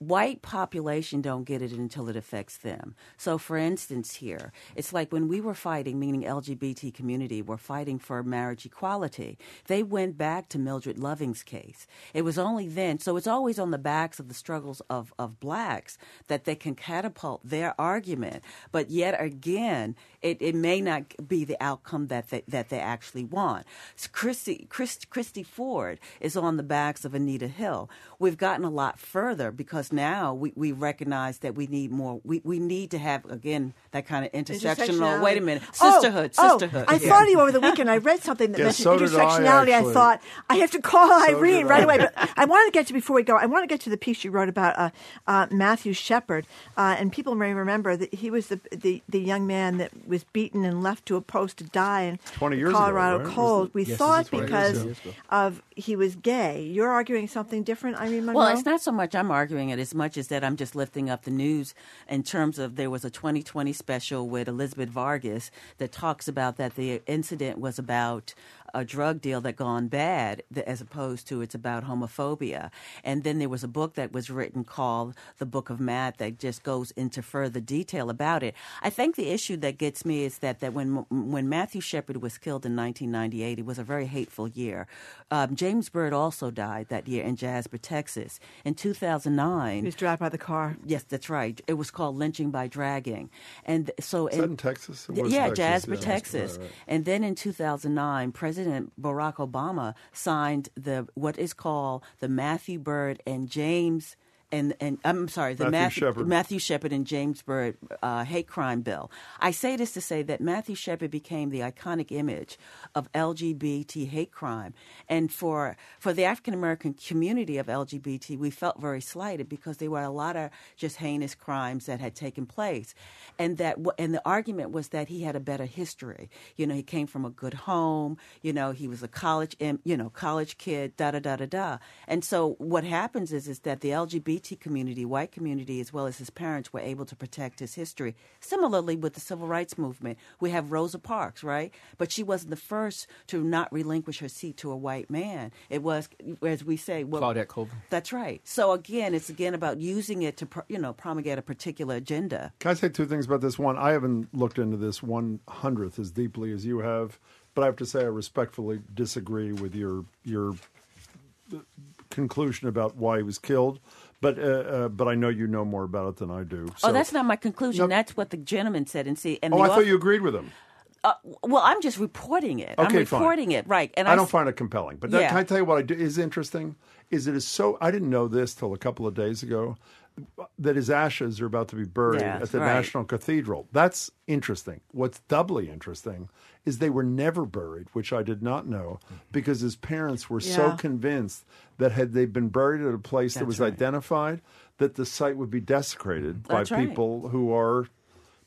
White population don't get it until it affects them. So, for instance, here it's like when we were fighting, meaning LGBT community, were fighting for marriage equality. They went back to Mildred Loving's case. It was only then. So it's always on the backs of the struggles of of blacks that they can catapult their argument. But yet again, it, it may not be the outcome that they, that they actually want. So Christy, Chris, Christy Ford is on the backs of Anita Hill. We've gotten a lot further because now we, we recognize that we need more. We, we need to have, again, that kind of intersectional. Wait a minute. Oh, Sisterhood. oh. I Yeah. thought of you over the weekend. I read something that Yeah, mentioned so did I, intersectionality. I, thought I have to call So Irene right I. away. But I want to get to before we go. I want to get to the piece you wrote about uh, uh, Matthew Shepard, uh, and people may remember that he was the, the the young man that was beaten and left to a post to die in 20 years ago, Colorado right? cold. We Yes, thought this is 20 years because of he was gay. You're arguing something different, Irene Monroe. Well, it's not so much I'm arguing it as much as that I'm just lifting up the news in terms of there was a 2020 special with Elizabeth Vargas that talks about that the incident was about a drug deal that gone bad as opposed to it's about homophobia. And then there was a book that was written called The Book of Matt that just goes into further detail about it. I think the issue that gets me is that, that when when Matthew Shepard was killed in 1998, it was a very hateful year. Um, James Byrd also died that year in Jasper, Texas. In 2009, he was dragged by the car. Yes, that's right. It was called lynching by dragging, and so Is that in Texas? Yeah, Texas, Jasper, yeah. Texas. Right, right. And then in 2009, President Barack Obama signed the what is called the Matthew Byrd and James. And, and I'm sorry, the Matthew Matthew, Shepard. Matthew Shepard and James Byrd uh, hate crime bill. I say this to say that Matthew Shepard became the iconic image of LGBT hate crime, and for for the African American community of LGBT, we felt very slighted because there were a lot of just heinous crimes that had taken place, and that and the argument was that he had a better history. You know, he came from a good home. You know, he was a college, you know, college kid. Da da da da da. And so what happens is is that the LGBT community, white community, as well as his parents, were able to protect his history. Similarly, with the civil rights movement, we have Rosa Parks, right? But she wasn't the first to not relinquish her seat to a white man. It was, as we say, well, Claudette Colvin. That's right. So again, it's again about using it to, pro- you know, promulgate a particular agenda. Can I say two things about this? One, I haven't looked into this one hundredth as deeply as you have, but I have to say I respectfully disagree with your your conclusion about why he was killed. But uh, uh, but I know you know more about it than I do. oh, that's not my conclusion. That's what the gentleman said. And see, and Oh, I thought you agreed with him. Uh, well, I'm just reporting it. I'm Okay, fine. reporting it, right? And I, I, don't s- find it compelling. But that, Yeah. can I tell you what I do, is interesting? Is it is so I didn't know this till a couple of days ago that his ashes are about to be buried Yeah, at the right. National Cathedral. That's interesting. What's doubly interesting is they were never buried, which I did not know, mm-hmm. because his parents were so convinced that had they been buried at a place that was right. identified, that the site would be desecrated mm-hmm. That's by right. people who are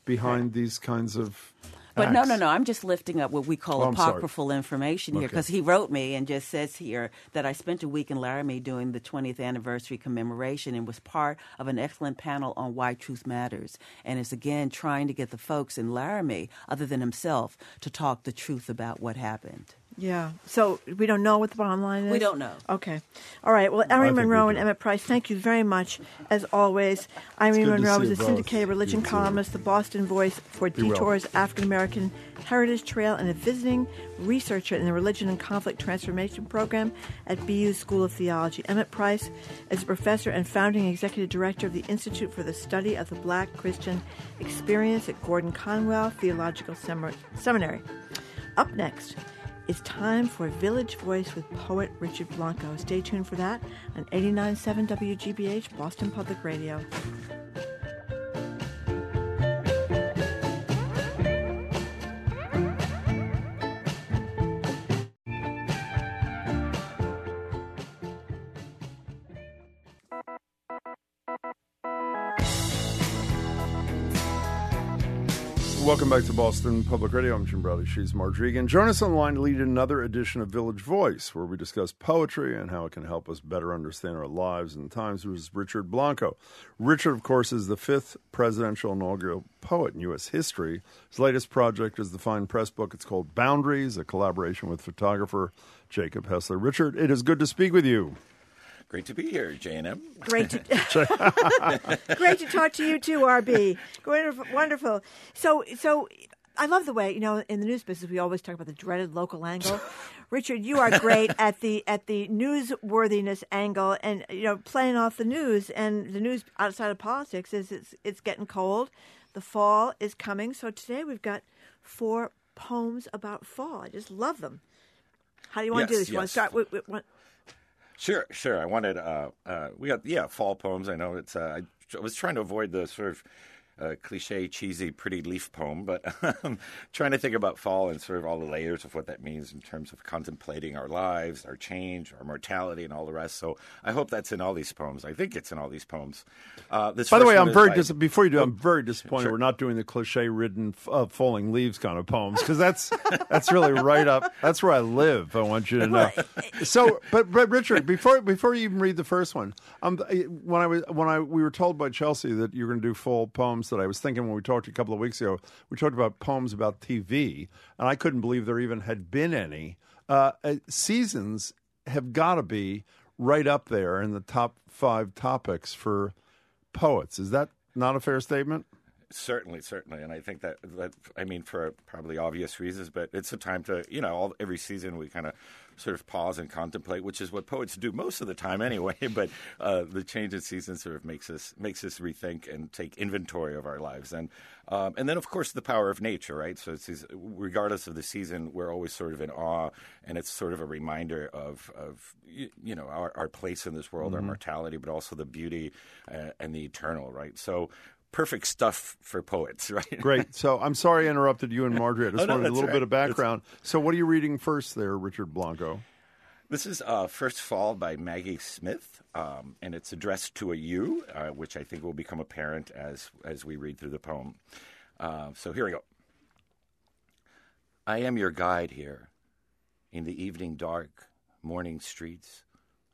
behind these kinds of But no, acts. no, no. I'm just lifting up what we call Oh, apocryphal information here Okay. because he wrote me and just says here that I spent a week in Laramie doing the 20th anniversary commemoration and was part of an excellent panel on why truth matters. And is again trying to get the folks in Laramie, other than himself, to talk the truth about what happened. Yeah. So we don't know what the bottom line is? We don't know. Okay. All right. Well, I Irene think we Monroe and. Emmett Price, thank you very much, as always. Irene Monroe see is a both. syndicated religion You too. columnist, the Boston voice for Be well. Detour's African American Heritage Trail, and a visiting researcher in the Religion and Conflict Transformation Program at BU School of Theology. Emmett Price is a professor and founding executive director of the Institute for the Study of the Black Christian Experience at Gordon Conwell Theological Sem- Seminary. Up next, It's time for Village Voice with poet Richard Blanco. Stay tuned for that on 89.7 WGBH, Boston Public Radio. Welcome back to Boston Public Radio. I'm Jim Braude. She's Margery And Join us online to lead another edition of Village Voice, where we discuss poetry and how it can help us better understand our lives and times. This is Richard Blanco. Richard, of course, is the fifth presidential inaugural poet in U.S. history. His latest project is the fine press book. It's called Boundaries, a collaboration with photographer Jacob Hessler. Richard, it is good to speak with you. Great to be here, J&M. Great to, great to talk to you too, RB. Wonderful, wonderful. So, so I love the way you know in the news business we always talk about the dreaded local angle. Richard, you are great at the at the newsworthiness angle, and you know playing off the news and the news outside of politics is it's it's getting cold. The fall is coming, so today we've got four poems about fall. I just love them. How do you want to do this? You want to start with, with one? Sure, sure. I wanted, uh, uh, we got, yeah, fall poems. I know it's, uh, I was trying to avoid the sort of uh, cliche, cheesy, pretty leaf poem, but um, trying to think about fall and sort of all the layers of what that means in terms of contemplating our lives, our change, our mortality, and all the rest. So I hope that's in all these poems. I think it's in all these poems. Uh, this By the way, I'm very by- dis- before you do. I'm very disappointed Sure. we're not doing the cliche-ridden uh, falling leaves kind of poems because that's that's really right up. That's where I live. I want you to know. So, but but Richard, before before you even read the first one, um, when I was when I we were told by Chelsea that you were going to do full poems, that I was thinking when we talked a couple of weeks ago, we talked about poems about TV, and I couldn't believe there even had been any. Uh, uh, seasons have got to be right up there in the top five topics for poets. Is that not a fair statement? Certainly, certainly, and I think that, that I mean for probably obvious reasons, but it's a time to you know all, every season we kind of sort of pause and contemplate, which is what poets do most of the time anyway. But uh, the change in season sort of makes us makes us rethink and take inventory of our lives, and um, and then of course the power of nature, right? So it's these, regardless of the season, we're always sort of in awe, and it's sort of a reminder of of you, know our, our place in this world, our Mhm. mortality, but also the beauty uh, and the eternal, right? So perfect stuff for poets, right? Great. So I'm sorry I interrupted you and Margery. I just Oh, no, wanted a little right. bit of That's- background. So what are you reading first there, Richard Blanco? This is uh, First Fall by Maggie Smith, um, and it's addressed to a you, uh, which I think will become apparent as, as we read through the poem. Uh, so here we go. I am your guide here. In the evening dark, morning streets,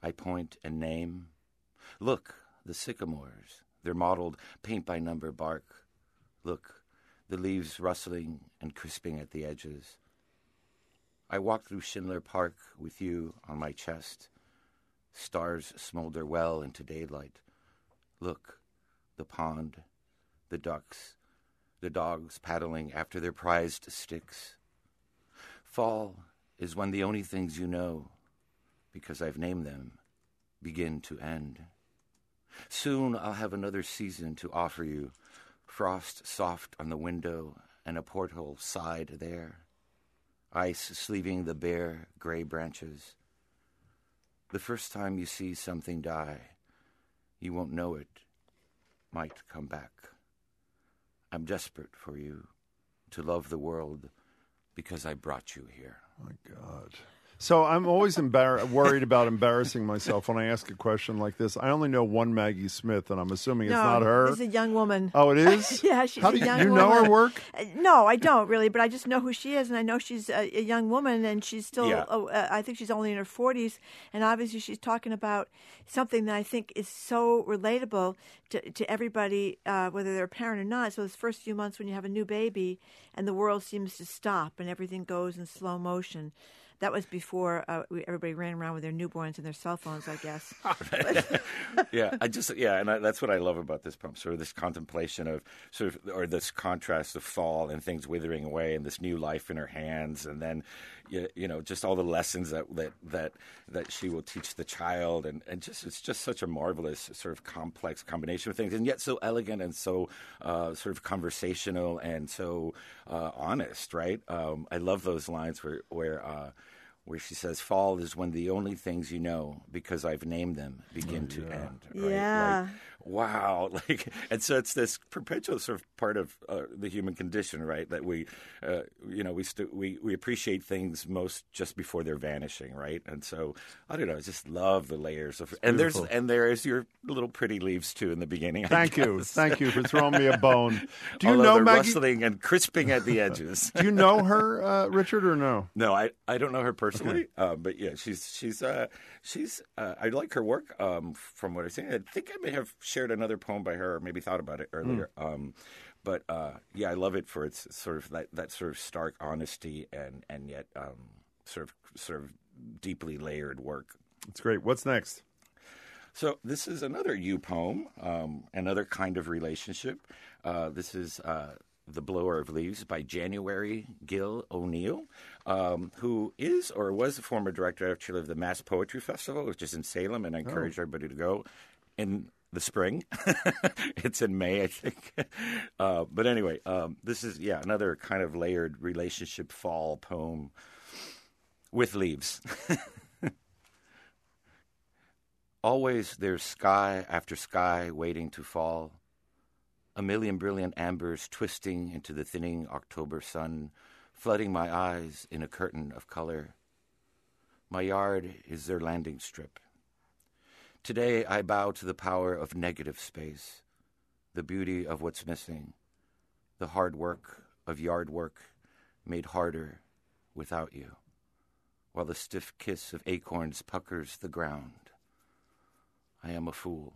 I point and name. Look, the sycamores, their mottled paint by number bark. Look, the leaves rustling and crisping at the edges. I walk through Schiller Park with you on my chest. Stars smolder well into daylight. Look, the pond, the ducks, the dogs paddling after their prized sticks. Fall is when the only things you know, because I've named them, begin to end. Soon I'll have another season to offer you, frost soft on the window and a porthole side there ice sleeving the bare gray branches. The first time you see something die, you won't know it, might come back. I'm desperate for you to love the world because I brought you here. My God. So I'm always embar- worried about embarrassing myself when I ask a question like this. I only know one Maggie Smith, and I'm assuming it's no, not her. It's a young woman. Oh, it is? yeah, she's How a do you- young you woman. know her work? Uh, No, I don't really, but I just know who she is, and I know she's a, a young woman, and she's still. Yeah. oh, uh, I think she's only in her forties, and obviously she's talking about something that I think is so relatable to to everybody, uh, whether they're a parent or not. So those first few months when you have a new baby, and the world seems to stop, and everything goes in slow motion. That was before uh, we, everybody ran around with their newborns and their cell phones, I guess. yeah, I just yeah, and I, that's what I love about this poem. Sort of this contemplation of sort of or this contrast of fall and things withering away, and this new life in her hands, and then you, you know just all the lessons that that that that she will teach the child, and and just it's just such a marvelous sort of complex combination of things, and yet so elegant and so uh, sort of conversational and so uh, honest, right? Um, I love those lines where where. Uh, where she says, "Fall is when the only things you know, because I've named them, begin oh, to end." Right? Yeah. Like, wow. Like, and so it's this perpetual sort of part of uh, the human condition, right? That we, uh, you know, we st- we we appreciate things most just before they're vanishing, right? And so I don't know. I just love the layers of, and there's and there is your little pretty leaves too in the beginning. I Thank you. Thank you for throwing me a bone. Do you Although know Maggie? rustling and crisping at the edges? Do you know her, uh, Richard, or no? No, I, I don't know her personally, uh, but yeah, she's she's uh, she's uh, I like her work. Um, from what I've seen, I think I may have shared another poem by her, or maybe thought about it earlier. Um, but uh, yeah, I love it for its sort of that, that sort of stark honesty and and yet um, sort of sort of deeply layered work. It's great. What's next? So this is another you poem, um, another kind of relationship. Uh, this is uh, "The Blower of Leaves" by January Gill O'Neill, um, who is or was a former director actually of the Mass Poetry Festival, which is in Salem, and I encourage everybody to go in the spring. it's in May, I think. Uh, but anyway, um, this is yeah another kind of layered relationship fall poem with leaves. Always there's sky after sky waiting to fall. A million brilliant ambers twisting into the thinning October sun, flooding my eyes in a curtain of color. My yard is their landing strip. Today I bow to the power of negative space, the beauty of what's missing, the hard work of yard work made harder without you, while the stiff kiss of acorns puckers the ground. I am a fool.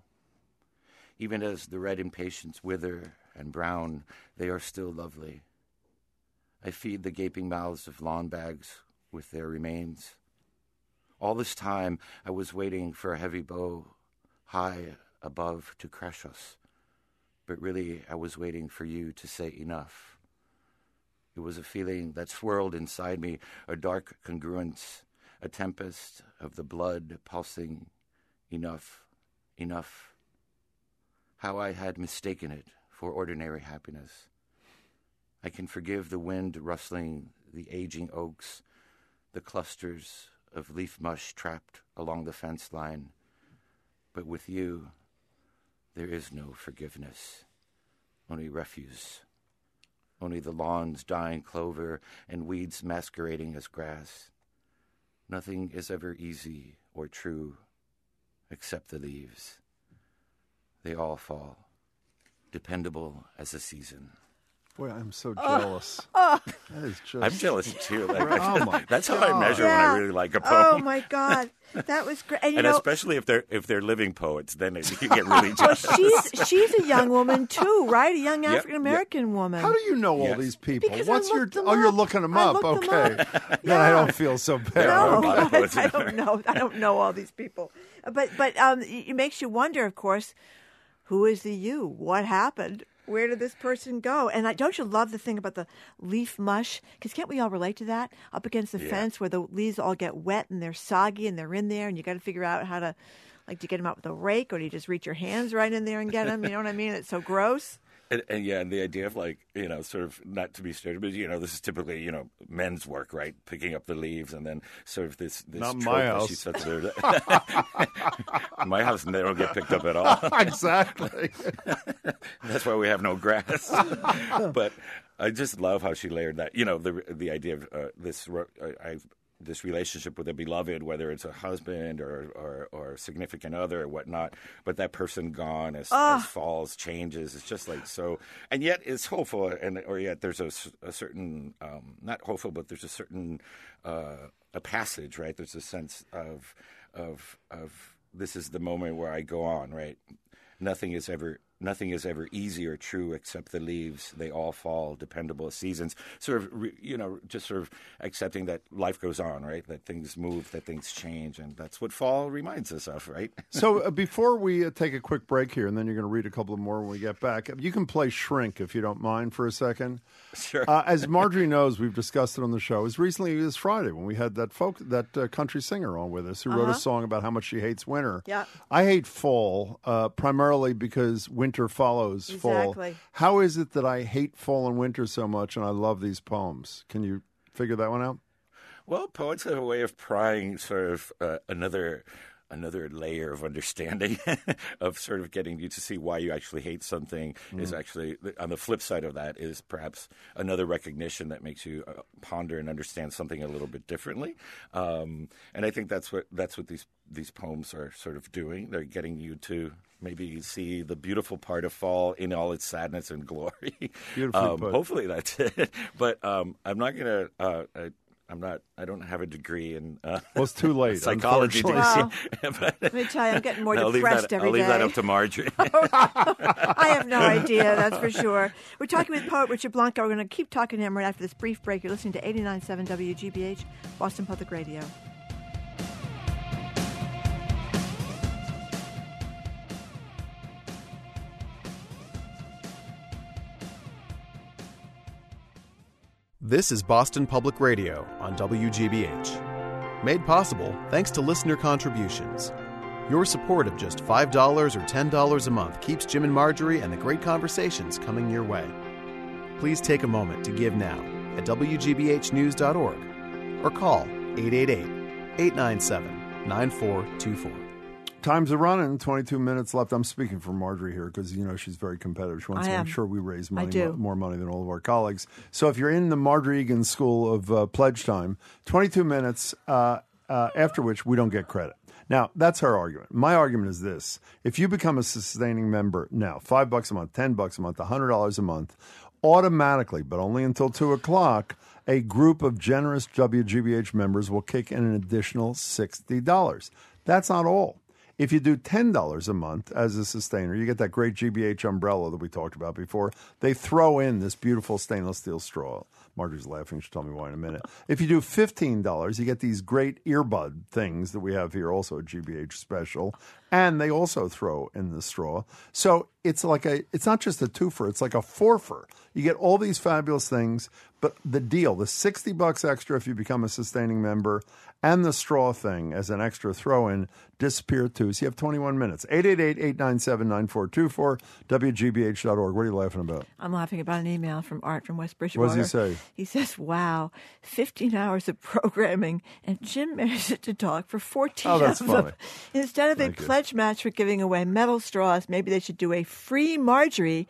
Even as the red impatiens wither and brown, they are still lovely. I feed the gaping mouths of lawn bags with their remains. All this time, I was waiting for a heavy bow high above to crush us. But really, I was waiting for you to say enough. It was a feeling that swirled inside me, a dark congruence, a tempest of the blood pulsing enough, enough. How I had mistaken it for ordinary happiness. I can forgive the wind rustling the aging oaks, the clusters of leaf mush trapped along the fence line. But with you, there is no forgiveness, only refuse, only the lawn's dying clover and weeds masquerading as grass. Nothing is ever easy or true except the leaves. They all fall, dependable as a season. Boy, I'm so Oh, jealous. oh. That is just. I'm jealous too. Like, oh my that's how I God. measure when I really like a poem. Oh my God, that was great. And, you and know, especially if they're if they're living poets, then it, you get really jealous. well, jealous. she's she's a young woman too, right? A young African American woman. How do you know all Yes. these people? Because I What's your? them Oh, you're looking them I up. looked them okay. up. Then I don't feel so bad. are No, lot of poets I don't know. I don't know all these people, but but um, it it makes you wonder, of course, who is the you? What happened? Where did this person go? And I, don't you love the thing about the leaf mush? Because can't we all relate to that? Up against the Yeah. fence where the leaves all get wet and they're soggy and they're in there, and you got to figure out how to, like, do you get them out with a rake or do you just reach your hands right in there and get them? You know what I mean? It's so gross. And, and yeah, and the idea of like you know, sort of not to be stereotypical, but you know, this is typically you know men's work, right? Picking up the leaves and then sort of this this Not my that house. she sets my house, they don't get picked up at all. exactly. That's why we have no grass. but I just love how she layered that. You know, the the idea of uh, this uh, I, this relationship with a beloved, whether it's a husband or or, or significant other or whatnot. But that person gone as, Ah. as falls changes. It's just like so, and yet it's hopeful, and or yet there's a, a certain um, not hopeful, but there's a certain uh, a passage, right? There's a sense of of of this is the moment where I go on, right? Nothing is ever nothing is ever easy or true except the leaves. They all fall, dependable seasons. Sort of, you know, just sort of accepting that life goes on, right? That things move, that things change, and that's what fall reminds us of, right? So uh, before we uh, take a quick break here, and then you're going to read a couple of more when we get back, you can play Shrink if you don't mind for a second. Sure. Uh, as Margery knows, we've discussed it on the show as recently as Friday when we had that folk, that uh, country singer on with us who wrote Uh-huh. a song about how much she hates winter. Yeah. I hate fall uh, primarily because winter follows fall. How is it that I hate fall and winter so much, and I love these poems? Can you figure that one out? Well, poets have a way of prying sort of uh, another another layer of understanding of sort of getting you to see why you actually hate something is Mm. actually on the flip side of that is perhaps another recognition that makes you uh, ponder and understand something a little bit differently. Um, and i think that's what that's what these these poems are sort of doing. They're getting you to maybe see the beautiful part of fall in all its sadness and glory. Um, hopefully that's it. But um, i'm not gonna uh, I, I'm not. I don't have a degree in. Uh, Well, it's too late, Psychology. unfortunately. But- Let me tell you, I'm getting more I'll depressed that, every I'll leave that up to Margery. I have no idea, that's for sure. We're talking with poet Richard Blanco. We're going to keep talking to him right after this brief break. You're listening to 89.7 WGBH, Boston Public Radio. This is Boston Public Radio on WGBH. Made possible thanks to listener contributions. Your support of just $5 or $10 a month keeps Jim and Margery and the great conversations coming your way. Please take a moment to give now at WGBHnews.org or call 888 897 9424. Times are running. 22 minutes left. I'm speaking for Margery here because, you know, she's very competitive. She wants I to am. make sure we raise money, more money than all of our colleagues. So if you're in the Margery Eagan School of uh, Pledge Time, 22 minutes, uh, uh, after which we don't get credit. Now, that's her argument. My argument is this. If you become a sustaining member now, five bucks a month, 10 bucks a month, $100 a month, automatically, but only until 2 o'clock, a group of generous WGBH members will kick in an additional $60. That's not all. If you do $10 a month as a sustainer, you get that great GBH umbrella that we talked about before. They throw in this beautiful stainless steel straw. Margery's laughing. She'll tell me why in a minute. If you do $15, you get these great earbud things that we have here, also a GBH special. And they also throw in the straw. So it's like a, it's not just a twofer, it's like a fourfer. You get all these fabulous things, but the deal, the 60 bucks extra if you become a sustaining member, and the straw thing as an extra throw in disappear too. So you have 21 minutes. 888 897 9424, WGBH.org. What are you laughing about? I'm laughing about an email from Art from West Bridgewater. What does he say? He says, "Wow, 15 hours of programming, and Jim managed to talk for 14 Oh, that's of them. funny. Instead of Thank a you. pledge match for giving away metal straws, maybe they should do a free Margery."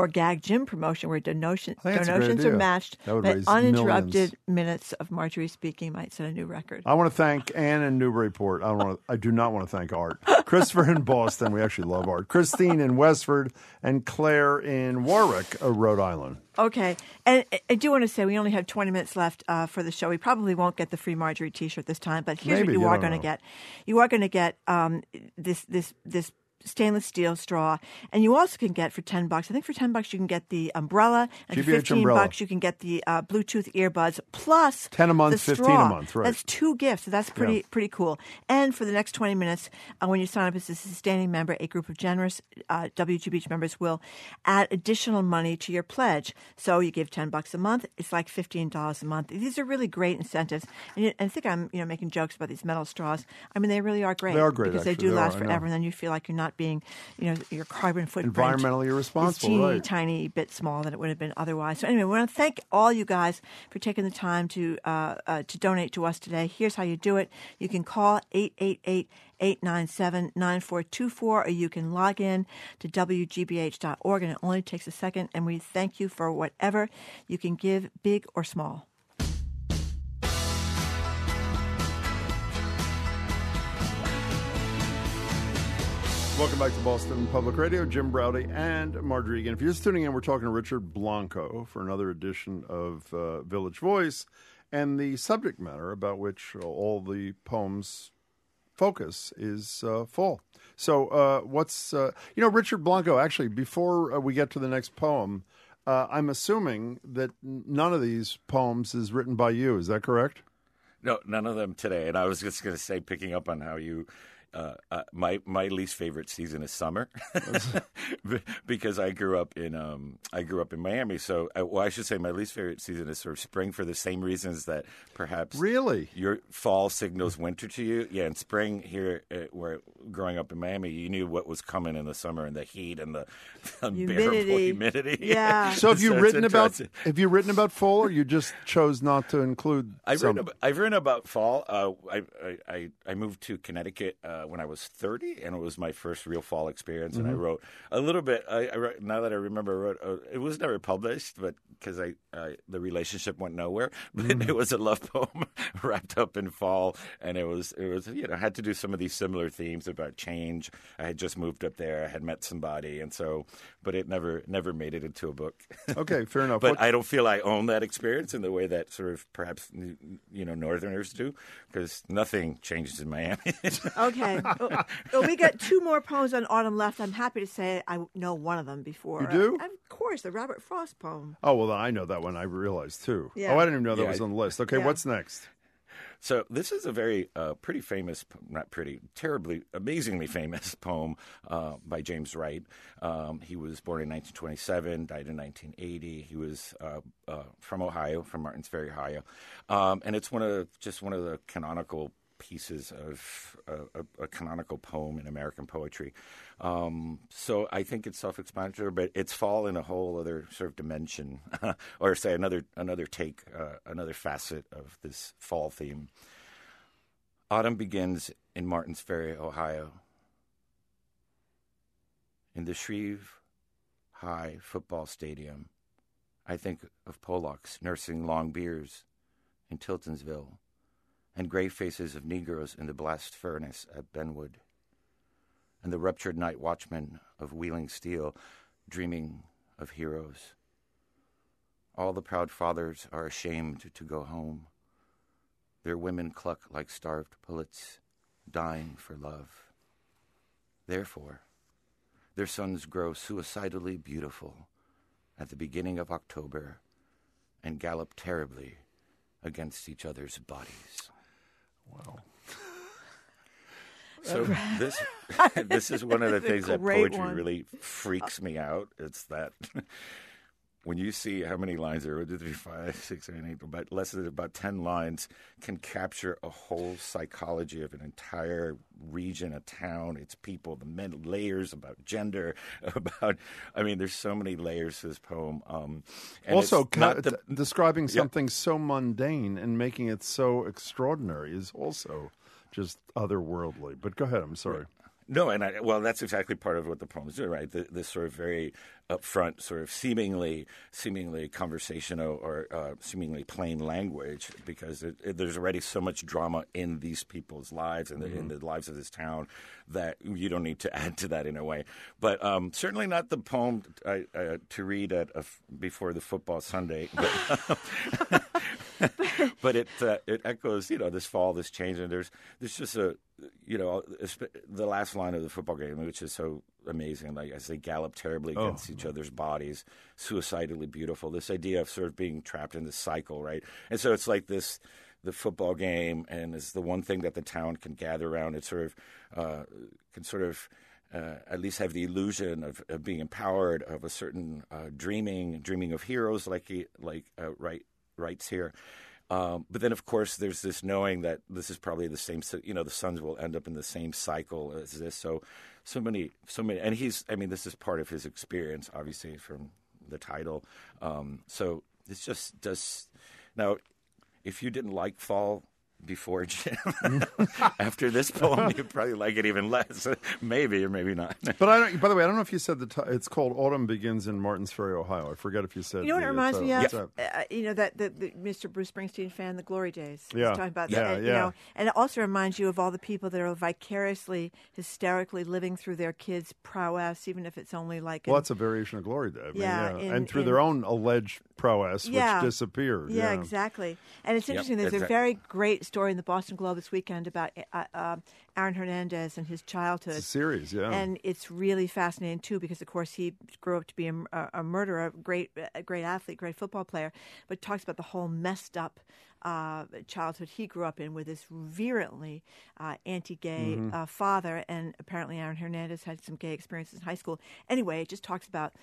Or gag Jim promotion where donation, I think that's a great donations are matched, That would but uninterrupted millions. minutes of Margery speaking might set a new record. I want to thank Anne in Newburyport. I don't want to, I do not want to thank Art. Christopher in Boston. We actually love Art. Christine in Westford and Claire in Warwick, uh, Rhode Island. Okay, and I- do want to say we only have 20 minutes left uh, for the show. We probably won't get the free Margery T-shirt this time, but here's Maybe, what you you are going to get. You are going to get um, this this this stainless steel straw, and you also can get for 10 bucks. I think for 10 bucks you can get the umbrella, and for 15 umbrella. bucks you can get the uh, Bluetooth earbuds plus 10 a month, 15 a month, right. That's two gifts. So that's pretty Yeah. pretty cool. And for the next 20 minutes, uh, when you sign up as a sustaining member, a group of generous uh, WGBH members will add additional money to your pledge. So you give 10 bucks a month. It's like $15 a month. These are really great incentives. And you- I think I'm you know making jokes about these metal straws. I mean, they really are great. They are great, because they do They last know. forever. And then you feel like you're not being, you know, your carbon footprint Environmentally is irresponsible, teeny right. tiny bit smaller than it would have been otherwise. So anyway, we want to thank all you guys for taking the time to uh, uh, to donate to us today. Here's how you do it: you can call 888-897-9424, or you can log in to wgbh.org, and it only takes a second. And we thank you for whatever you can give, big or small. Welcome back to Boston Public Radio. Jim Braude and Margery Eagan. If you're just tuning in, we're talking to Richard Blanco for another edition of uh, Village Voice and the subject matter about which all the poems focus is uh, full. So, uh, what's uh, you know, Richard Blanco? Actually, before uh, we get to the next poem, uh, I'm assuming that none of these poems is written by you. Is that correct? No, none of them today. And I was just going to say, picking up on how you, uh, uh, my my least favorite season is summer, because I grew up in um, I grew up in Miami. So, uh, well, I should say my least favorite season is sort of spring for the same reasons that perhaps Really? your fall signals winter to you. Yeah, in spring here, uh, where growing up in Miami, you knew what was coming in the summer and the heat and the unbearable Humidity. humidity. Yeah. So, have you it's written about interesting. have you written about fall, or you just chose not to include? I've some? written, about, I've written about fall. Uh, I, I- I I moved to Connecticut uh, when I was 30, and it was my first real fall experience. And I Mhm. wrote a little bit. I, I wrote, now that I remember, I wrote, uh, it was never published, but because I, I the relationship went nowhere. But Mhm. it was a love poem wrapped up in fall, and it was it was you know I had to do some of these similar themes about change. I had just moved up there. I had met somebody, and so but it never never made it into a book. Okay, fair enough. But What- I don't feel I own that experience in the way that sort of perhaps you know Northerners do, because nothing changes in Miami. Okay. well, well, we got two more poems on autumn left. I'm happy to say I know one of them before. You do? Uh, of course, the Robert Frost poem. Oh well, I know that one. I realized too. Yeah. Oh, I didn't even know that Yeah. was on the list. Okay, Yeah. what's next? So this is a very uh, pretty famous, not pretty, terribly, amazingly famous poem uh, by James Wright. Um, he was born in 1927, died in 1980. He was uh, uh, from Ohio, from Martins Ferry, Ohio, um, and it's one of just one of the canonical pieces of a, a canonical poem in American poetry. Um, so I think it's self-explanatory, but it's fall in a whole other sort of dimension, or say another another take, uh, another facet of this fall theme. Autumn begins in Martins Ferry, Ohio. In the Shreve High football stadium, I think of Polacks nursing long beers in Tiltonsville and gray faces of Negroes in the blast furnace at Benwood, and the ruptured night watchmen of Wheeling Steel dreaming of heroes. All the proud fathers are ashamed to go home. Their women cluck like starved pullets, dying for love. Therefore, their sons grow suicidally beautiful at the beginning of October and gallop terribly against each other's bodies. Wow. So this this is one of the That's a things that poetry one. really freaks me out. It's that when you see how many lines there are, one, two, three, five, six, seven, eight, about less than about ten lines can capture a whole psychology of an entire region, a town, its people, the men layers about gender, about I mean, there's so many layers to this poem. Um, and also, ca- the, d- describing Yeah. something so mundane and making it so extraordinary is also just otherworldly. But go ahead. I'm sorry. No, and I, well, that's exactly part of what the poem is doing, right? The, this sort of very upfront, sort of seemingly, seemingly conversational or uh, seemingly plain language, because it, it, there's already so much drama in these people's lives and the, in the lives of this town that you don't need to add to that in a way. But um, certainly not the poem uh, uh, to read at a before the football Sunday. But, but it uh, it echoes, you know, this fall, this change, and there's there's just a, you know, the last line of the football game, which is so amazing, like as they gallop terribly Oh. against each other's bodies, suicidally beautiful. This idea of sort of being trapped in this cycle, right? And so it's like this. The football game, and is the one thing that the town can gather around. It sort of uh, can sort of uh, at least have the illusion of, of being empowered, of a certain uh, dreaming, dreaming of heroes, like he like uh, Wright writes here. Um, but then, of course, there's this knowing that this is probably the same. You know, the sons will end up in the same cycle as this. So, so many, so many, and he's. I mean, this is part of his experience, obviously, from the title. Um, so it's just does now. If you didn't like fall before Jim, after this poem, you'd probably like it even less. maybe or maybe not. But I don't. By the way, I don't know if you said the. T- it's called Autumn Begins in Martins Ferry, Ohio. I forget if you said. You know what the, it reminds uh, me of? what's that? Uh, you know that the, the Mr. Bruce Springsteen fan, the Glory Days. He's Yeah. talking about Yeah, that. and, yeah. You know, and it also reminds you of all the people that are vicariously, hysterically living through their kids' prowess, even if it's only like. Well, in- that's a variation of Glory Day. I mean, Yeah, yeah, in- and through in- their own alleged prowess, Yeah. which disappeared. Yeah, exactly. And it's Yep, interesting. There's a very great story in the Boston Globe this weekend about uh, uh, Aaron Hernandez and his childhood. It's a series, yeah. And it's really fascinating too because, of course, he grew up to be a, a, a murderer, a great, a great athlete, great football player, but talks about the whole messed up. Uh, childhood he grew up in with this virulently uh, anti-gay Mm-hmm. Mhm. uh, father, and apparently Aaron Hernandez had some gay experiences in high school. Anyway, it just talks about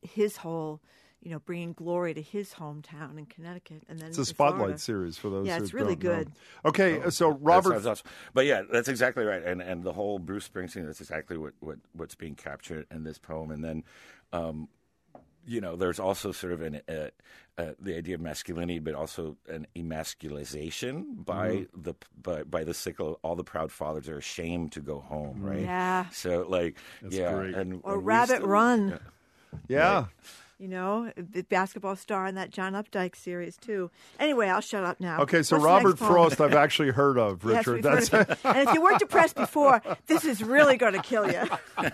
his whole, you know, bringing glory to his hometown in Connecticut, and then It's a spotlight Florida. series for those. Yeah, who it's really don't know. good. Okay, Oh, so that Robert. sounds awesome. But yeah, that's exactly right. And and the whole Bruce Springsteen, that's exactly what, what what's being captured in this poem. And then, um, you know, there's also sort of an uh, uh, the idea of masculinity, but also an emasculization by Mhm. the by, by the sickle. All the proud fathers are ashamed to go home, right? Yeah. So like, That's yeah, great. and Or Rabbit still- Run. Yeah. You know, the basketball star in that John Updike series too. Anyway, I'll shut up now. Okay, so What's Robert? Frost, I've actually heard of, Richard. we've heard of him. and if you weren't depressed before, this is really going to kill you.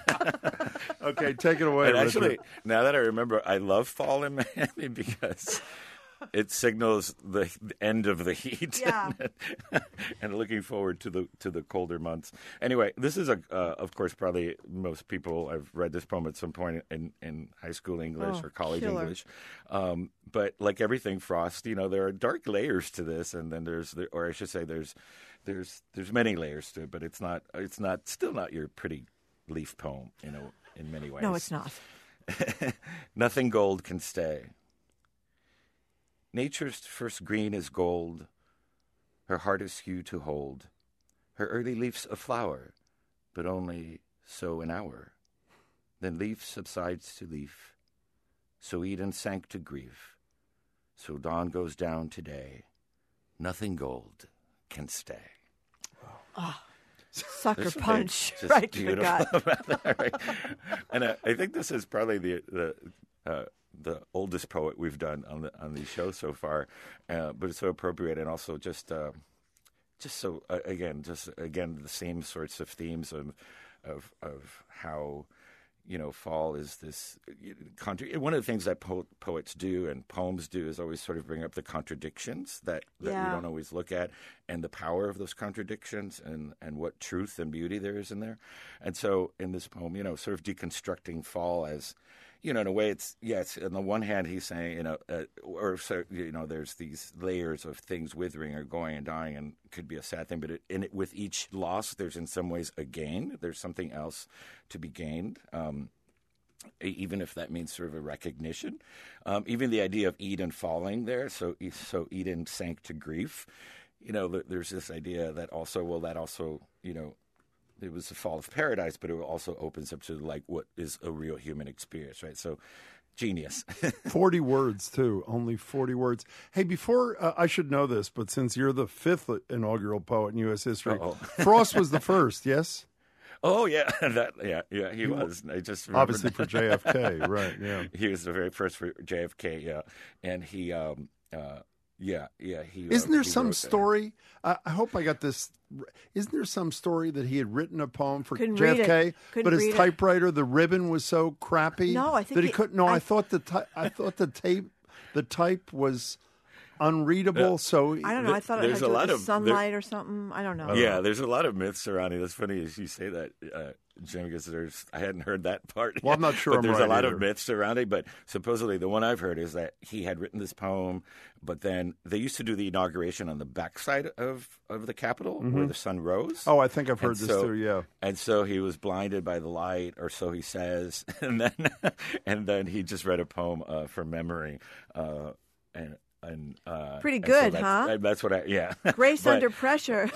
okay, take it away, And Richard. actually, now that I remember, I love fall in Miami because it signals the end of the heat. Yeah. and looking forward to the to the colder months. Anyway, this is a uh, of course probably most people have read this poem at some point in, in high school English Oh, or college killer. English. Um, but like everything Frost, you know, there are dark layers to this, and then there's the, or I should say, there's there's there's many layers to it, but it's not it's not still not your pretty leaf poem, you know, in many ways. No, it's not. Nothing gold can stay. Nature's first green is gold, her hardest hue to hold, her early leaf's a flower, but only so an hour. Then leaf subsides to leaf, so Eden sank to grief, so dawn goes down today. Nothing gold can stay. Ah, sucker something punch just right to the gut. right? And uh, I think this is probably the the uh, the oldest poet we've done on the on these shows so far, uh, but it's so appropriate and also just uh, just so uh, again just again the same sorts of themes of of of how you know fall is this contra- one of the things that po- poets do and poems do is always sort of bring up the contradictions that, that Yeah. we don't always look at and the power of those contradictions and and what truth and beauty there is in there and so in this poem you know sort of deconstructing fall as you know, in a way, it's yes. On the one hand, he's saying, you know, uh, or so you know, there's these layers of things withering or going and dying, and could be a sad thing. But it, in it, with each loss, there's in some ways a gain. There's something else to be gained. Um, even if that means sort of a recognition, um, even the idea of Eden falling there, so so Eden sank to grief. You know, there's this idea that also, well, that also, you know, it was the fall of paradise, but it also opens up to like what is a real human experience, right? So, genius. 40 words, too. Only 40 words. Hey, before uh, I should know this, but since you're the fifth inaugural poet in U.S. history, Frost was the first, yes? Oh yeah, that yeah yeah he, He wa- was. I just obviously that. for JFK, right, yeah. he was the very first for JFK, yeah, and he um uh yeah yeah he Isn't uh, there he some story? I I hope I got this. Isn't there some story that he had written a poem for Couldn't read it. JFK, but his read it. typewriter, the ribbon was so crappy No, I think that he, he- couldn't. No, I, I- thought the ty- I thought the tape, the type was unreadable. so I don't know. I thought it had There's to a lot with of- there- sunlight or something. I don't know. Yeah, there's a lot of myths surrounding. That's funny as you say that, uh, Jim, because there's I hadn't heard that part. Well, I'm not sure But I'm there's right a lot either. of myths surrounding. But supposedly, the one I've heard is that he had written this poem, but then they used to do the inauguration on the backside of of the Capitol where Mhm. the sun rose. Oh, I think I've heard And this so- too. Yeah. And so he was blinded by the light, or so he says, and then and then he just read a poem uh, from memory, uh, and and uh, Pretty and so good, that's, huh? and That's what I yeah. Grace But- under pressure.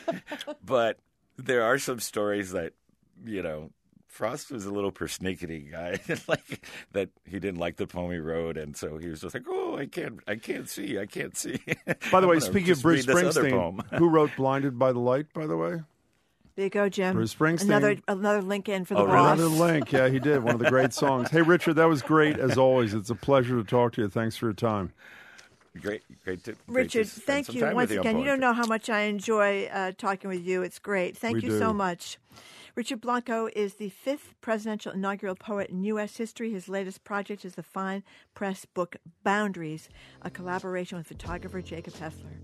but there are some stories that you know Frost was a little persnickety guy, like that he didn't like the poem he wrote, and so he was just like, "Oh, I can't, I can't see, I can't see." By the way, speaking of Bruce read this other Springsteen, poem. who wrote "Blinded by the Light"? By the way, There you go, Jim. Bruce Springsteen. Another another link in for the Oh, boss. Another link. Yeah, he did. One of the great songs. Hey, Richard, that was great as always. It's a pleasure to talk to you. Thanks for your time. Great, great. To, great to Richard, spend thank you once with again. You don't know how much I enjoy uh, talking with you. It's great. Thank We you so much. Richard Blanco is the fifth presidential inaugural poet in U.S. history. His latest project is the fine press book Boundaries, a collaboration with photographer Jacob Hessler.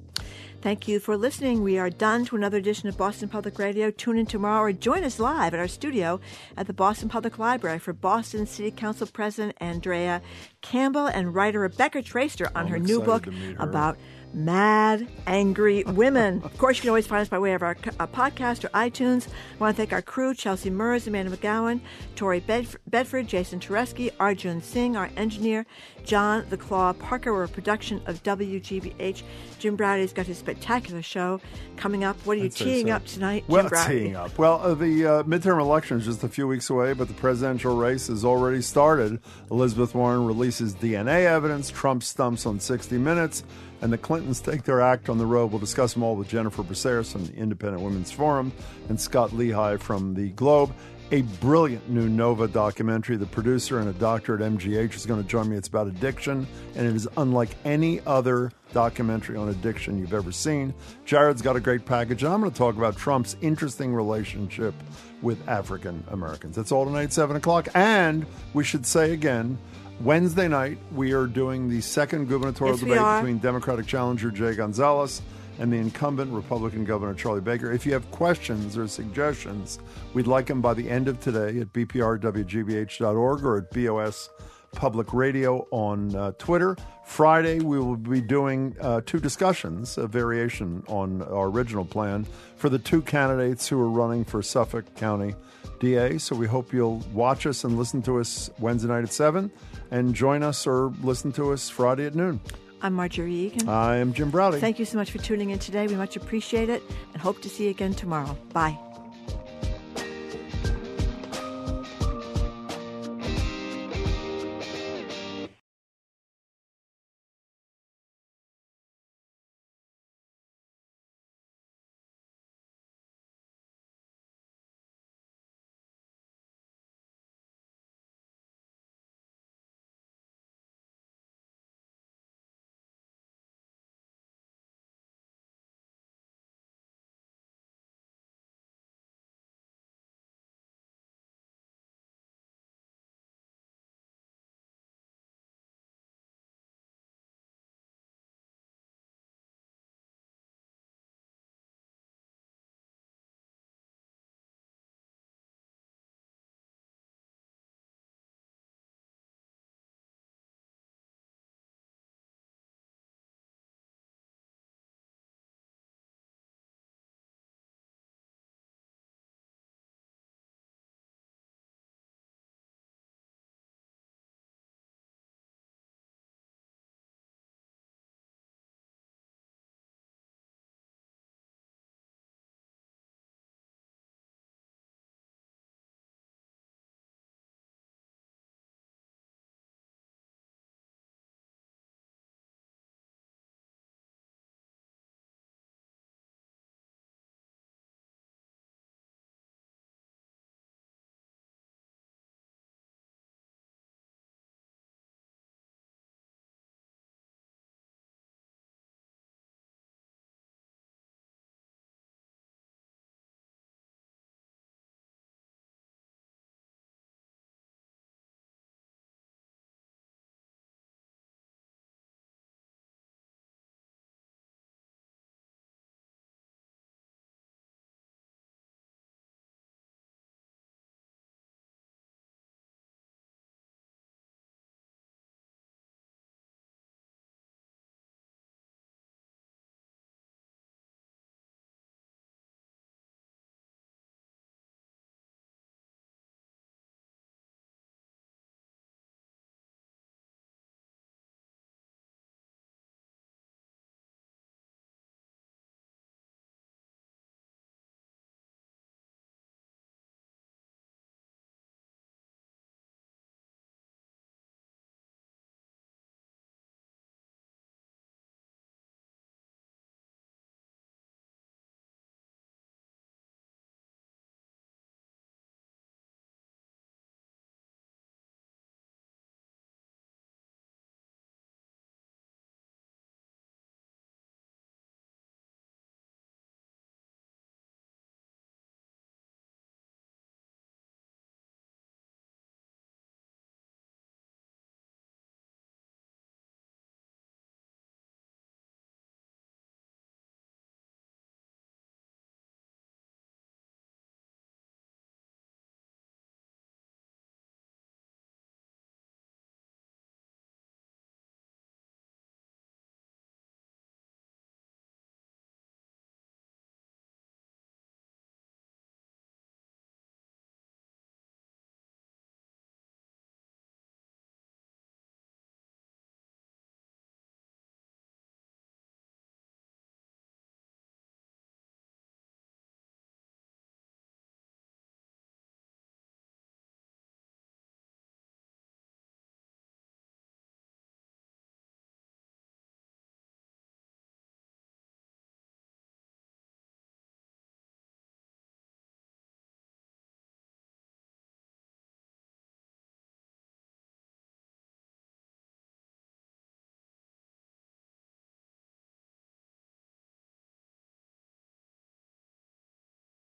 Thank you for listening. We are done to another edition of Boston Public Radio. Tune in tomorrow or join us live at our studio at the Boston Public Library for Boston City Council President Andrea Campbell and writer Rebecca Traister on I'm her new book her. about mad, angry women. of course, you can always find us by way of our uh, podcast or iTunes. I want to thank our crew, Chelsea Merz, Amanda McGowan, Tori Bedf- Bedford, Jason Tereski, Arjun Singh, our engineer, John the Claw Parker. We're a production of WGBH. Jim Braude's got his spectacular show coming up. What are you I'd teeing so. up tonight, Well, Jim teeing up. Well, uh, the uh, midterm election is just a few weeks away, but the presidential race has already started. Elizabeth Warren releases DNA evidence. Trump stumps on 60 Minutes, and the Clintons take their act on the road. We'll discuss them all with Jennifer Braceras from the Independent Women's Forum and Scott Lehigh from the Globe. A brilliant new Nova documentary. The producer and a doctor at MGH is going to join me. It's about addiction, and it is unlike any other documentary on addiction you've ever seen. Jared's got a great package, and I'm going to talk about Trump's interesting relationship with African Americans. That's all tonight, 7 o'clock. And we should say again, Wednesday night, we are doing the second gubernatorial Yes, debate between Democratic challenger Jay Gonzalez and the incumbent Republican Governor Charlie Baker. If you have questions or suggestions, we'd like them by the end of today at bprwgbh.org or at BOS Public Radio on uh, Twitter. Friday, we will be doing uh, two discussions, a variation on our original plan for the two candidates who are running for Suffolk County DA. So we hope you'll watch us and listen to us Wednesday night at 7 and join us or listen to us Friday at noon. I'm Margery Eagan. I am Jim Braude. Thank you so much for tuning in today. We much appreciate it and hope to see you again tomorrow. Bye.